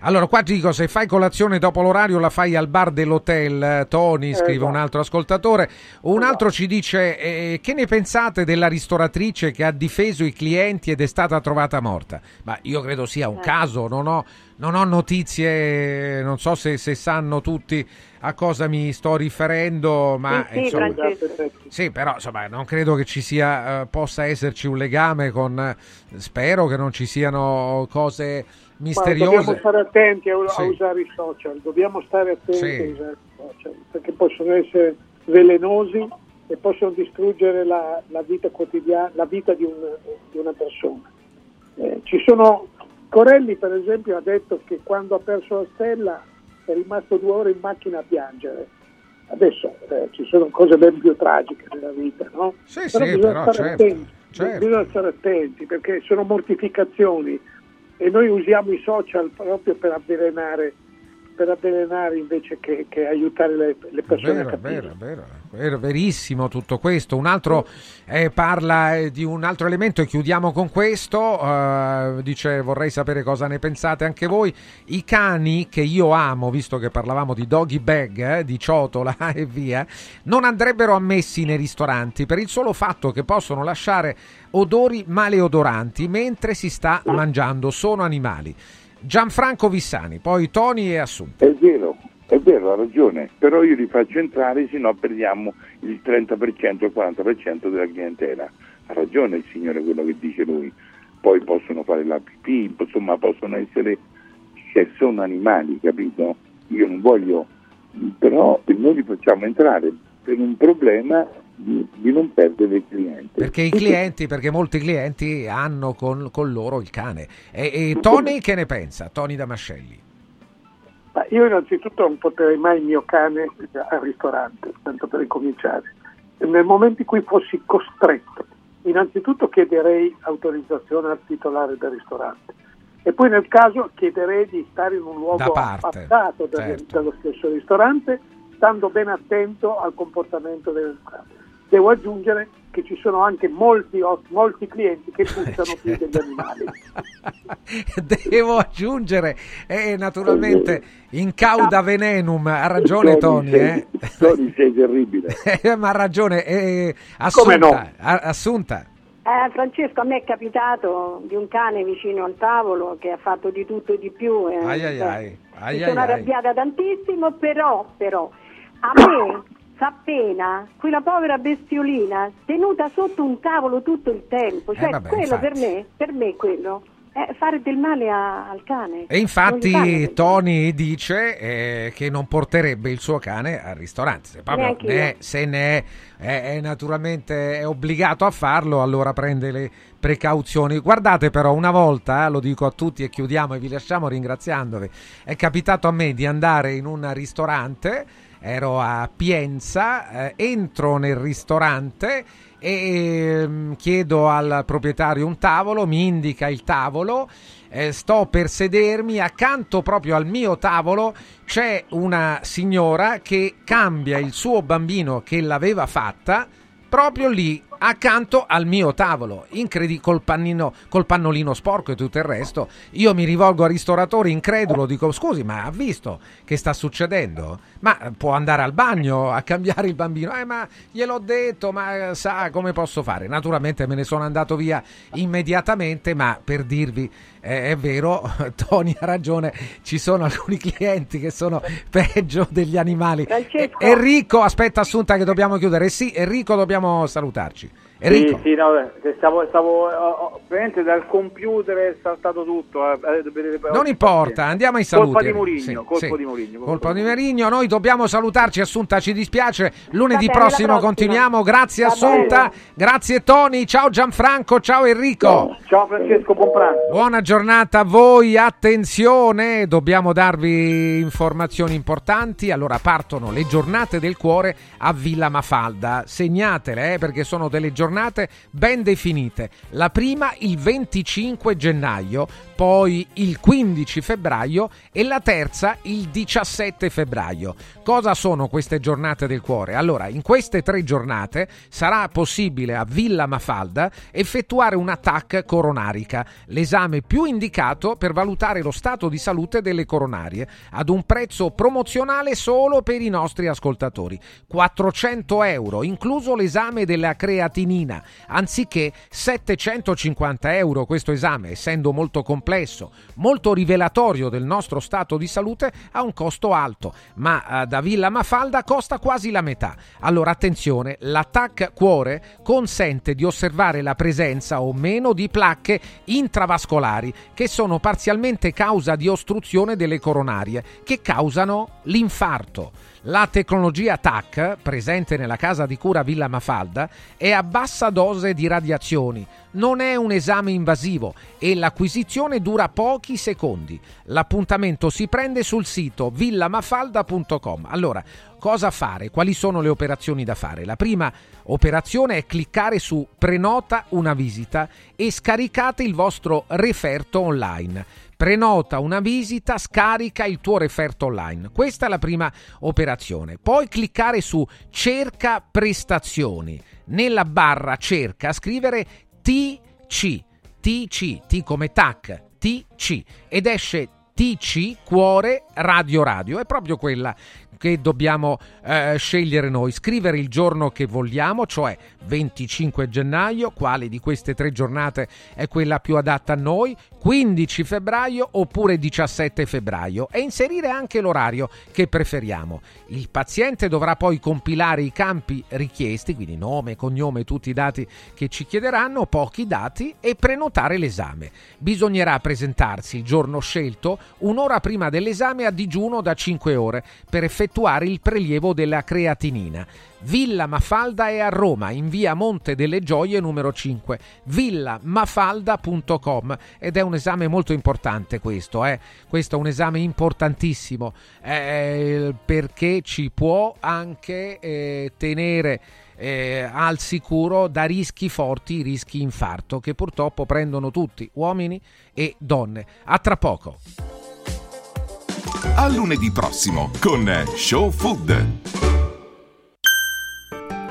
Allora, qua ti dico, se fai colazione dopo l'orario la fai al bar dell'hotel, eh, Tony, scrive esatto. un altro ascoltatore. Un altro ci dice, eh, che ne pensate della ristoratrice che ha difeso i clienti ed è stata trovata morta? Ma io credo sia un caso, non ho, non ho notizie, non so se, se sanno tutti a cosa mi sto riferendo, ma Sì, insomma... Sì, però insomma, non credo che ci sia, eh, possa esserci un legame con. eh, spero che non ci siano cose Ma misteriose. dobbiamo stare attenti a, a Sì. usare i social, dobbiamo stare attenti Sì. a usare i social, perché possono essere velenosi e possono distruggere la, la vita quotidiana, la vita di, un- di una persona. Eh, ci sono, Corelli per esempio ha detto che quando ha perso la stella è rimasto due ore in macchina a piangere. Adesso eh, ci sono cose ben più tragiche nella vita, no? Sì, però sì, bisogna però stare certo, attenti, certo. bisogna stare attenti perché sono mortificazioni e noi usiamo i social proprio per avvelenare, per avvelenare invece che, che aiutare le, le persone Vero, a capire. vero, vero, vero, verissimo tutto questo. Un altro eh, parla eh, di un altro elemento e chiudiamo con questo. eh, dice vorrei sapere cosa ne pensate anche voi. I cani che io amo, visto che parlavamo di doggy bag, eh, di ciotola e via, non andrebbero ammessi nei ristoranti per il solo fatto che possono lasciare odori maleodoranti mentre si sta mangiando. Sono animali. Gianfranco Vissani, poi Tony e Assunta. È vero, è vero, ha ragione, però io li faccio entrare, se no perdiamo il 30% il 40% della clientela. Ha ragione il signore quello che dice lui. Poi possono fare la pipì, insomma possono essere, cioè sono animali, capito? Io non voglio però noi li facciamo entrare per un problema di, di non perdere il cliente. Perché i clienti, perché molti clienti hanno con, con loro il cane. E, e Tony che ne pensa? Tony Damascelli. Ma io innanzitutto non porterei mai il mio cane al ristorante, tanto per incominciare. Nel momento in cui fossi costretto, innanzitutto chiederei autorizzazione al titolare del ristorante e poi nel caso chiederei di stare in un luogo appartato da, certo. dallo stesso ristorante, stando ben attento al comportamento del ristorante. Devo aggiungere che ci sono anche molti, molti clienti che puzzano più degli animali. Devo aggiungere, eh, naturalmente, in cauda venenum, ha ragione Tony. Eh? Tony sei terribile. Ma ha ragione, eh, assunta, no? assunta. Eh, Francesco, a me è capitato di un cane vicino al tavolo che ha fatto di tutto e di più. Eh, ai ai ai. ai mi ai sono ai. arrabbiata tantissimo, però, però a me fa pena quella povera bestiolina tenuta sotto un tavolo tutto il tempo. Cioè, Eh, vabbè, quello per infatti. me, per me quello è fare del male a- al cane. E infatti Tony dice eh, che non porterebbe il suo cane al ristorante. Se, proprio ne- se ne è, è- è naturalmente è obbligato a farlo, allora prende le precauzioni. Guardate però, una volta, eh, lo dico a tutti e chiudiamo e vi lasciamo ringraziandovi, è capitato a me di andare in un ristorante, ero a Pienza, eh, entro nel ristorante e ehm, chiedo al proprietario un tavolo, mi indica il tavolo, eh, sto per sedermi, accanto proprio al mio tavolo c'è una signora che cambia il suo bambino che l'aveva fatta proprio lì accanto al mio tavolo, incredi col, pannino, col pannolino sporco e tutto il resto. Io mi rivolgo al ristoratore incredulo, dico scusi, ma ha visto che sta succedendo? Ma può andare al bagno a cambiare il bambino? Eh, ma gliel'ho detto, ma eh, sa come posso fare? Naturalmente me ne sono andato via immediatamente, ma per dirvi, eh, è vero, Tony ha ragione, ci sono alcuni clienti che sono peggio degli animali. Francesco. Eh, Enrico, aspetta Assunta che dobbiamo chiudere. Sì, Enrico, dobbiamo salutarci. Enrico. Sì, sì, no, stavo, stavo oh, oh, dal computer è saltato tutto. eh, eh, Non importa, andiamo ai saluti. Colpa di Mourinho, Sì, colpa sì. di Mourinho. Colpa di Mourinho, noi dobbiamo salutarci Assunta, ci dispiace. Lunedì bene, prossimo continuiamo. Grazie Va Assunta, bene. grazie Tony, ciao Gianfranco, ciao Enrico. Ciao Francesco, buon pranzo. Buona giornata a voi, attenzione, dobbiamo darvi informazioni importanti. Allora partono le giornate del cuore a Villa Mafalda. Segnatele eh, perché sono delle giornate ben definite. La prima il 25 gennaio, poi il 15 febbraio e la terza il 17 febbraio. Cosa sono queste giornate del cuore? Allora, in queste tre giornate sarà possibile a Villa Mafalda effettuare una TAC coronarica, l'esame più indicato per valutare lo stato di salute delle coronarie, ad un prezzo promozionale solo per i nostri ascoltatori. 400 euro, incluso l'esame della creatinina, anziché 750 euro questo esame, essendo molto complesso, molto rivelatorio del nostro stato di salute, ha un costo alto, ma eh, da Villa Mafalda costa quasi la metà. Allora attenzione, l'attack cuore consente di osservare la presenza o meno di placche intravascolari che sono parzialmente causa di ostruzione delle coronarie che causano l'infarto. La tecnologia TAC, presente nella casa di cura Villa Mafalda, è a bassa dose di radiazioni, non è un esame invasivo e l'acquisizione dura pochi secondi. L'appuntamento si prende sul sito villamafalda.com. Allora, cosa fare? Quali sono le operazioni da fare? La prima operazione è cliccare su Prenota una visita e scaricate il vostro referto online. Prenota una visita, scarica il tuo referto online. Questa è la prima operazione. Poi cliccare su Cerca prestazioni. Nella barra cerca scrivere TC, TC, T come TAC, TC ed esce TC Cuore Radio Radio. È proprio quella che dobbiamo eh, scegliere noi, scrivere il giorno che vogliamo, cioè 25 gennaio, quale di queste tre giornate è quella più adatta a noi, 15 febbraio oppure 17 febbraio e inserire anche l'orario che preferiamo. Il paziente dovrà poi compilare i campi richiesti, quindi nome, cognome, tutti i dati che ci chiederanno, pochi dati e prenotare l'esame. Bisognerà presentarsi il giorno scelto un'ora prima dell'esame a digiuno da 5 ore per effettuare il prelievo della creatinina. Villa Mafalda è a Roma, in via Monte delle Gioie numero 5, villamafalda.com ed è un esame molto importante questo, eh? questo è un esame importantissimo eh, perché ci può anche eh, tenere eh, al sicuro da rischi forti, rischi infarto che purtroppo prendono tutti, uomini e donne. A tra poco. A lunedì prossimo con Show Food.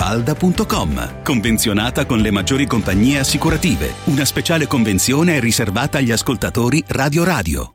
falda.com. Convenzionata con le maggiori compagnie assicurative. Una speciale convenzione riservata agli ascoltatori Radio Radio.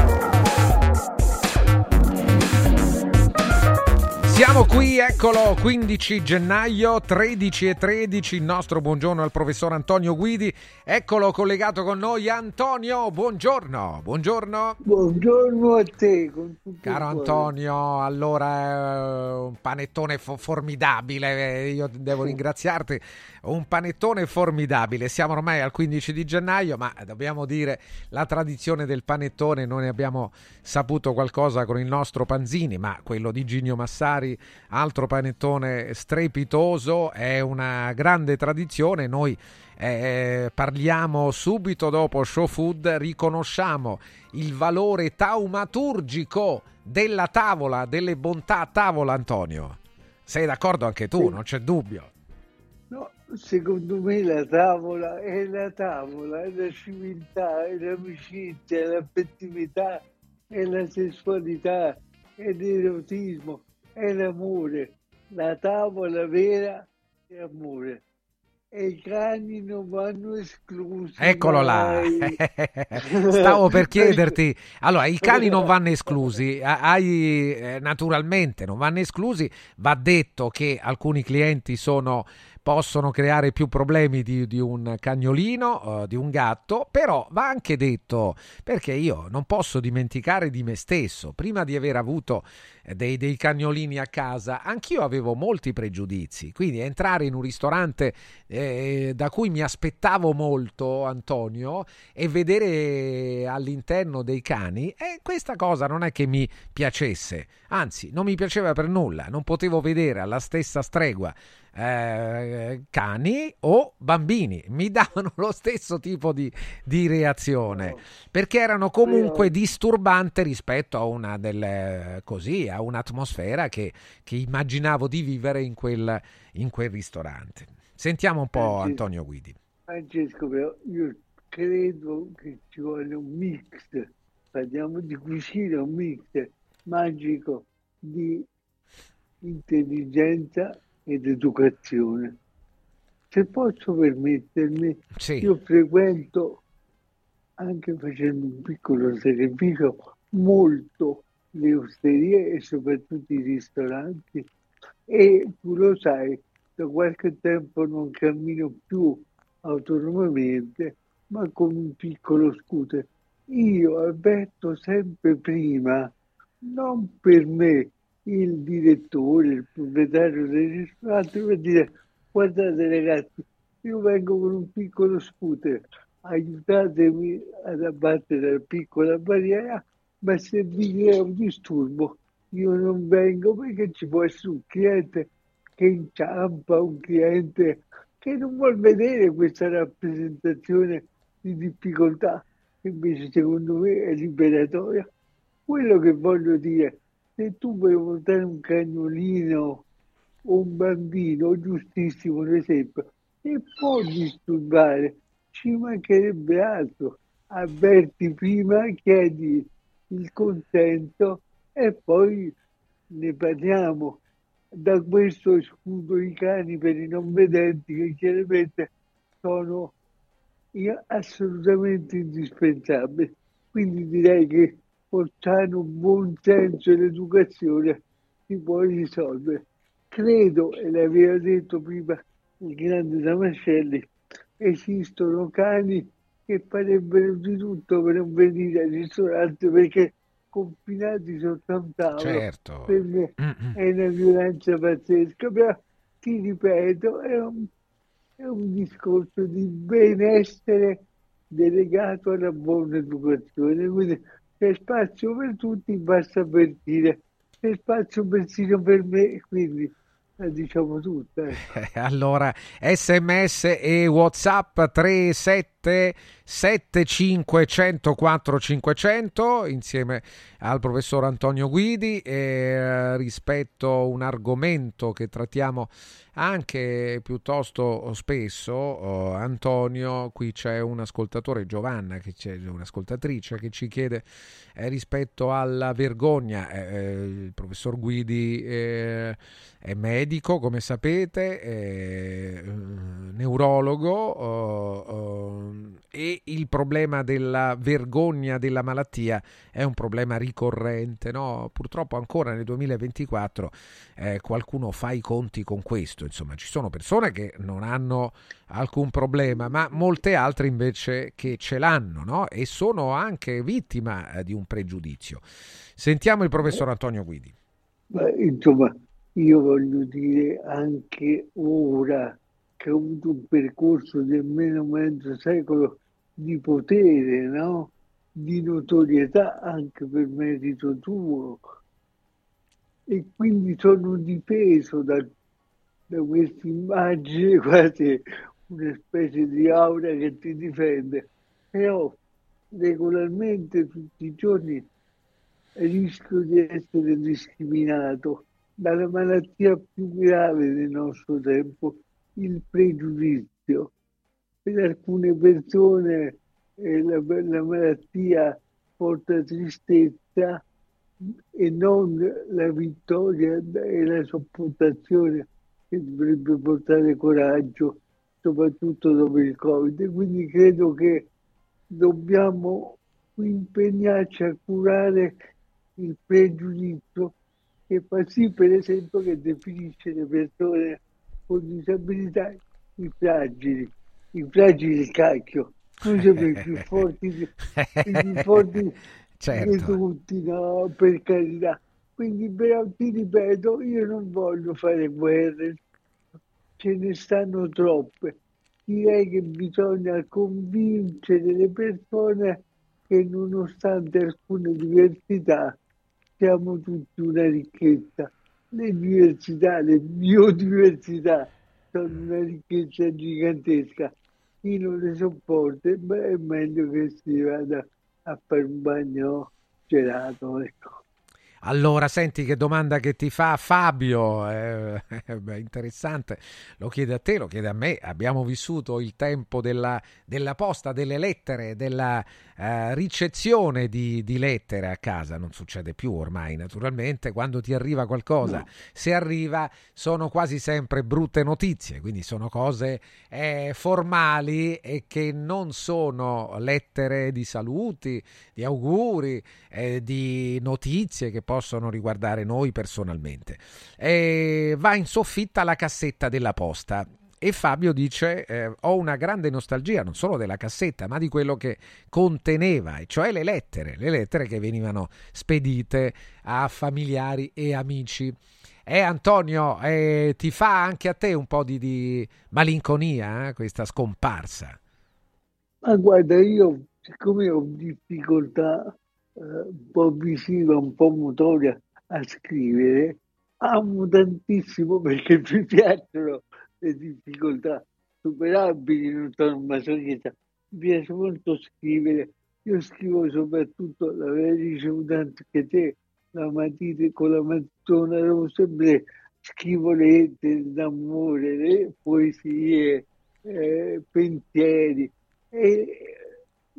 Siamo qui, eccolo, 15 gennaio, 13 e 13, il nostro buongiorno al professor Antonio Guidi, eccolo collegato con noi Antonio, buongiorno, buongiorno. Buongiorno a te. Caro. Antonio, allora eh, un panettone fo- formidabile, eh, io devo ringraziarti, un panettone formidabile, siamo ormai al 15 di gennaio, ma dobbiamo dire la tradizione del panettone, noi ne abbiamo saputo qualcosa con il nostro Panzini, ma quello di Ginio Massari, altro panettone strepitoso, è una grande tradizione, noi eh, parliamo subito dopo Show Food, riconosciamo il valore taumaturgico della tavola, delle bontà a tavola, Antonio. Sei d'accordo anche tu, non c'è dubbio. Secondo me la tavola è la tavola, è la civiltà, è l'amicizia, è l'affettività, è la sessualità, è l'erotismo, è l'amore. La tavola vera è amore. E i cani non vanno esclusi. Eccolo là, mai. stavo per chiederti. Allora, i cani non vanno esclusi, hai, eh, naturalmente non vanno esclusi. Va detto che alcuni clienti sono, possono creare più problemi di, di un cagnolino, eh, di un gatto, però va anche detto perché io non posso dimenticare di me stesso. Prima di aver avuto dei, dei cagnolini a casa, anch'io avevo molti pregiudizi. Quindi entrare in un ristorante eh, da cui mi aspettavo molto, Antonio, e vedere all'interno dei cani, e questa cosa non è che mi piacesse, anzi, non mi piaceva per nulla. Non potevo vedere alla stessa stregua eh, cani o bambini, mi davano lo stesso tipo di, di reazione perché erano comunque disturbante rispetto a una delle così, a un'atmosfera che, che immaginavo di vivere in quel, in quel ristorante. Sentiamo un po'. Antonio Guidi. Francesco, io credo che ci vuole un mix, parliamo di cucina, un mix magico di intelligenza ed educazione. Se posso permettermi, io frequento, anche facendo un piccolo sacrificio, molto le osterie e soprattutto i ristoranti e tu lo sai, da qualche tempo non cammino più autonomamente, ma con un piccolo scooter. Io avverto sempre prima, non per me, il direttore, il proprietario del ristorante, per dire guardate ragazzi, io vengo con un piccolo scooter, aiutatemi ad abbattere la piccola barriera, ma se vi crea un disturbo io non vengo perché ci può essere un cliente che inciampa, un cliente che non vuol vedere questa rappresentazione di difficoltà, che invece secondo me è liberatoria. Quello che voglio dire, se tu vuoi portare un cagnolino o un bambino, giustissimo un esempio, e può disturbare, ci mancherebbe altro. Avverti prima, chiedi il consenso e poi ne parliamo. Da questo escludo i cani per i non vedenti che chiaramente sono assolutamente indispensabili. Quindi direi che portare un buon senso e l'educazione si può risolvere. Credo, e l'aveva detto prima il grande Damascelli, esistono cani che farebbero di tutto per non venire al ristorante perché confinati sotto un tavolo Certo. per me è una violenza pazzesca. Però ti ripeto, è un, è un discorso di benessere delegato alla buona educazione. Quindi c'è spazio per tutti, basta avvertire. C'è spazio persino per me, quindi diciamo tutta. Eh. allora, sms e whatsapp 37 75 104 500 insieme al professor Antonio Guidi eh, rispetto a un argomento che trattiamo anche piuttosto spesso oh, Antonio qui c'è un ascoltatore Giovanna che c'è un'ascoltatrice che ci chiede eh, rispetto alla vergogna eh, eh il professor Guidi eh, è medico come sapete neurologo oh, oh, e il problema della vergogna della malattia è un problema ricorrente. No? Purtroppo ancora nel 2024 eh, qualcuno fa i conti con questo. Insomma, ci sono persone che non hanno alcun problema, ma molte altre invece che ce l'hanno no? e sono anche vittima eh, di un pregiudizio. Sentiamo il professor Antonio Guidi. Beh, insomma, io voglio dire anche ora che ho avuto un percorso di almeno mezzo secolo di potere, no? di notorietà anche per merito tuo. E quindi sono difeso da, da questa immagine, quasi una specie di aura che ti difende. Però regolarmente, tutti i giorni, rischio di essere discriminato dalla malattia più grave del nostro tempo, il pregiudizio per alcune persone eh, la, la malattia porta tristezza e non la vittoria e la sopportazione che dovrebbe portare coraggio, soprattutto dopo il Covid. Quindi credo che dobbiamo impegnarci a curare il pregiudizio che fa sì, per esempio, che definisce le persone con disabilità i fragili i fragili del cacchio, noi siamo i più forti, i più forti certo. di tutti, no, per carità. Quindi però ti ripeto, io non voglio fare guerre, ce ne stanno troppe. Direi che bisogna convincere le persone che nonostante alcune diversità siamo tutti una ricchezza. Le diversità, le biodiversità sono una ricchezza gigantesca chi non le sopporta, è meglio che si vada a fare un bagno gelato. Ecco. Allora, senti che domanda che ti fa Fabio, eh, beh, interessante, lo chiede a te, lo chiede a me, abbiamo vissuto il tempo della, della posta, delle lettere, della eh, ricezione di, di, lettere a casa, non succede più ormai naturalmente, quando ti arriva qualcosa, no. se arriva sono quasi sempre brutte notizie, quindi sono cose eh, formali e che non sono lettere di saluti, di auguri, eh, di notizie che possono riguardare noi personalmente. E va in soffitta la cassetta della posta e Fabio dice eh, ho una grande nostalgia non solo della cassetta ma di quello che conteneva, e cioè le lettere, le lettere che venivano spedite a familiari e amici. Eh Antonio, eh, ti fa anche a te un po' di, di malinconia eh, questa scomparsa? Ma guarda, io siccome ho difficoltà un po' visiva, un po' motoria a scrivere, amo tantissimo perché mi piacciono le difficoltà superabili non sono masochista. Mi piace molto scrivere. Io scrivo soprattutto, l'avevi ricevuto anche te, la matita con la mattona rossa scrivo lettere d'amore, le poesie, eh, pensieri e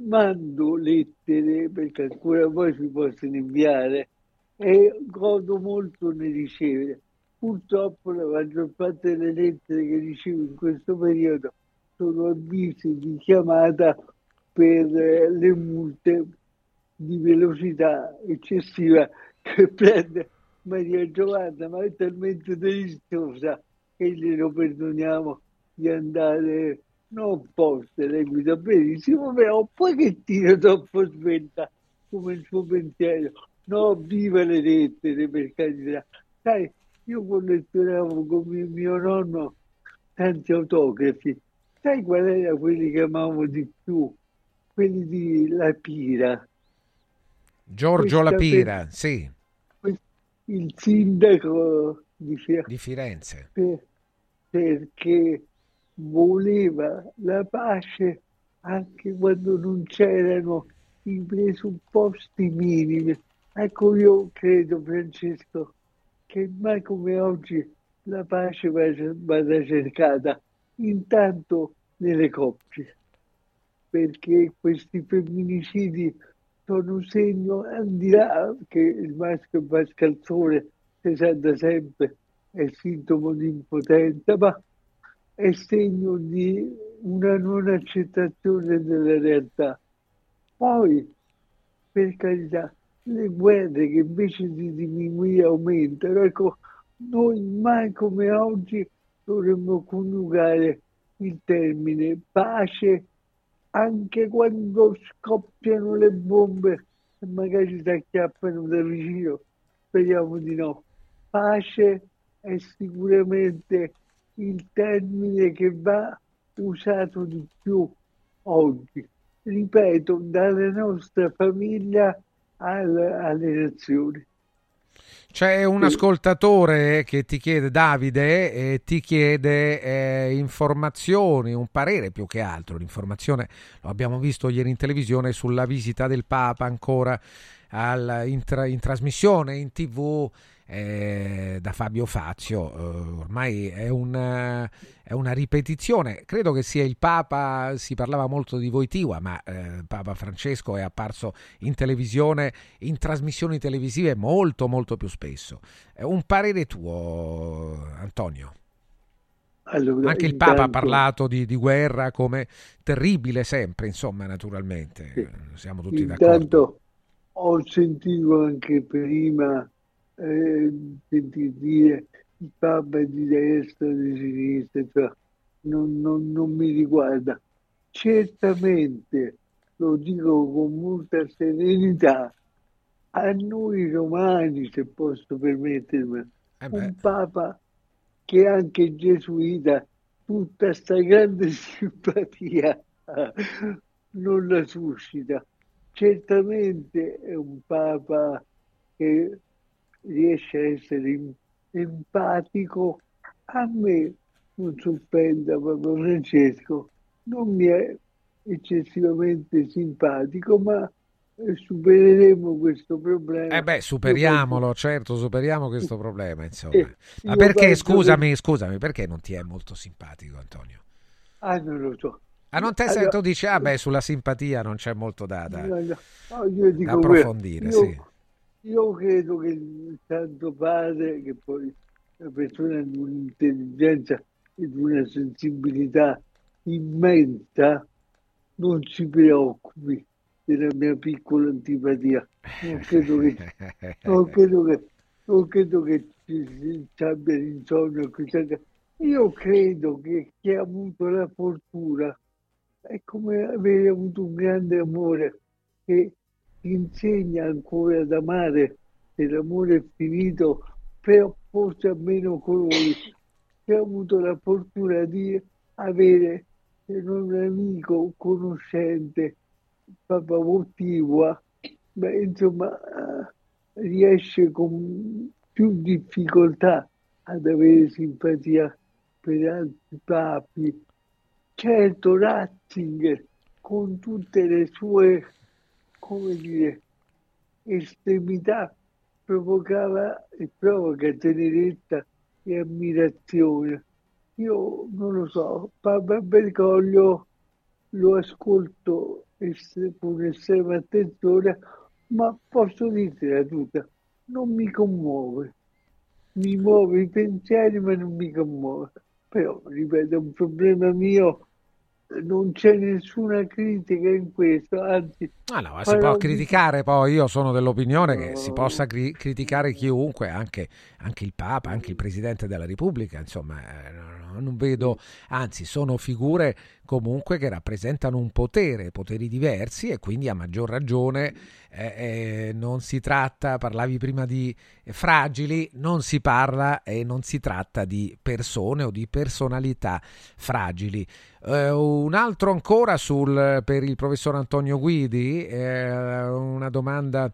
mando lettere perché ancora poi si possono inviare e godo molto nel ricevere. Purtroppo la maggior parte delle lettere che ricevo in questo periodo sono avvisi di chiamata per eh, le multe di velocità eccessiva che prende Maria Giovanna, ma è talmente deliziosa che glielo perdoniamo di andare non apposta, lei guida benissimo, però un pochettino troppo sventa come il suo pensiero. No, viva le lettere per carità. Sai, io collezionavo con mio, mio nonno tanti autografi. Sai qual era quelli che amavo di più? quelli di La Pira. Giorgio Questa Lapira, per, sì. Il sindaco di, Firenze. Di Firenze. Per, perché voleva la pace anche quando non c'erano i presupposti minimi. Ecco, io credo, Francesco, che mai come oggi la pace vada cercata intanto nelle coppie, perché questi femminicidi sono segno, al di là che il maschio fa scalzone, si da sempre, è sintomo di impotenza, ma è segno di una non accettazione della realtà. Poi, per carità, le guerre che invece di diminuire aumentano, ecco, noi mai come oggi dovremmo coniugare il termine pace anche quando scoppiano le bombe e magari si acchiappano da vicino, speriamo di no. Pace è sicuramente il termine che va usato di più oggi. Ripeto, dalla nostra famiglia alle nazioni. C'è un ascoltatore che ti chiede, Davide, eh, ti chiede eh, informazioni, un parere più che altro. L'informazione lo abbiamo visto ieri in televisione sulla visita del Papa ancora al, in, tra, in trasmissione in tv eh, da Fabio Fazio, eh, ormai è, un, è, una ripetizione, credo che sia il Papa, si parlava molto di Voitiva, ma eh, Papa Francesco è apparso in televisione, in trasmissioni televisive molto molto più spesso. un parere tuo, Antonio? Allora, Anche il Papa ha parlato di, di, guerra come terribile sempre, insomma, naturalmente, sì. siamo tutti intanto d'accordo. Ho sentito anche prima eh, sentire dire il Papa è di destra di sinistra, cioè, non, non, non mi riguarda. Certamente, lo dico con molta serenità, a noi romani, se posso permettermi, eh un Papa che anche gesuita, tutta questa grande simpatia non la suscita. Certamente è un Papa che riesce a essere empatico, a me non sorprenda Papa Francesco, non mi è eccessivamente simpatico, ma eh, supereremo questo problema. Eh beh, superiamolo, certo, superiamo questo problema, insomma. Eh, ma perché, scusami, che... scusami, perché non ti è molto simpatico, Antonio? Ah, non lo so. Ah, non te allora, tu dici, ah beh, sulla simpatia non c'è molto da, da, no, no. No, da approfondire, io, sì. Io credo che il Santo Padre, che poi è una persona di un'intelligenza e di una sensibilità immensa, non si preoccupi della mia piccola antipatia. Non credo che, non credo che, non credo che ci, ci abbia l'insonnia. Io credo che chi ha avuto la fortuna è come avere avuto un grande amore che insegna ancora ad amare se l'amore è finito, però forse a meno colori, che ho avuto la fortuna di avere un amico, conoscente, Papa Votiva, beh, insomma, riesce con più difficoltà ad avere simpatia per altri papi. Certo, Ratzinger, con tutte le sue come dire, estremità provocava e provoca tenerezza e ammirazione. Io non lo so, Papa Bergoglio lo ascolto con estrema attenzione, ma posso dirtela tutta, non mi commuove. Mi muove i pensieri, ma non mi commuove. Però, ripeto, è un problema mio non c'è nessuna critica in questo, anzi... Ah no, si può criticare poi, io sono dell'opinione no. che si possa cri- criticare chiunque, anche, anche, il Papa, anche il Presidente della Repubblica, insomma, eh, non vedo, anzi sono figure comunque che rappresentano un potere, poteri diversi e quindi a maggior ragione eh, eh, non si tratta, parlavi prima di fragili, non si parla e non si tratta di persone o di personalità fragili. Eh, un altro ancora sul, per il professor Antonio Guidi, eh, una domanda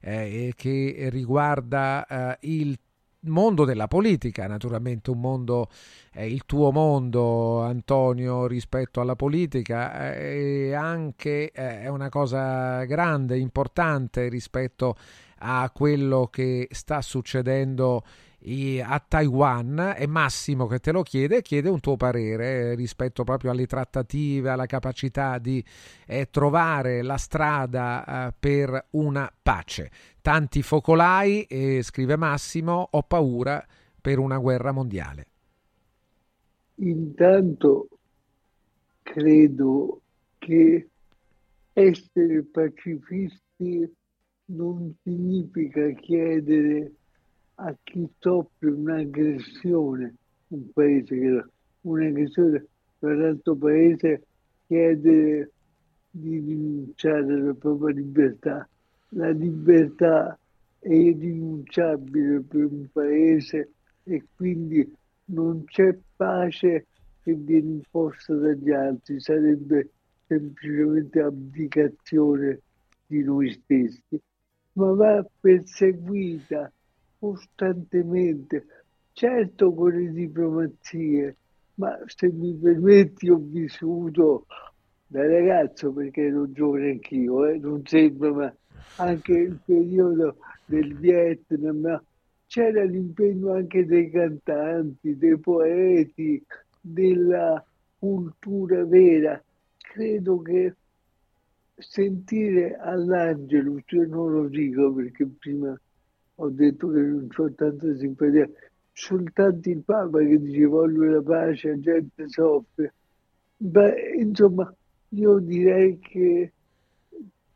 eh, che riguarda eh, il mondo della politica, naturalmente un mondo, eh, il tuo mondo Antonio rispetto alla politica eh, e anche eh, è una cosa grande, importante rispetto a quello che sta succedendo a Taiwan è Massimo che te lo chiede chiede un tuo parere rispetto proprio alle trattative, alla capacità di eh, trovare la strada eh, per una pace. Tanti focolai, eh, scrive Massimo, ho paura per una guerra mondiale. Intanto credo che essere pacifisti non significa chiedere a chi soffre un'aggressione, un paese che un'aggressione per l'altro paese chiede di rinunciare alla propria libertà. La libertà è irrinunciabile per un paese e quindi non c'è pace che viene imposta dagli altri, sarebbe semplicemente abdicazione di noi stessi, ma va perseguita costantemente, certo con le diplomazie, ma se mi permetti ho vissuto da ragazzo, perché ero giovane anch'io, eh, non sembra, ma anche il periodo del Vietnam, c'era l'impegno anche dei cantanti, dei poeti, della cultura vera. Credo che sentire all'Angelus, io non lo dico perché prima ho detto che non ho tanta simpatia, soltanto il Papa che dice voglio la pace, la gente soffre. Beh, insomma, io direi che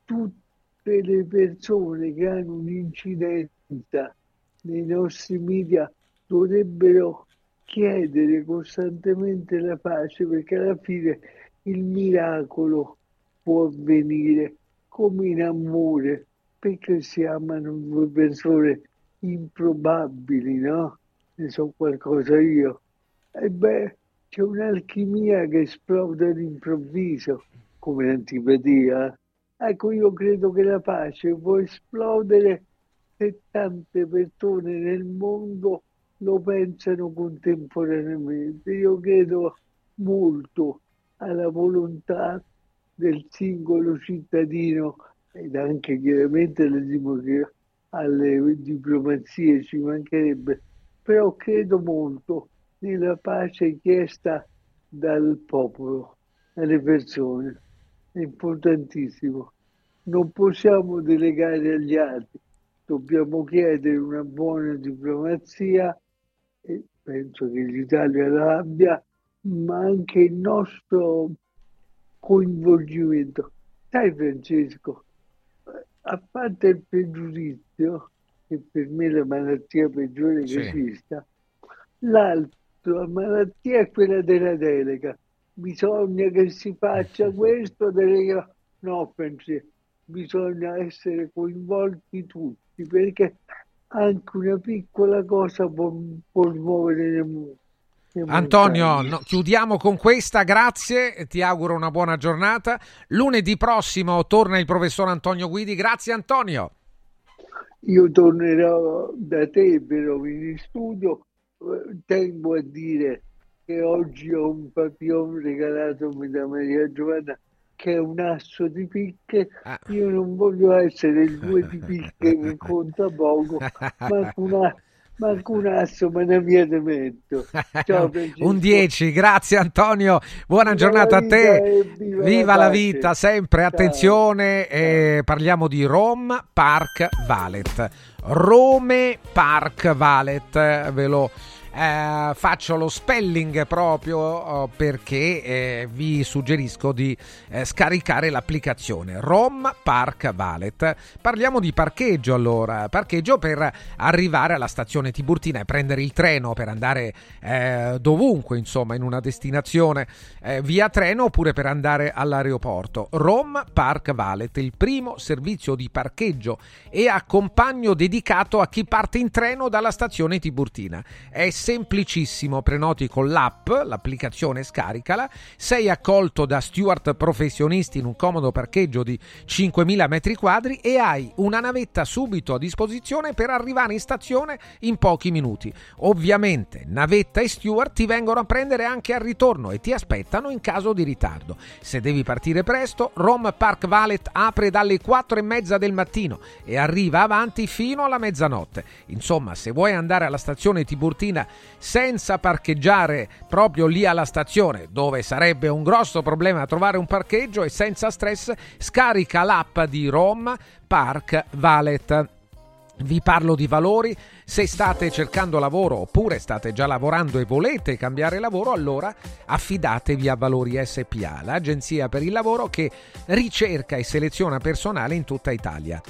tutte le persone che hanno un'incidenza nei nostri media dovrebbero chiedere costantemente la pace perché alla fine il miracolo può avvenire come in amore perché si amano due persone improbabili, no? Ne so qualcosa io. E beh, c'è un'alchimia che esplode all'improvviso, come l'antipatia. Ecco, io credo che la pace può esplodere se tante persone nel mondo lo pensano contemporaneamente. Io credo molto alla volontà del singolo cittadino ed anche chiaramente alle diplomazie ci mancherebbe, però credo molto nella pace chiesta dal popolo, dalle persone. È importantissimo. Non possiamo delegare agli altri, dobbiamo chiedere una buona diplomazia e penso che l'Italia la abbia, ma anche il nostro coinvolgimento. Sai Francesco, a parte il pregiudizio, che per me è la malattia peggiore che sì. esista, l'altra malattia è quella della delega. Bisogna che si faccia questo, delega. No, pensi, bisogna essere coinvolti tutti, perché anche una piccola cosa può, può smuovere il mondo. Antonio, no, chiudiamo con questa, grazie, ti auguro una buona giornata. Lunedì prossimo torna il professor Antonio Guidi, grazie Antonio. Io tornerò da te però in studio, tengo a dire che oggi ho un papillon regalatomi da Maria Giovanna che è un asso di picche, ah. io non voglio essere il due di picche che conta poco, ma un asso manco un asso, ma ne via te metto. Ciao, un 10, grazie Antonio, buona viva giornata a te. Viva, viva, la, vita, sempre Ciao. attenzione, eh, parliamo di Rome Park Valet. Rome Park Valet, ve lo eh, faccio lo spelling proprio oh, perché eh, vi suggerisco di eh, scaricare l'applicazione Rom Park Valet. Parliamo di parcheggio allora, parcheggio per arrivare alla stazione Tiburtina e prendere il treno per andare eh, dovunque, insomma, in una destinazione eh, via treno oppure per andare all'aeroporto. Rom Park Valet, il primo servizio di parcheggio e accompagno dedicato a chi parte in treno dalla stazione Tiburtina. È semplicissimo, prenoti con l'app, l'applicazione scaricala, sei accolto da steward professionisti in un comodo parcheggio di 5.000 metri quadri e hai una navetta subito a disposizione per arrivare in stazione in pochi minuti. Ovviamente navetta e steward ti vengono a prendere anche al ritorno e ti aspettano in caso di ritardo. Se devi partire presto, Rome Park Valet apre dalle 4 e mezza del mattino e arriva avanti fino alla mezzanotte. Insomma, se vuoi andare alla stazione Tiburtina senza parcheggiare proprio lì alla stazione, dove sarebbe un grosso problema trovare un parcheggio e senza stress, scarica l'app di Rome Park Valet. Vi parlo di valori, se state cercando lavoro oppure state già lavorando e volete cambiare lavoro, allora affidatevi a Valori SPA, l'agenzia per il lavoro che ricerca e seleziona personale in tutta Italia.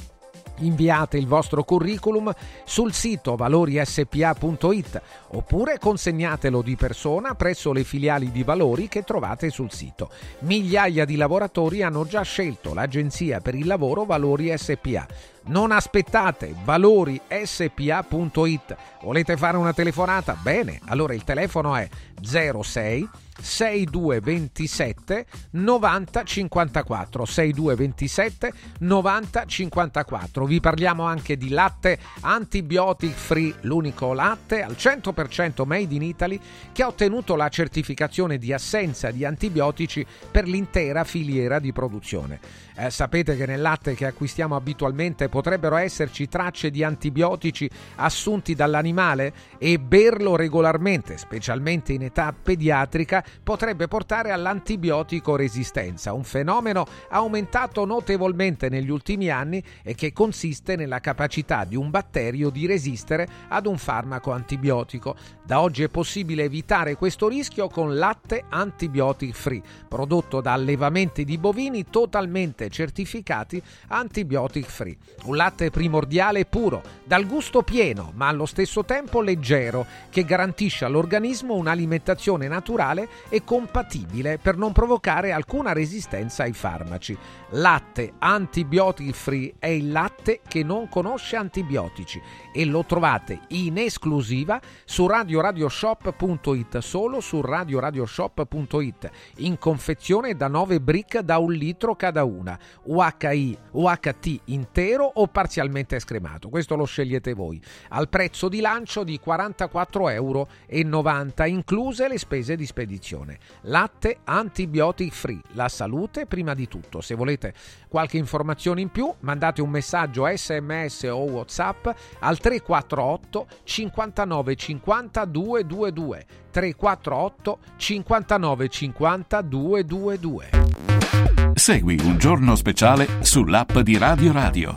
Inviate il vostro curriculum sul sito valorispa.it oppure consegnatelo di persona presso le filiali di Valori che trovate sul sito. Migliaia di lavoratori hanno già scelto l'agenzia per il lavoro Valori SPA. Non aspettate, valorispa.it. Volete fare una telefonata? Bene, allora il telefono è 06 6227 90 54 6227 90 54 vi parliamo anche di latte antibiotic free l'unico latte al 100% made in Italy che ha ottenuto la certificazione di assenza di antibiotici per l'intera filiera di produzione eh, sapete che nel latte che acquistiamo abitualmente potrebbero esserci tracce di antibiotici assunti dall'animale e berlo regolarmente specialmente in età pediatrica potrebbe portare all'antibiotico resistenza, un fenomeno aumentato notevolmente negli ultimi anni e che consiste nella capacità di un batterio di resistere ad un farmaco antibiotico. Da oggi è possibile evitare questo rischio con latte antibiotic free, prodotto da allevamenti di bovini totalmente certificati antibiotic free. Un latte primordiale e puro, dal gusto pieno ma allo stesso tempo leggero, che garantisce all'organismo un'alimentazione naturale e compatibile per non provocare alcuna resistenza ai farmaci. Latte antibiotic free è il latte che non conosce antibiotici e lo trovate in esclusiva su radioradioshop.it, solo su radioradioshop.it, in confezione da 9 brick da un litro cada una, UHI, UHT intero o parzialmente scremato, questo lo scegliete voi, al prezzo di lancio di 44,90 euro, incluse le spese di spedizione. Latte antibiotic free, la salute prima di tutto. Se volete qualche informazione in più, mandate un messaggio sms o whatsapp al 348 59 50 222 348 59 50 222 Segui un giorno speciale sull'app di Radio Radio.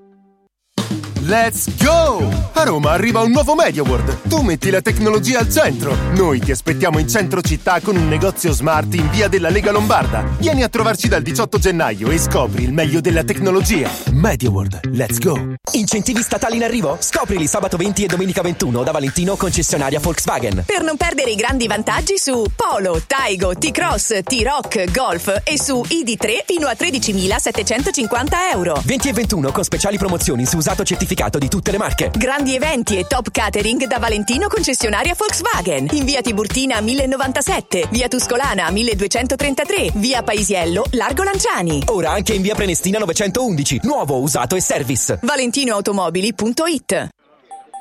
Let's go! A Roma arriva un nuovo MediaWorld. Tu metti la tecnologia al centro. Noi ti aspettiamo in centro città con un negozio smart in via della Lega Lombarda. Vieni a trovarci dal 18 gennaio e scopri il meglio della tecnologia. MediaWorld, let's go! Incentivi statali in arrivo? Scoprili sabato 20 e domenica 21 da Valentino concessionaria Volkswagen. Per non perdere i grandi vantaggi su Polo, Taigo, T-Cross, T-Rock, Golf e su ID3 fino a 13.750 euro. 20 e 21 con speciali promozioni su usato certificato di tutte le marche. Grandi eventi e top catering da Valentino concessionaria Volkswagen. In via Tiburtina 1097, via Tuscolana 1233, via Paisiello, Largo Lanciani. Ora anche in via Prenestina 911. Nuovo, usato e service. ValentinoAutomobili.it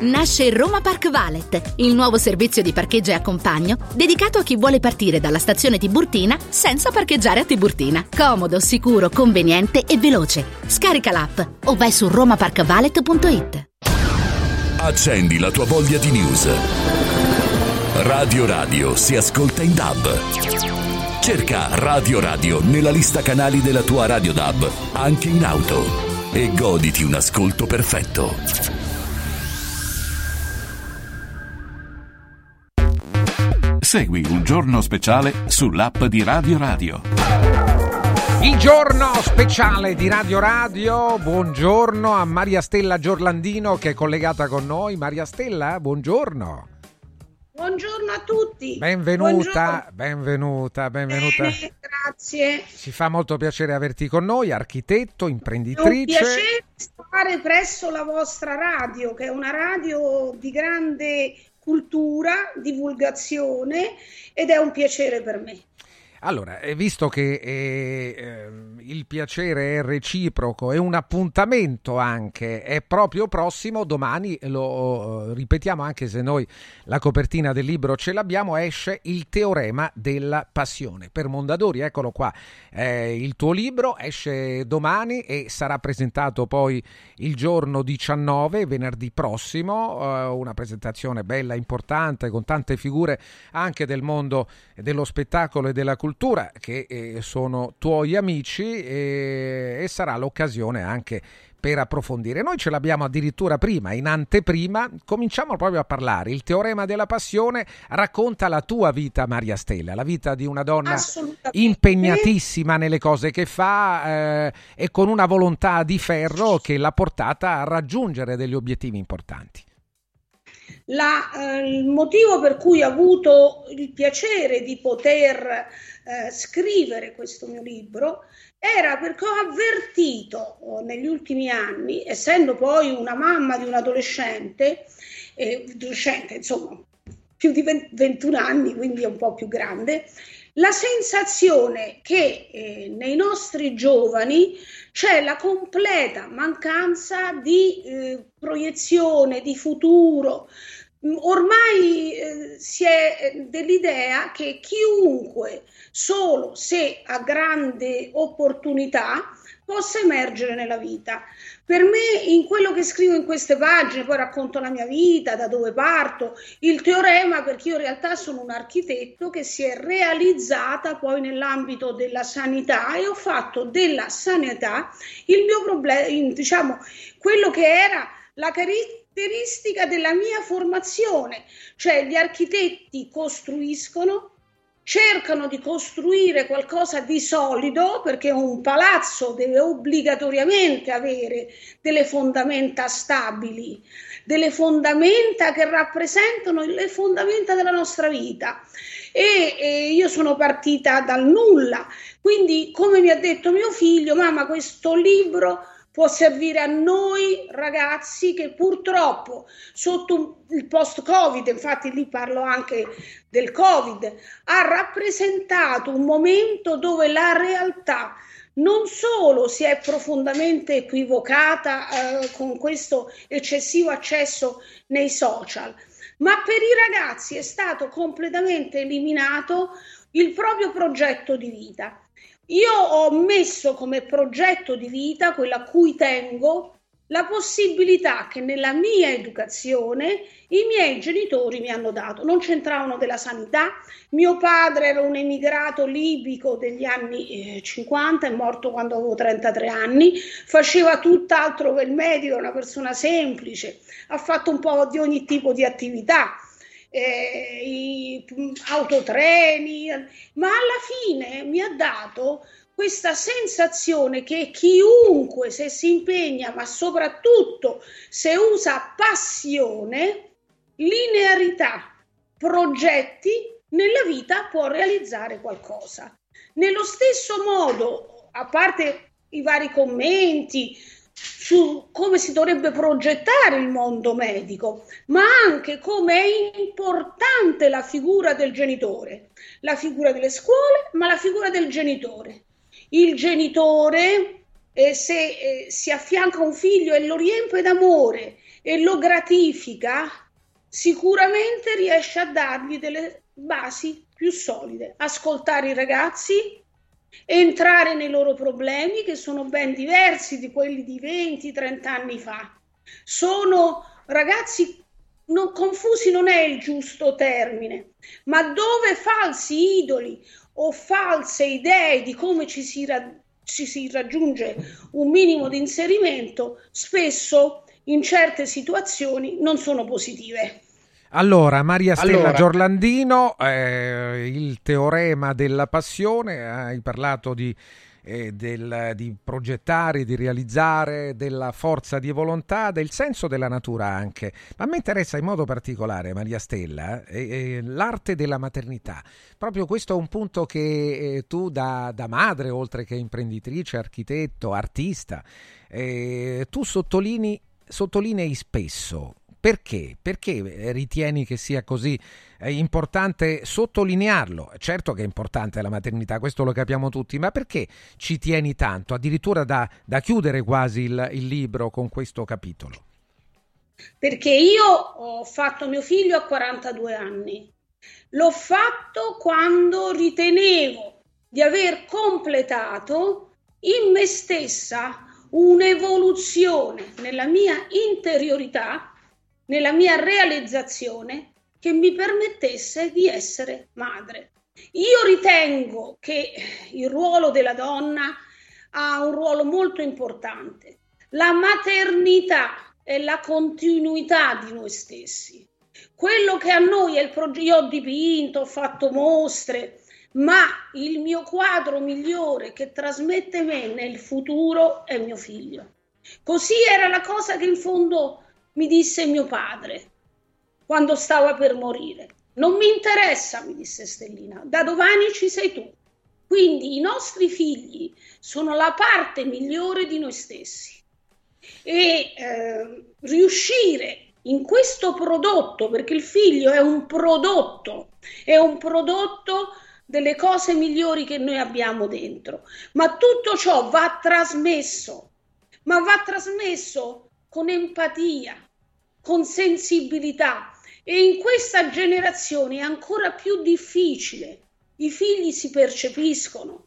Nasce Roma Park Valet, il nuovo servizio di parcheggio e accompagno dedicato a chi vuole partire dalla stazione Tiburtina senza parcheggiare a Tiburtina. Comodo, sicuro, conveniente e veloce. Scarica l'app o vai su romaparkvalet.it. Accendi la tua voglia di news. Radio Radio si ascolta in DAB. Cerca Radio Radio nella lista canali della tua Radio DAB, anche in auto. E goditi un ascolto perfetto. Segui un giorno speciale sull'app di Radio Radio. Il giorno speciale di Radio Radio, buongiorno a Maria Stella Giorlandino che è collegata con noi. Maria Stella, buongiorno. Buongiorno a tutti. Benvenuta, Buongiorno. benvenuta, benvenuta. Bene, grazie. Ci fa molto piacere averti con noi, architetto, È un imprenditrice. piacere stare presso la vostra radio, che è una radio di grande cultura, divulgazione ed è un piacere per me. Allora, visto che eh, ehm, il piacere è reciproco e un appuntamento anche è proprio prossimo, domani lo eh, ripetiamo anche se noi la copertina del libro ce l'abbiamo, esce il teorema della passione. Per Mondadori, eccolo qua, eh, il tuo libro esce domani e sarà presentato poi il giorno 19, venerdì prossimo, eh, una presentazione bella, importante, con tante figure anche del mondo dello spettacolo e della cultura cultura che eh, sono tuoi amici e, e sarà l'occasione anche per approfondire. Noi ce l'abbiamo addirittura prima, in anteprima, cominciamo proprio a parlare. Il teorema della passione racconta la tua vita, Maria Stella, la vita di una donna impegnatissima nelle cose che fa eh, e con una volontà di ferro che l'ha portata a raggiungere degli obiettivi importanti. La, eh, il motivo per cui ho avuto il piacere di poter eh, scrivere questo mio libro era perché ho avvertito oh, negli ultimi anni, essendo poi una mamma di un adolescente, eh, adolescente insomma più di 21 anni, quindi un po' più grande, la sensazione che eh, nei nostri giovani c'è la completa mancanza di eh, proiezione, di futuro, ormai eh, si è eh, dell'idea che chiunque, solo se ha grande opportunità, possa emergere nella vita. Per me, in quello che scrivo in queste pagine, poi racconto la mia vita, da dove parto, il teorema, perché io in realtà sono un architetto che si è realizzata poi nell'ambito della sanità e ho fatto della sanità il mio problema, diciamo, quello che era la caratteristica della mia formazione, cioè gli architetti costruiscono, cercano di costruire qualcosa di solido perché un palazzo deve obbligatoriamente avere delle fondamenta stabili, delle fondamenta che rappresentano le fondamenta della nostra vita. E, e io sono partita dal nulla, quindi come mi ha detto mio figlio, mamma questo libro può servire a noi ragazzi che purtroppo sotto il post-Covid, infatti lì parlo anche del Covid, ha rappresentato un momento dove la realtà non solo si è profondamente equivocata eh, con questo eccessivo accesso nei social, ma per i ragazzi è stato completamente eliminato il proprio progetto di vita. Io ho messo come progetto di vita, quello a cui tengo, la possibilità che nella mia educazione i miei genitori mi hanno dato. Non c'entravano della sanità. Mio padre era un emigrato libico degli anni eh, 50, è morto quando avevo 33 anni, faceva tutt'altro che il medico, una persona semplice, ha fatto un po' di ogni tipo di attività eh, i autotreni, ma alla fine mi ha dato questa sensazione che chiunque se si impegna, ma soprattutto se usa passione, linearità, progetti, nella vita può realizzare qualcosa. Nello stesso modo, a parte i vari commenti, su come si dovrebbe progettare il mondo medico, ma anche come è importante la figura del genitore, la figura delle scuole, ma la figura del genitore. Il genitore, eh, se eh, si affianca un figlio e lo riempie d'amore e lo gratifica, sicuramente riesce a dargli delle basi più solide. Ascoltare i ragazzi, entrare nei loro problemi che sono ben diversi di quelli di 20-30 anni fa. Sono ragazzi non, confusi non è il giusto termine, ma dove falsi idoli o false idee di come ci si, ra- ci si raggiunge un minimo di inserimento, spesso in certe situazioni non sono positive. Allora, Maria Stella allora. Giorlandino, eh, il teorema della passione, hai parlato di, eh, del, di, progettare, di realizzare, della forza di volontà, del senso della natura anche. Ma mi interessa in modo particolare, Maria Stella, eh, l'arte della maternità. Proprio questo è un punto che eh, tu da, da, madre, oltre che imprenditrice, architetto, artista, eh, tu sottolinei, sottolinei spesso Perché? Perché ritieni che sia così è importante sottolinearlo. Certo che è importante la maternità, questo lo capiamo tutti, ma perché ci tieni tanto? Addirittura da, da chiudere quasi il, il libro con questo capitolo. Perché io ho fatto mio figlio a 42 anni. L'ho fatto quando ritenevo di aver completato in me stessa un'evoluzione nella mia interiorità, nella mia realizzazione che mi permettesse di essere madre. Io ritengo che il ruolo della donna ha un ruolo molto importante. La maternità è la continuità di noi stessi. Quello che a noi è il progetto, io ho dipinto, ho fatto mostre, ma il mio quadro migliore che trasmette me nel futuro è mio figlio. Così era la cosa che in fondo mi disse mio padre quando stava per morire. Non mi interessa, mi disse Stellina, da domani ci sei tu. Quindi i nostri figli sono la parte migliore di noi stessi. E eh, riuscire in questo prodotto, perché il figlio è un prodotto, è un prodotto delle cose migliori che noi abbiamo dentro, ma tutto ciò va trasmesso, ma va trasmesso con empatia, con sensibilità, e in questa generazione è ancora più difficile. I figli si percepiscono,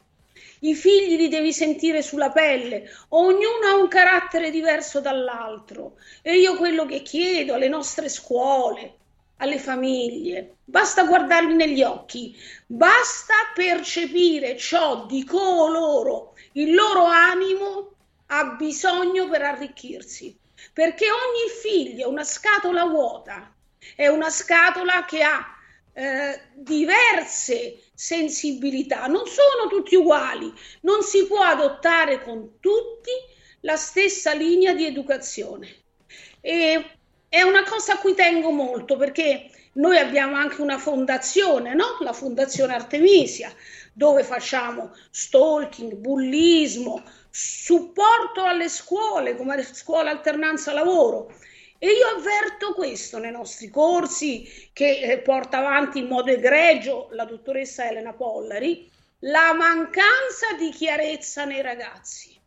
i figli li devi sentire sulla pelle, ognuno ha un carattere diverso dall'altro. E io quello che chiedo alle nostre scuole, alle famiglie, basta guardarli negli occhi, basta percepire ciò di coloro. Il loro animo ha bisogno per arricchirsi, perché ogni figlio è una scatola vuota è una scatola che ha eh, diverse sensibilità, non sono tutti uguali, non si può adottare con tutti la stessa linea di educazione. E è una cosa a cui tengo molto perché noi abbiamo anche una fondazione, no? la Fondazione Artemisia, dove facciamo stalking, bullismo, supporto alle scuole come scuola alternanza lavoro e io avverto questo nei nostri corsi che eh, porta avanti in modo egregio la dottoressa Elena Pollari, la mancanza di chiarezza nei ragazzi,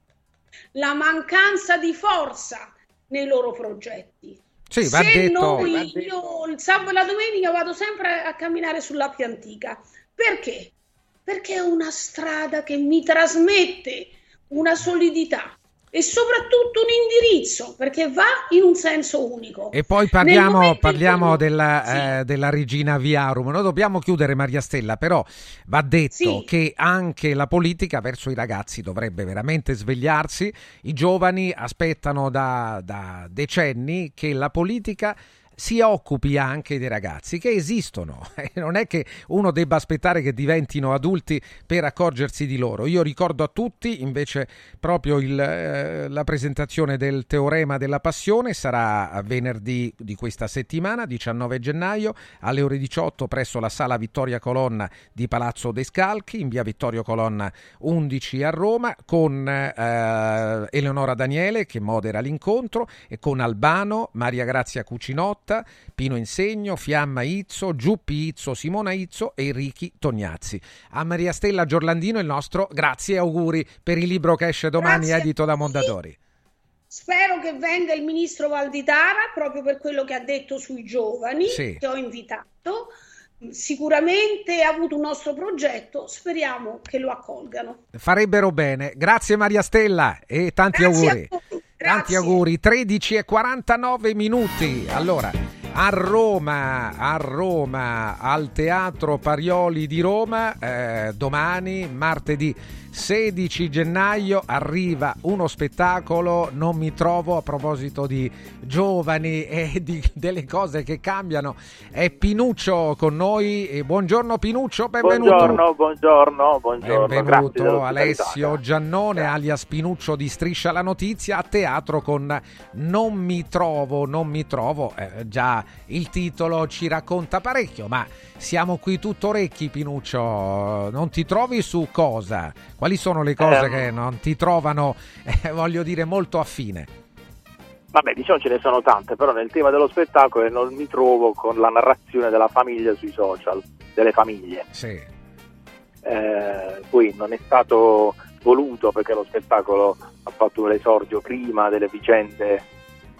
la mancanza di forza nei loro progetti. Sì, va Se detto, noi, va detto. io il sabato e la domenica vado sempre a camminare sull'Appia Antica. Perché? Perché è una strada che mi trasmette una solidità, e soprattutto un indirizzo perché va in un senso unico. E poi parliamo, parliamo della, sì. eh, della, regina Viarum. Noi dobbiamo chiudere Maria Stella, però va detto sì. che anche la politica verso i ragazzi dovrebbe veramente svegliarsi. I giovani aspettano da, da decenni che la politica si occupi anche dei ragazzi che esistono. Non è che uno debba aspettare che diventino adulti per accorgersi di loro. Io ricordo a tutti invece proprio il, eh, la presentazione del teorema della passione sarà venerdì di questa settimana, 19 gennaio, alle ore 18 presso la sala Vittoria Colonna di Palazzo De Scalchi in via Vittorio Colonna 11 a Roma con eh, Eleonora Daniele che modera l'incontro e con Albano, Maria Grazia Cucinotta Cotta, Pino Insegno, Fiamma Izzo, Giuppi Izzo, Simona Izzo e Enrichi Tognazzi. A Maria Stella Giorlandino il nostro grazie e auguri per il libro che esce domani grazie edito da Mondadori. Spero che venga il ministro Valditara proprio per quello che ha detto sui giovani sì. che ho invitato. Sicuramente ha avuto un nostro progetto, speriamo che lo accolgano. Farebbero bene. Grazie Maria Stella e tanti Grazie auguri. Tanti auguri, 13 e 49 minuti. Allora, a Roma, a Roma, al Teatro Parioli di Roma, eh, domani, martedì 16 gennaio arriva uno spettacolo, non mi trovo a proposito di giovani e di, delle cose che cambiano. È Pinuccio con noi. buongiorno Pinuccio, benvenuto. Buongiorno, buongiorno, buongiorno. Benvenuto Alessio Giannone alias Pinuccio di Striscia la Notizia a teatro con Non mi trovo, non mi trovo. Eh, già il titolo ci racconta parecchio, ma siamo qui tutto orecchi Pinuccio. Non ti trovi su cosa? Quali sono le cose eh, che non ti trovano, eh, voglio dire, molto affine? Vabbè, diciamo ce ne sono tante, però nel tema dello spettacolo non mi trovo con la narrazione della famiglia sui social, delle famiglie. Sì. Eh, poi non è stato voluto perché lo spettacolo ha fatto l'esordio prima delle vicende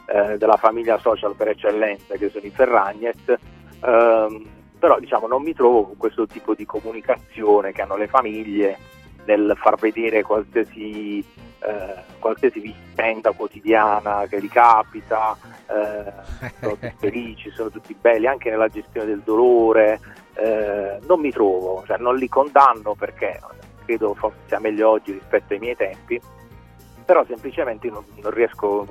eh, della famiglia social per eccellenza che sono i Ferragnez, eh, però diciamo non mi trovo con questo tipo di comunicazione che hanno le famiglie nel far vedere qualsiasi, eh, qualsiasi vicenda quotidiana che gli capita, eh, sono tutti felici, sono tutti belli, anche nella gestione del dolore, eh, non mi trovo, cioè non li condanno perché credo forse sia meglio oggi rispetto ai miei tempi, però semplicemente non, non riesco,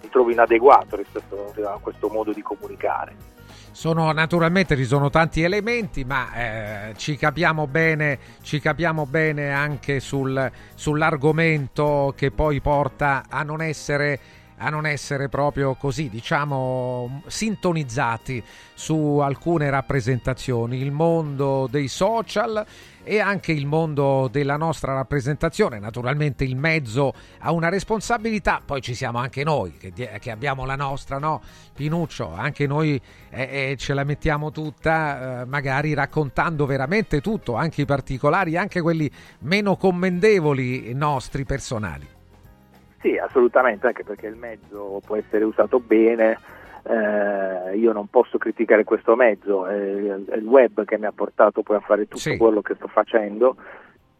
mi trovo inadeguato rispetto a questo modo di comunicare. Sono, naturalmente ci sono tanti elementi, ma eh, ci, capiamo bene, ci capiamo bene anche sul, sull'argomento che poi porta a non essere a non essere proprio così, diciamo, sintonizzati su alcune rappresentazioni. Il mondo dei social e anche il mondo della nostra rappresentazione. Naturalmente il mezzo ha una responsabilità, poi ci siamo anche noi che, che abbiamo la nostra, no? Pinuccio, anche noi eh, eh, ce la mettiamo tutta, eh, magari raccontando veramente tutto, anche i particolari, anche quelli meno commendevoli nostri personali. Sì, assolutamente, anche perché il mezzo può essere usato bene. Eh, io non posso criticare questo mezzo, è, è, il web che mi ha portato poi a fare tutto sì. quello che sto facendo,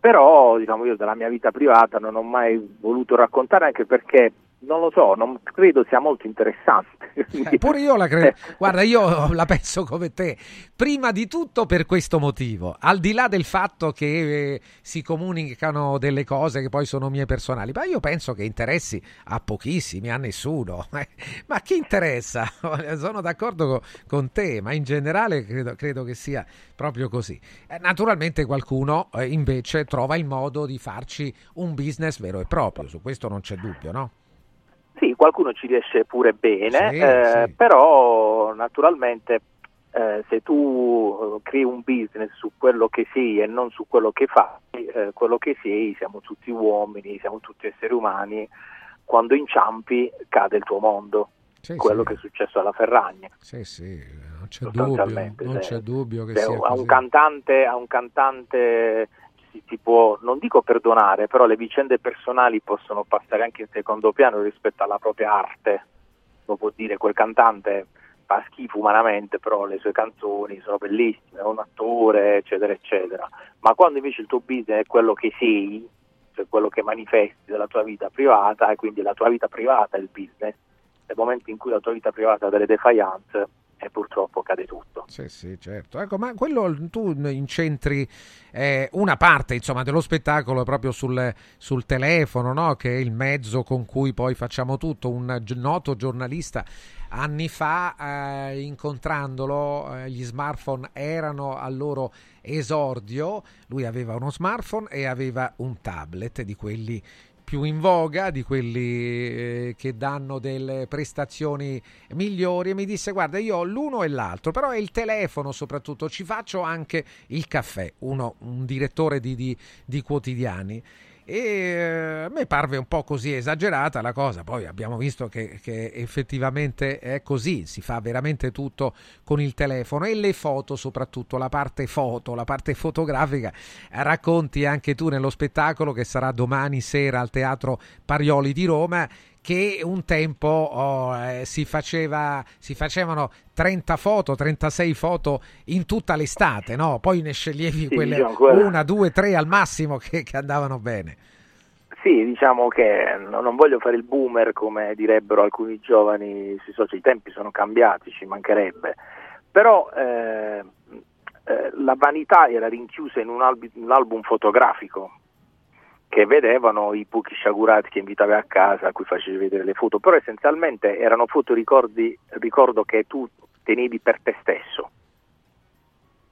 però diciamo, io della mia vita privata non ho mai voluto raccontare anche perché non lo so, non credo sia molto interessante. Eh, pure io la credo. Guarda, io la penso come te. Prima di tutto per questo motivo, al di là del fatto che eh, si comunicano delle cose che poi sono mie personali, ma io penso che interessi a pochissimi, a nessuno. ma chi interessa? Sono d'accordo con, con te, ma in generale credo, credo, che sia proprio così. Eh, naturalmente qualcuno eh, invece trova il modo di farci un business vero e proprio, su questo non c'è dubbio, no? Sì, qualcuno ci riesce pure bene, sì, eh, sì. però naturalmente eh, se tu eh, crei un business su quello che sei e non su quello che fai, eh, quello che sei, siamo tutti uomini, siamo tutti esseri umani, quando inciampi cade il tuo mondo. Sì, quello sì. che è successo alla Ferragna. Sì, sì, non c'è dubbio, non c'è dubbio che se sia a un cantante, a un cantante si, si può, non dico perdonare, però le vicende personali possono passare anche in secondo piano rispetto alla propria arte. Lo può dire quel cantante fa schifo umanamente, però le sue canzoni sono bellissime, è un attore, eccetera, eccetera. Ma quando invece il tuo business è quello che sei, cioè quello che manifesti della tua vita privata, e quindi la tua vita privata è il business, nel momento in cui la tua vita privata ha delle defiance, e purtroppo cade tutto. Sì, sì, certo. Ecco, ma quello tu incentri eh, una parte insomma, dello spettacolo proprio sul, sul telefono, no? che è il mezzo con cui poi facciamo tutto. Un noto giornalista anni fa, eh, incontrandolo, eh, gli smartphone erano al loro esordio. Lui aveva uno smartphone e aveva un tablet di quelli più in voga, di quelli eh, che danno delle prestazioni migliori e mi disse guarda io ho l'uno e l'altro, però è il telefono soprattutto, ci faccio anche il caffè, uno, un direttore di, di, di quotidiani e eh, a me parve un po' così esagerata la cosa, poi abbiamo visto che, che, effettivamente è così, si fa veramente tutto con il telefono e le foto soprattutto, la parte foto, la parte fotografica, racconti anche tu nello spettacolo che sarà domani sera al Teatro Parioli di Roma che un tempo oh, eh, si, faceva, si facevano 30 foto, 36 foto in tutta l'estate, no? Poi ne sceglievi Sì, quelle diciamo, quella- una, due, tre al massimo che, che andavano bene. Sì, diciamo che no- non voglio fare il boomer come direbbero alcuni giovani sui social, i tempi sono cambiati, ci mancherebbe, però eh, eh, la vanità era rinchiusa in un, albi- un album fotografico che vedevano i buchi sciagurati che invitavi a casa, a cui facevi vedere le foto, però essenzialmente erano foto ricordi, ricordo che tu tenevi per te stesso.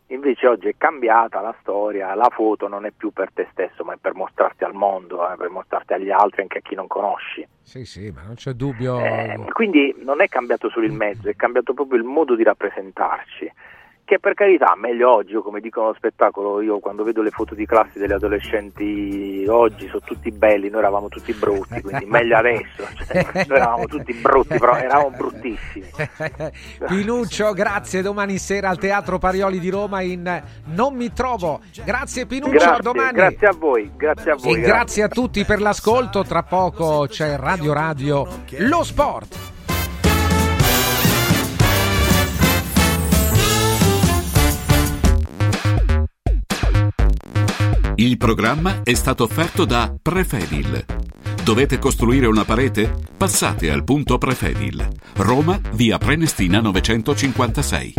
Invece oggi è cambiata la storia, la foto non è più per te stesso, ma è per mostrarti al mondo, eh, per mostrarti agli altri, anche a chi non conosci. Sì, sì, ma non c'è dubbio. Eh, quindi non è cambiato solo il mezzo, è cambiato proprio il modo di rappresentarci. Che per carità meglio oggi, come dicono lo spettacolo, io quando vedo le foto di classe degli adolescenti oggi sono tutti belli, noi eravamo tutti brutti, quindi meglio adesso, cioè, noi eravamo tutti brutti, però eravamo bruttissimi. Pinuccio, grazie, domani sera al Teatro Parioli di Roma in Non mi trovo. Grazie Pinuccio, grazie, domani. Grazie a voi, grazie a voi. E grazie. grazie a tutti per l'ascolto, tra poco c'è Radio Radio Lo Sport. Il programma è stato offerto da Prefedil. Dovete costruire una parete? Passate al punto Prefedil. Roma, via Prenestina 956.